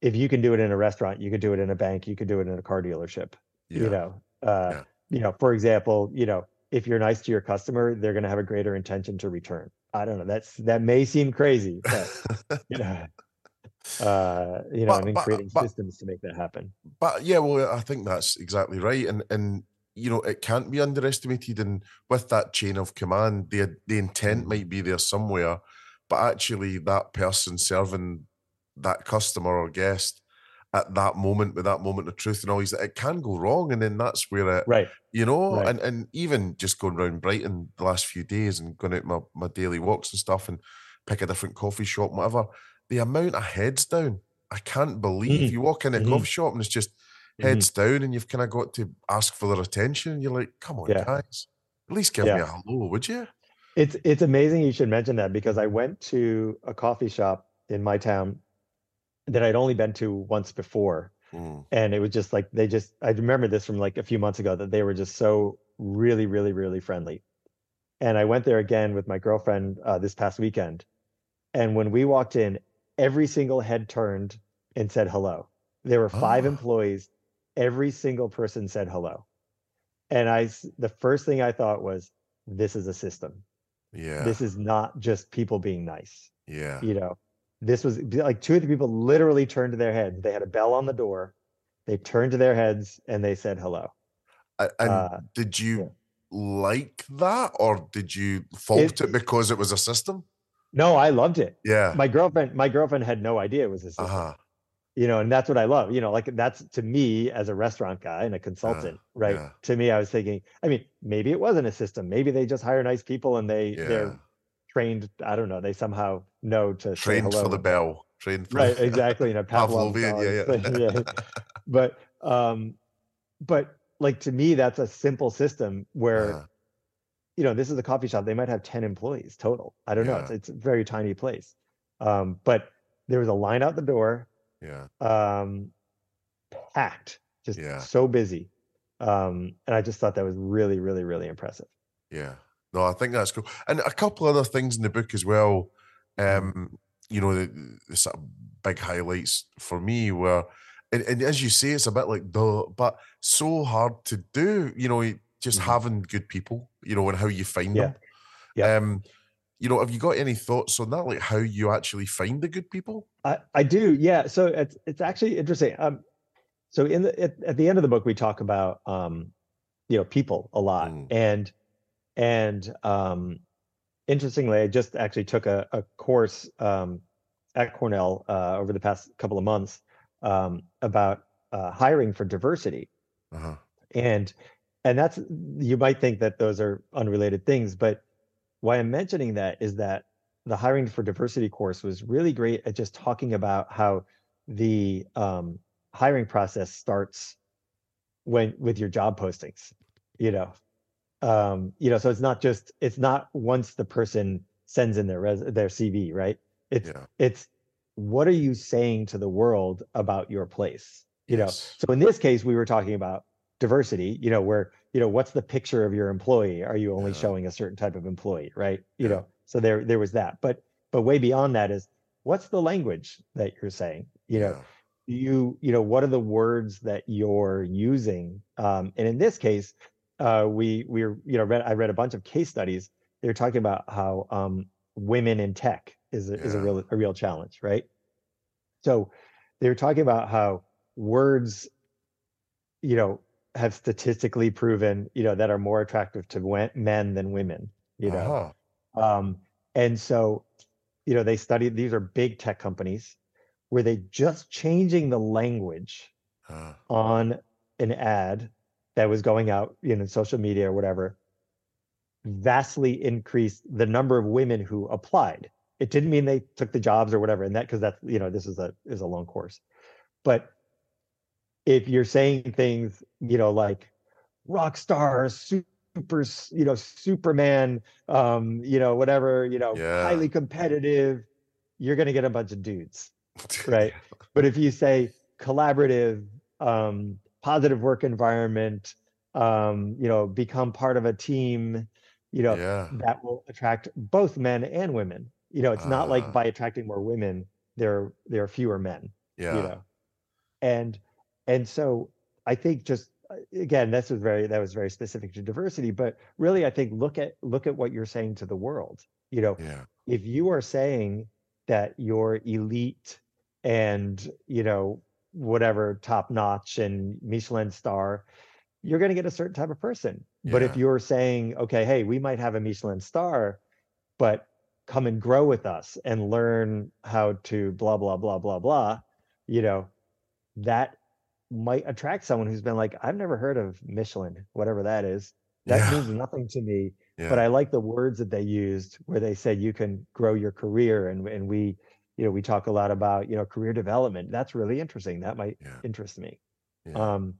Speaker 8: if you can do it in a restaurant, you could do it in a bank, you could do it in a car dealership,
Speaker 1: Yeah.
Speaker 8: you know. Uh,
Speaker 1: Yeah.
Speaker 8: You know, for example, you know, if you're nice to your customer, they're going to have a greater intention to return. I don't know. That's that may seem crazy, but you know, uh, you know,
Speaker 1: But-
Speaker 8: and in
Speaker 1: but-
Speaker 8: creating
Speaker 1: but-
Speaker 8: systems to make that happen.
Speaker 1: But yeah, well, I think that's exactly right, and and you know it can't be underestimated. And with that chain of command, the the intent
Speaker 8: Mm.
Speaker 1: might be there somewhere, but actually that person serving that customer or guest at that moment with that moment of truth and all that it can go wrong, and then that's where it
Speaker 8: Right.
Speaker 1: you know,
Speaker 8: Right.
Speaker 1: and and even just going around Brighton the last few days and going out my, my daily walks and stuff and pick a different coffee shop, whatever. The amount of heads down, I can't believe
Speaker 8: Mhm.
Speaker 1: you walk in a
Speaker 8: Mhm.
Speaker 1: coffee shop and it's just heads down and you've kind of got to ask for their attention. And you're like, come on,
Speaker 8: Yeah.
Speaker 1: guys, at least give me a hello, would you?
Speaker 8: It's it's amazing you should mention that because I went to a coffee shop in my town that I'd only been to once before.
Speaker 1: Mm.
Speaker 8: And it was just like they just I remember this from like a few months ago that they were just so really, really, really friendly. And I went there again with my girlfriend uh, this past weekend. And when we walked in, every single head turned and said hello. There were five
Speaker 1: Ah.
Speaker 8: employees. Every single person said hello. And I, the first thing I thought was, this is a system.
Speaker 1: Yeah.
Speaker 8: This is not just people being nice.
Speaker 1: yeah.
Speaker 8: You know, this was like two of the people literally turned to their heads. They had a bell on the door. They turned to their heads and they said hello.
Speaker 1: And
Speaker 8: uh,
Speaker 1: did you like that or did you fault it,
Speaker 8: It-
Speaker 1: because it was a system?
Speaker 8: No, I loved it.
Speaker 1: Yeah.
Speaker 8: My girlfriend, my girlfriend had no idea it was a system.
Speaker 1: Uh-huh.
Speaker 8: you know and that's what i love you know like that's to me as a restaurant guy and a consultant right
Speaker 1: yeah.
Speaker 8: to me i was thinking i mean maybe it wasn't a system maybe they just hire nice people and they
Speaker 1: Yeah.
Speaker 8: they're trained i don't know they somehow know to say
Speaker 1: Trained for the bell. Trained for
Speaker 8: right exactly you know Pavlov's
Speaker 1: Pavlovian, yeah, yeah.
Speaker 8: yeah. but um but like to me that's a simple system where
Speaker 1: Uh-huh.
Speaker 8: you know this is a coffee shop they might have 10 employees total i don't know it's, it's a very tiny place um but there was a line out the door
Speaker 1: yeah.
Speaker 8: um packed just
Speaker 1: Yeah.
Speaker 8: so busy um and i just thought that was really really really impressive
Speaker 1: Yeah. No, I think that's cool. And a couple other things in the book as well. Um, you know, the, the sort of big highlights for me were and, and as you say, it's a bit like duh, but so hard to do, you know, just
Speaker 8: Mhm.
Speaker 1: having good people, you know, and how you find
Speaker 8: Yeah.
Speaker 1: them.
Speaker 8: Yeah.
Speaker 1: Um, you know, have you got any thoughts on that? Like how you actually find the good people?
Speaker 8: i i do yeah so it's it's actually interesting um so in the at, at the end of the book we talk about um you know people a lot
Speaker 1: Mm.
Speaker 8: and and um interestingly i just actually took a, a course um at cornell uh over the past couple of months um about uh hiring for diversity
Speaker 1: Uh-huh.
Speaker 8: and and that's you might think that those are unrelated things but why i'm mentioning that is that the hiring for diversity course was really great at just talking about how the um, hiring process starts when with your job postings you know um you know so it's not just it's not once the person sends in their res- their cv right? It's
Speaker 1: Yeah.
Speaker 8: it's what are you saying to the world about your place? You know so in this case we were talking about diversity you know where you know what's the picture of your employee? Are you only
Speaker 1: Yeah.
Speaker 8: showing a certain type of employee right? You
Speaker 1: Yeah.
Speaker 8: know so there there was that. But but way beyond that is what's the language that you're saying? You know you you know what are the words that you're using? Um and in this case uh we we were you know read i read a bunch of case studies. They're talking about how um women in tech is a, is a real a real challenge right? So they were talking about how words you know have statistically proven you know that are more attractive to men than women you know?
Speaker 1: Uh-huh.
Speaker 8: um, and so, you know, they studied, these are big tech companies where they just changing the language
Speaker 1: Uh,
Speaker 8: on an ad that was going out, you know, social media or whatever, vastly increased the number of women who applied. It didn't mean they took the jobs or whatever, and that because that's you know this is a is a long course, but if you're saying things you know like rock star super you know superman um you know whatever you know
Speaker 1: Yeah.
Speaker 8: highly competitive you're going to get a bunch of dudes right but if you say collaborative um positive work environment um you know become part of a team you know
Speaker 1: yeah.
Speaker 8: that will attract both men and women you know it's not
Speaker 1: Ah.
Speaker 8: like by attracting more women there there are fewer men
Speaker 1: Yeah.
Speaker 8: you know and and so i think just uh, again this was very that was very specific to diversity but really i think look at look at what you're saying to the world you know
Speaker 1: Yeah.
Speaker 8: if you are saying that you're elite and you know whatever top notch and michelin star you're going to get a certain type of person but if you're saying okay hey we might have a michelin star but come and grow with us and learn how to blah blah blah blah blah you know that might attract someone who's been like i've never heard of michelin whatever that is that
Speaker 1: Yeah.
Speaker 8: means nothing to me
Speaker 1: Yeah.
Speaker 8: but I like the words that they used where they said you can grow your career and and we you know we talk a lot about you know career development that's really interesting that might
Speaker 1: Yeah.
Speaker 8: interest me
Speaker 1: yeah.
Speaker 8: um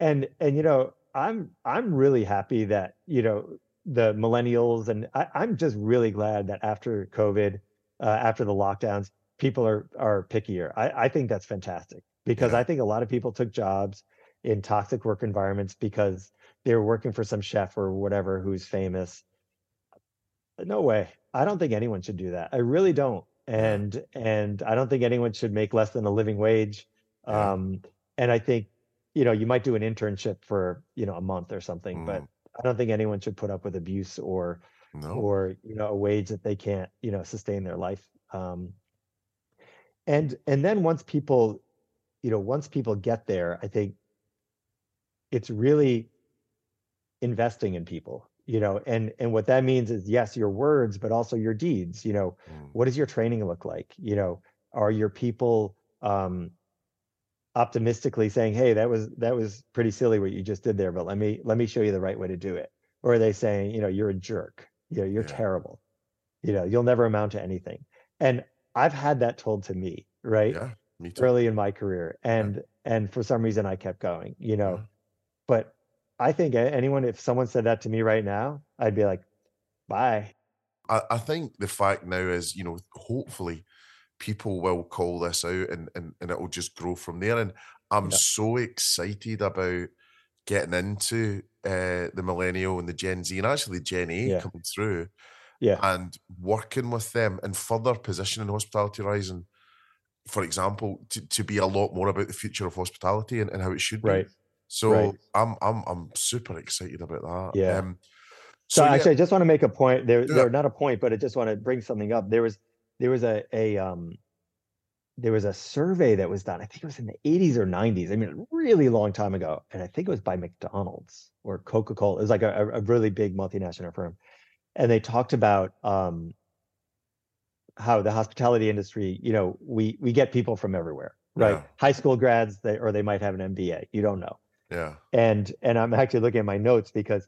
Speaker 8: and and you know I'm I'm really happy that you know the millennials and I, I'm just really glad that after COVID uh, after the lockdowns people are are pickier I, I think that's fantastic because
Speaker 1: Yeah.
Speaker 8: I think a lot of people took jobs in toxic work environments because they were working for some chef or whatever who's famous no way i don't think anyone should do that i really don't and and i don't think anyone should make less than a living wage um and i think you know you might do an internship for you know a month or something but
Speaker 1: Mm.
Speaker 8: I don't think anyone should put up with abuse or
Speaker 1: No.
Speaker 8: or you know a wage that they can't you know sustain their life um and and then once people you know once people get there i think it's really investing in people you know and and what that means is yes your words but also your deeds you know
Speaker 1: Mm.
Speaker 8: what does your training look like you know are your people um optimistically saying hey that was that was pretty silly what you just did there but let me let me show you the right way to do it or are they saying you know you're a jerk you know you're
Speaker 1: Yeah.
Speaker 8: terrible you know you'll never amount to anything and i've had that told to me right
Speaker 1: Yeah, me too.
Speaker 8: early in my career and and for some reason i kept going you know
Speaker 1: Yeah.
Speaker 8: but i think anyone if someone said that to me right now i'd be like bye
Speaker 1: I, I think the fact now is, you know, hopefully people will call this out and, and, and it'll just grow from there. And I'm
Speaker 8: Yeah.
Speaker 1: so excited about getting into uh, the millennial and the Gen Z and actually Gen A
Speaker 8: Yeah.
Speaker 1: coming through
Speaker 8: yeah
Speaker 1: and working with them and further positioning Hospitality Rising, for example, to, to be a lot more about the future of hospitality and, and how it should be.
Speaker 8: right
Speaker 1: So
Speaker 8: right.
Speaker 1: I'm I'm I'm super excited about that.
Speaker 8: Yeah.
Speaker 1: Um,
Speaker 8: so,
Speaker 1: yeah,
Speaker 8: actually i just want to make a point there
Speaker 1: Yeah.
Speaker 8: there not a point but i just want to bring something up there was there was a a um there was a survey that was done i think it was in the 80s or 90s i mean a really long time ago and i think it was by mcdonald's or coca-cola it was like a, a really big multinational firm and they talked about um how the hospitality industry you know we we get people from everywhere right
Speaker 1: Yeah.
Speaker 8: high school grads they or they might have an mba you don't know
Speaker 1: yeah,
Speaker 8: and and i'm actually looking at my notes because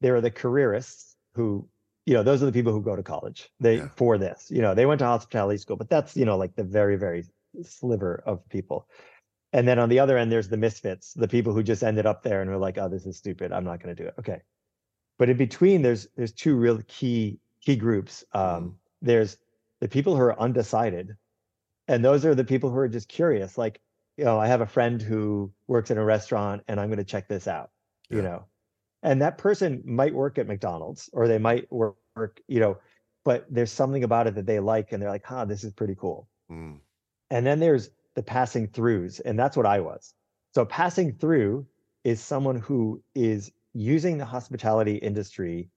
Speaker 8: there are the careerists who you know those are the people who go to college. They
Speaker 1: Yeah.
Speaker 8: for this you know they went to hospitality school but that's you know like the very very sliver of people. And then on the other end there's the misfits the people who just ended up there and were like oh this is stupid. I'm not going to do it. Okay. But in between there's there's two real key key groups. Um there's the people who are undecided and those are the people who are just curious like you know i have a friend who works in a restaurant and i'm going to check this out you know? And that person might work at mcdonald's or they might work, work you know but there's something about it that they like and they're like huh this is pretty cool.
Speaker 1: Mm,
Speaker 8: and then there's the passing throughs and that's what i was. So passing through is someone who is using the hospitality industry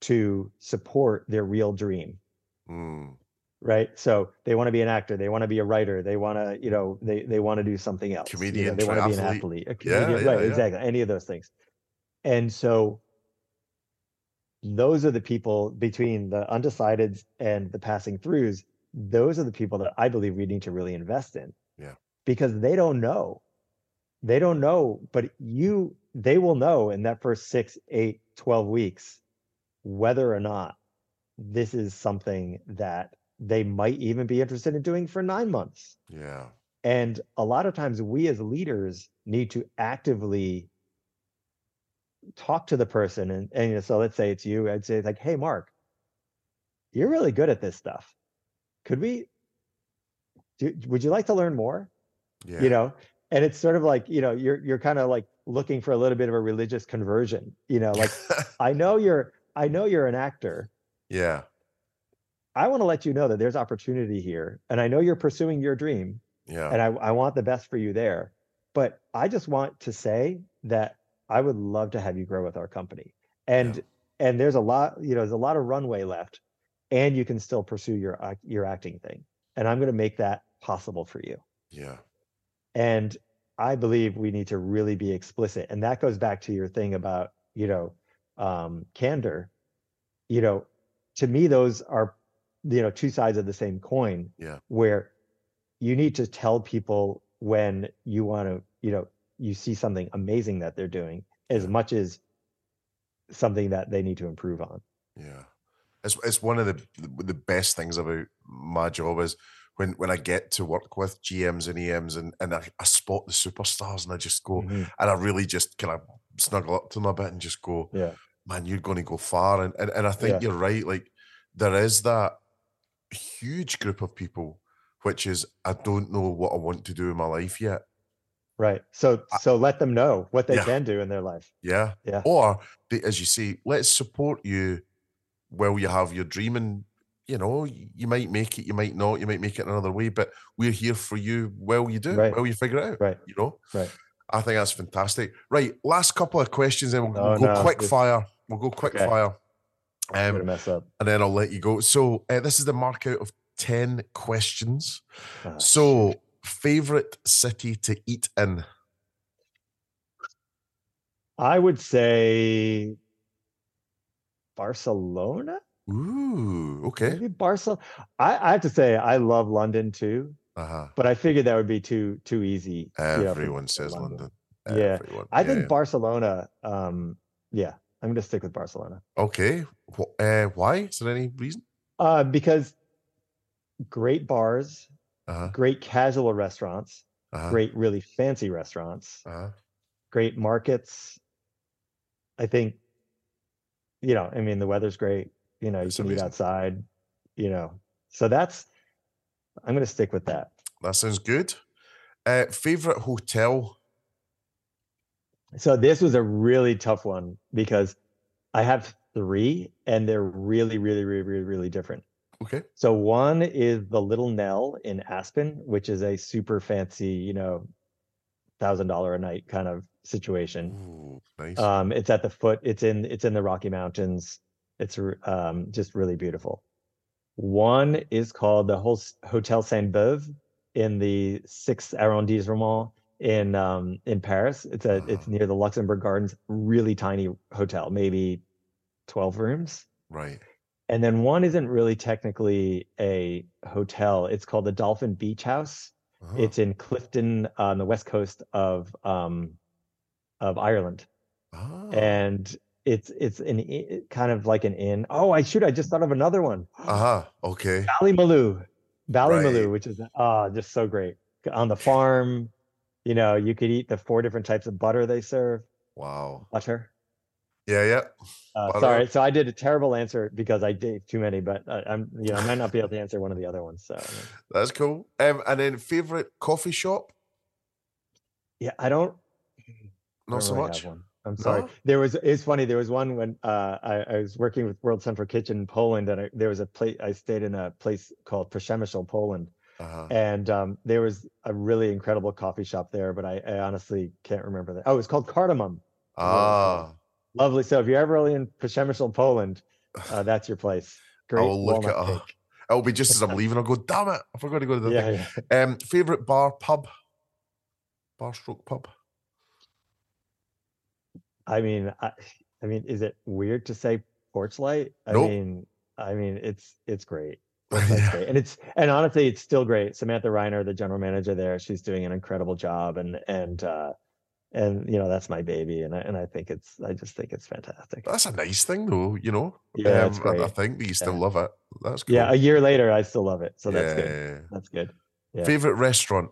Speaker 8: to support their real dream.
Speaker 1: Mm,
Speaker 8: right? So they want to be an actor they want to be a writer they want to you know they they want to do something else you know,
Speaker 1: Comedian,
Speaker 8: they want to be an athlete a
Speaker 1: Yeah, yeah,
Speaker 8: right
Speaker 1: yeah.
Speaker 8: exactly any of those things. And so those are the people between the undecideds and the passing throughs those are the people that i believe we need to really invest in.
Speaker 1: Yeah.
Speaker 8: because they don't know. They don't know but you they will know in that first six eight 12 weeks whether or not this is something that they might even be interested in doing for nine months.
Speaker 1: Yeah,
Speaker 8: and a lot of times we as leaders need to actively talk to the person and, and so let's say it's you i'd say it's like hey mark you're really good at this stuff. Could we do, would you like to learn more?
Speaker 1: Yeah.
Speaker 8: you know? And it's sort of like you know you're you're kind of like looking for a little bit of a religious conversion you know like i know you're i know you're an actor.
Speaker 1: Yeah,
Speaker 8: i want to let you know that there's opportunity here and i know you're pursuing your dream
Speaker 1: yeah,
Speaker 8: and I, I want the best for you there. But I just want to say that I would love to have you grow with our company. And
Speaker 1: Yeah.
Speaker 8: and there's a lot, you know, there's a lot of runway left, and you can still pursue your your acting thing. And I'm going to make that possible for you.
Speaker 1: yeah,
Speaker 8: And I believe we need to really be explicit. And that goes back to your thing about, you know, um, candor. You know, to me, those are, you know, two sides of the same coin.
Speaker 1: Yeah.
Speaker 8: Where you need to tell people when you want to, you know, you see something amazing that they're doing as much as something that they need to improve on.
Speaker 1: yeah. It's it's one of the the best things about my job is when when I get to work with GMs and EMs and and I, I spot the superstars and I just go
Speaker 8: Mhm.
Speaker 1: and I really just kind of snuggle up to them a bit and just go,
Speaker 8: Yeah.
Speaker 1: man, you're going to go far. And and, and I think
Speaker 8: Yeah.
Speaker 1: you're right. Like there is that huge group of people, which is I don't know what I want to do in my life yet.
Speaker 8: Right. So so let them know what they
Speaker 1: Yeah.
Speaker 8: can do in their life.
Speaker 1: Yeah.
Speaker 8: Yeah.
Speaker 1: Or they, as you say, let's support you while you have your dream and you know, you might make it, you might not, you might make it another way, but we're here for you while you do,
Speaker 8: Right.
Speaker 1: while you figure it out.
Speaker 8: Right.
Speaker 1: You know?
Speaker 8: Right.
Speaker 1: I think that's fantastic. Right, last couple of questions, and we'll,
Speaker 8: Oh,
Speaker 1: we'll go
Speaker 8: no,
Speaker 1: quick fire. We'll go quick
Speaker 8: Okay.
Speaker 1: fire.
Speaker 8: I'm gonna
Speaker 1: Um,
Speaker 8: mess up.
Speaker 1: and then I'll let you go. So uh, this is the mark out of ten questions.
Speaker 8: Ah,
Speaker 1: So favorite city to eat in?
Speaker 8: I would say Barcelona.
Speaker 1: Ooh, okay.
Speaker 8: Maybe Barcelona. I, I have to say I love London too,
Speaker 1: Uh-huh.
Speaker 8: but I figured that would be too too easy. you know,
Speaker 1: Everyone says
Speaker 8: say
Speaker 1: London.
Speaker 8: Yeah.
Speaker 1: Everyone.
Speaker 8: I
Speaker 1: Yeah,
Speaker 8: think
Speaker 1: yeah.
Speaker 8: Barcelona. Um, yeah, I'm gonna stick with Barcelona.
Speaker 1: Okay. Uh, why? Is there any reason?
Speaker 8: Uh, because great bars,
Speaker 1: Uh-huh.
Speaker 8: great casual restaurants,
Speaker 1: Uh-huh.
Speaker 8: great really fancy restaurants,
Speaker 1: Uh-huh.
Speaker 8: great markets. I think, you know, I mean, the weather's great. You know, you can eat outside. You know, so that's. I'm gonna stick with that.
Speaker 1: That sounds good. Uh, favorite hotel?
Speaker 8: So this was a really tough one because I have three and they're really, really, really, really, really different.
Speaker 1: Okay.
Speaker 8: So one is the Little Nell in Aspen, which is a super fancy, you know, thousand dollar a night kind of situation.
Speaker 1: Ooh, nice.
Speaker 8: Um, it's at the foot. It's in. It's in the Rocky Mountains. It's um, just really beautiful. One is called the Hotel Saint Beuve in the sixth arrondissement in um, in Paris. It's a. It's
Speaker 1: Uh-huh.
Speaker 8: near the Luxembourg Gardens. Really tiny hotel, maybe twelve rooms.
Speaker 1: right.
Speaker 8: And then one isn't really technically a hotel. It's called the Dolphin Beach House.
Speaker 1: Uh-huh.
Speaker 8: It's in Clifden on the west coast of um, of Ireland
Speaker 1: Ah.
Speaker 8: and it's it's an i- kind of like an inn. Oh, I shoot! I just thought of another one.
Speaker 1: Uh-huh. Okay.
Speaker 8: Ballymaloe, Ballymaloe,
Speaker 1: Right.
Speaker 8: which is ah, just so great on the farm. You know, you could eat the four different types of butter they serve.
Speaker 1: Wow.
Speaker 8: Butter.
Speaker 1: Yeah, yeah.
Speaker 8: Uh, sorry, so I did a terrible answer because I gave too many, but I, I'm you know I might not be able to answer one of the other ones. So
Speaker 1: That's cool. Um, and then favorite coffee shop?
Speaker 8: yeah, I don't.
Speaker 1: Not so
Speaker 8: really
Speaker 1: much.
Speaker 8: I'm sorry.
Speaker 1: No?
Speaker 8: There was. It's funny. There was one when uh, I, I was working with World Central Kitchen in Poland, and I, there was a place. I stayed in a place called Przemysl, Poland,
Speaker 1: Uh-huh.
Speaker 8: and um, there was a really incredible coffee shop there. But I, I honestly can't remember that. Oh, it's called Cardamom.
Speaker 1: Ah,
Speaker 8: Lovely. So if you're ever really in Przemysl, Poland, uh, that's your place. Great.
Speaker 1: I will look it up.
Speaker 8: cake.
Speaker 1: It'll be just as I'm leaving. I'll go, damn it. I forgot to go to the
Speaker 8: Yeah, yeah.
Speaker 1: Um, favorite bar, pub? Bar stroke pub?
Speaker 8: I mean, I, I mean, is it weird to say Porchlight? I
Speaker 1: Nope.
Speaker 8: mean, I mean, it's it's great.
Speaker 1: Yeah.
Speaker 8: and it's and honestly, it's still great. Samantha Reiner, the general manager there, she's doing an incredible job, and and uh, and you know that's my baby, and I and I think it's I just think it's fantastic.
Speaker 1: That's a nice thing, though, you know?
Speaker 8: Yeah, it's
Speaker 1: Um, I- I, think that you still
Speaker 8: Yeah.
Speaker 1: love it. That's cool.
Speaker 8: Yeah, a year later, I still love it, so that's good. That's good. Yeah.
Speaker 1: Favorite restaurant?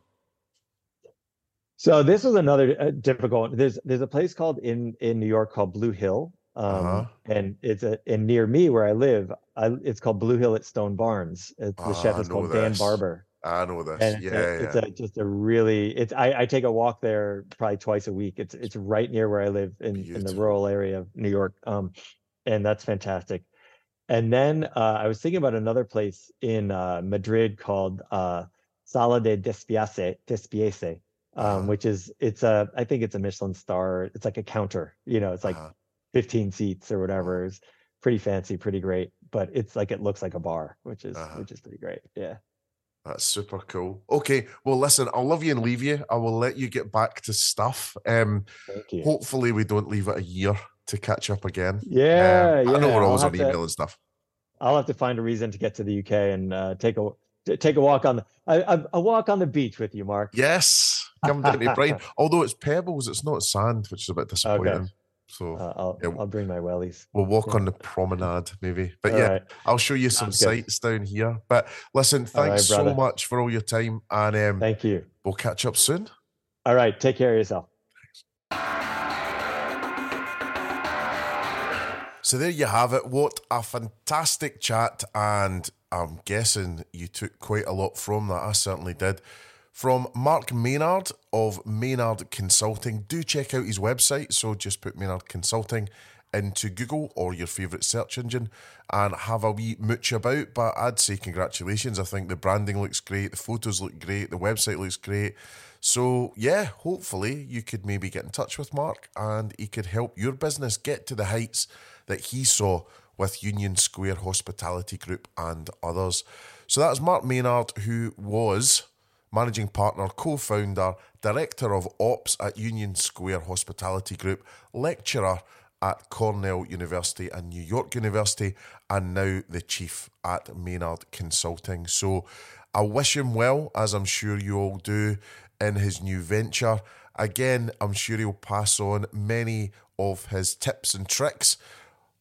Speaker 8: So this was another uh, difficult. one. There's there's a place called in in New York called Blue Hill, um,
Speaker 1: Uh-huh.
Speaker 8: and it's a and near me where I live. I, it's called Blue Hill at Stone Barns. It's, the
Speaker 1: Ah,
Speaker 8: chef is called Dan. Barber,
Speaker 1: I know this.
Speaker 8: and it's,
Speaker 1: yeah,
Speaker 8: it's a just a really. It's I, I take a walk there probably twice a week. It's it's right near where I live in in the rural area of New York, um, and that's fantastic. And then uh, I was thinking about another place in uh, Madrid called uh, Sala de Despiace, Despiece, um,
Speaker 1: Uh-huh.
Speaker 8: which is it's a I think it's a Michelin star. It's like a counter, you know, it's like
Speaker 1: Uh-huh.
Speaker 8: 15 seats or whatever. It's pretty fancy, pretty great, but it's like it looks like a bar, which is
Speaker 1: Uh-huh.
Speaker 8: which is pretty great. Yeah.
Speaker 1: That's super cool. Okay, well, listen, I'll love you and leave you. I will let you get back to stuff. Um,
Speaker 8: Thank you.
Speaker 1: hopefully, we don't leave it a year to catch up again.
Speaker 8: Yeah,
Speaker 1: Um, I know we're always on
Speaker 8: to-
Speaker 1: email and stuff.
Speaker 8: I'll have to find a reason to get to the UK and uh, take a take a walk on the a, a, a walk on the beach with you, Mark.
Speaker 1: Yes, come down to Brighton. Although it's pebbles, it's not sand, which is a bit disappointing. So
Speaker 8: Uh, I'll
Speaker 1: Yeah.
Speaker 8: I'll bring my wellies.
Speaker 1: we'll walk
Speaker 8: yeah.
Speaker 1: on the promenade, maybe. But
Speaker 8: All
Speaker 1: yeah,
Speaker 8: right.
Speaker 1: I'll show you some
Speaker 8: good.
Speaker 1: sights down here. But listen,
Speaker 8: All right,
Speaker 1: thanks so much for all your time, and um,
Speaker 8: Thank you.
Speaker 1: we'll catch up soon.
Speaker 8: All right. Take care of yourself.
Speaker 1: So there you have it. What a fantastic chat. And I'm guessing you took quite a lot from that. I certainly did. From Mark Maynard of Maynard Consulting. Do check out his website. So just put Maynard Consulting into Google or your favourite search engine and have a wee mooch about. But I'd say congratulations. I think the branding looks great, the photos look great, the website looks great. So, yeah, hopefully you could maybe get in touch with Mark and he could help your business get to the heights that he saw with Union Square Hospitality Group and others. So, that is Mark Maynard, who was managing partner, co founder, director of ops at Union Square Hospitality Group, lecturer at Cornell University and New York University, and now the chief at Maynard Consulting. So, I wish him well, as I'm sure you all do in his new venture. Again, I'm sure he'll pass on many of his tips and tricks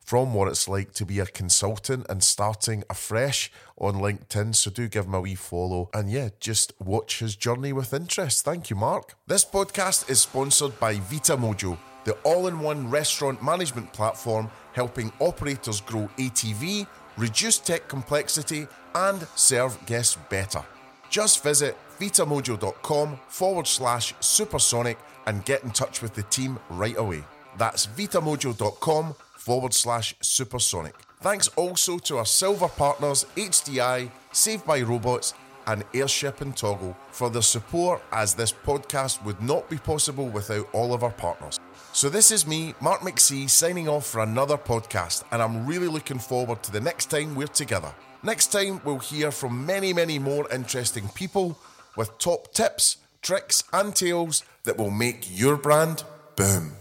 Speaker 1: from what it's like to be a consultant and starting afresh on LinkedIn. So do give him a wee follow and yeah, just watch his journey with interest. Thank you, Mark. This podcast is sponsored by Vita Mojo, the all in one restaurant management platform helping operators grow ATV, reduce tech complexity, and serve guests better. Just visit vitamojo.com forward slash supersonic and get in touch with the team right away. That's vitamojo.com forward slash supersonic. Thanks also to our silver partners HDI, Saved by Robots, and Airship and Toggle for their support as this podcast would not be possible without all of our partners. So this is me, Mark McSee, signing off for another podcast, and I'm really looking forward to the next time we're together. Next time, we'll hear from many, many more interesting people with top tips, tricks, and tales that will make your brand boom.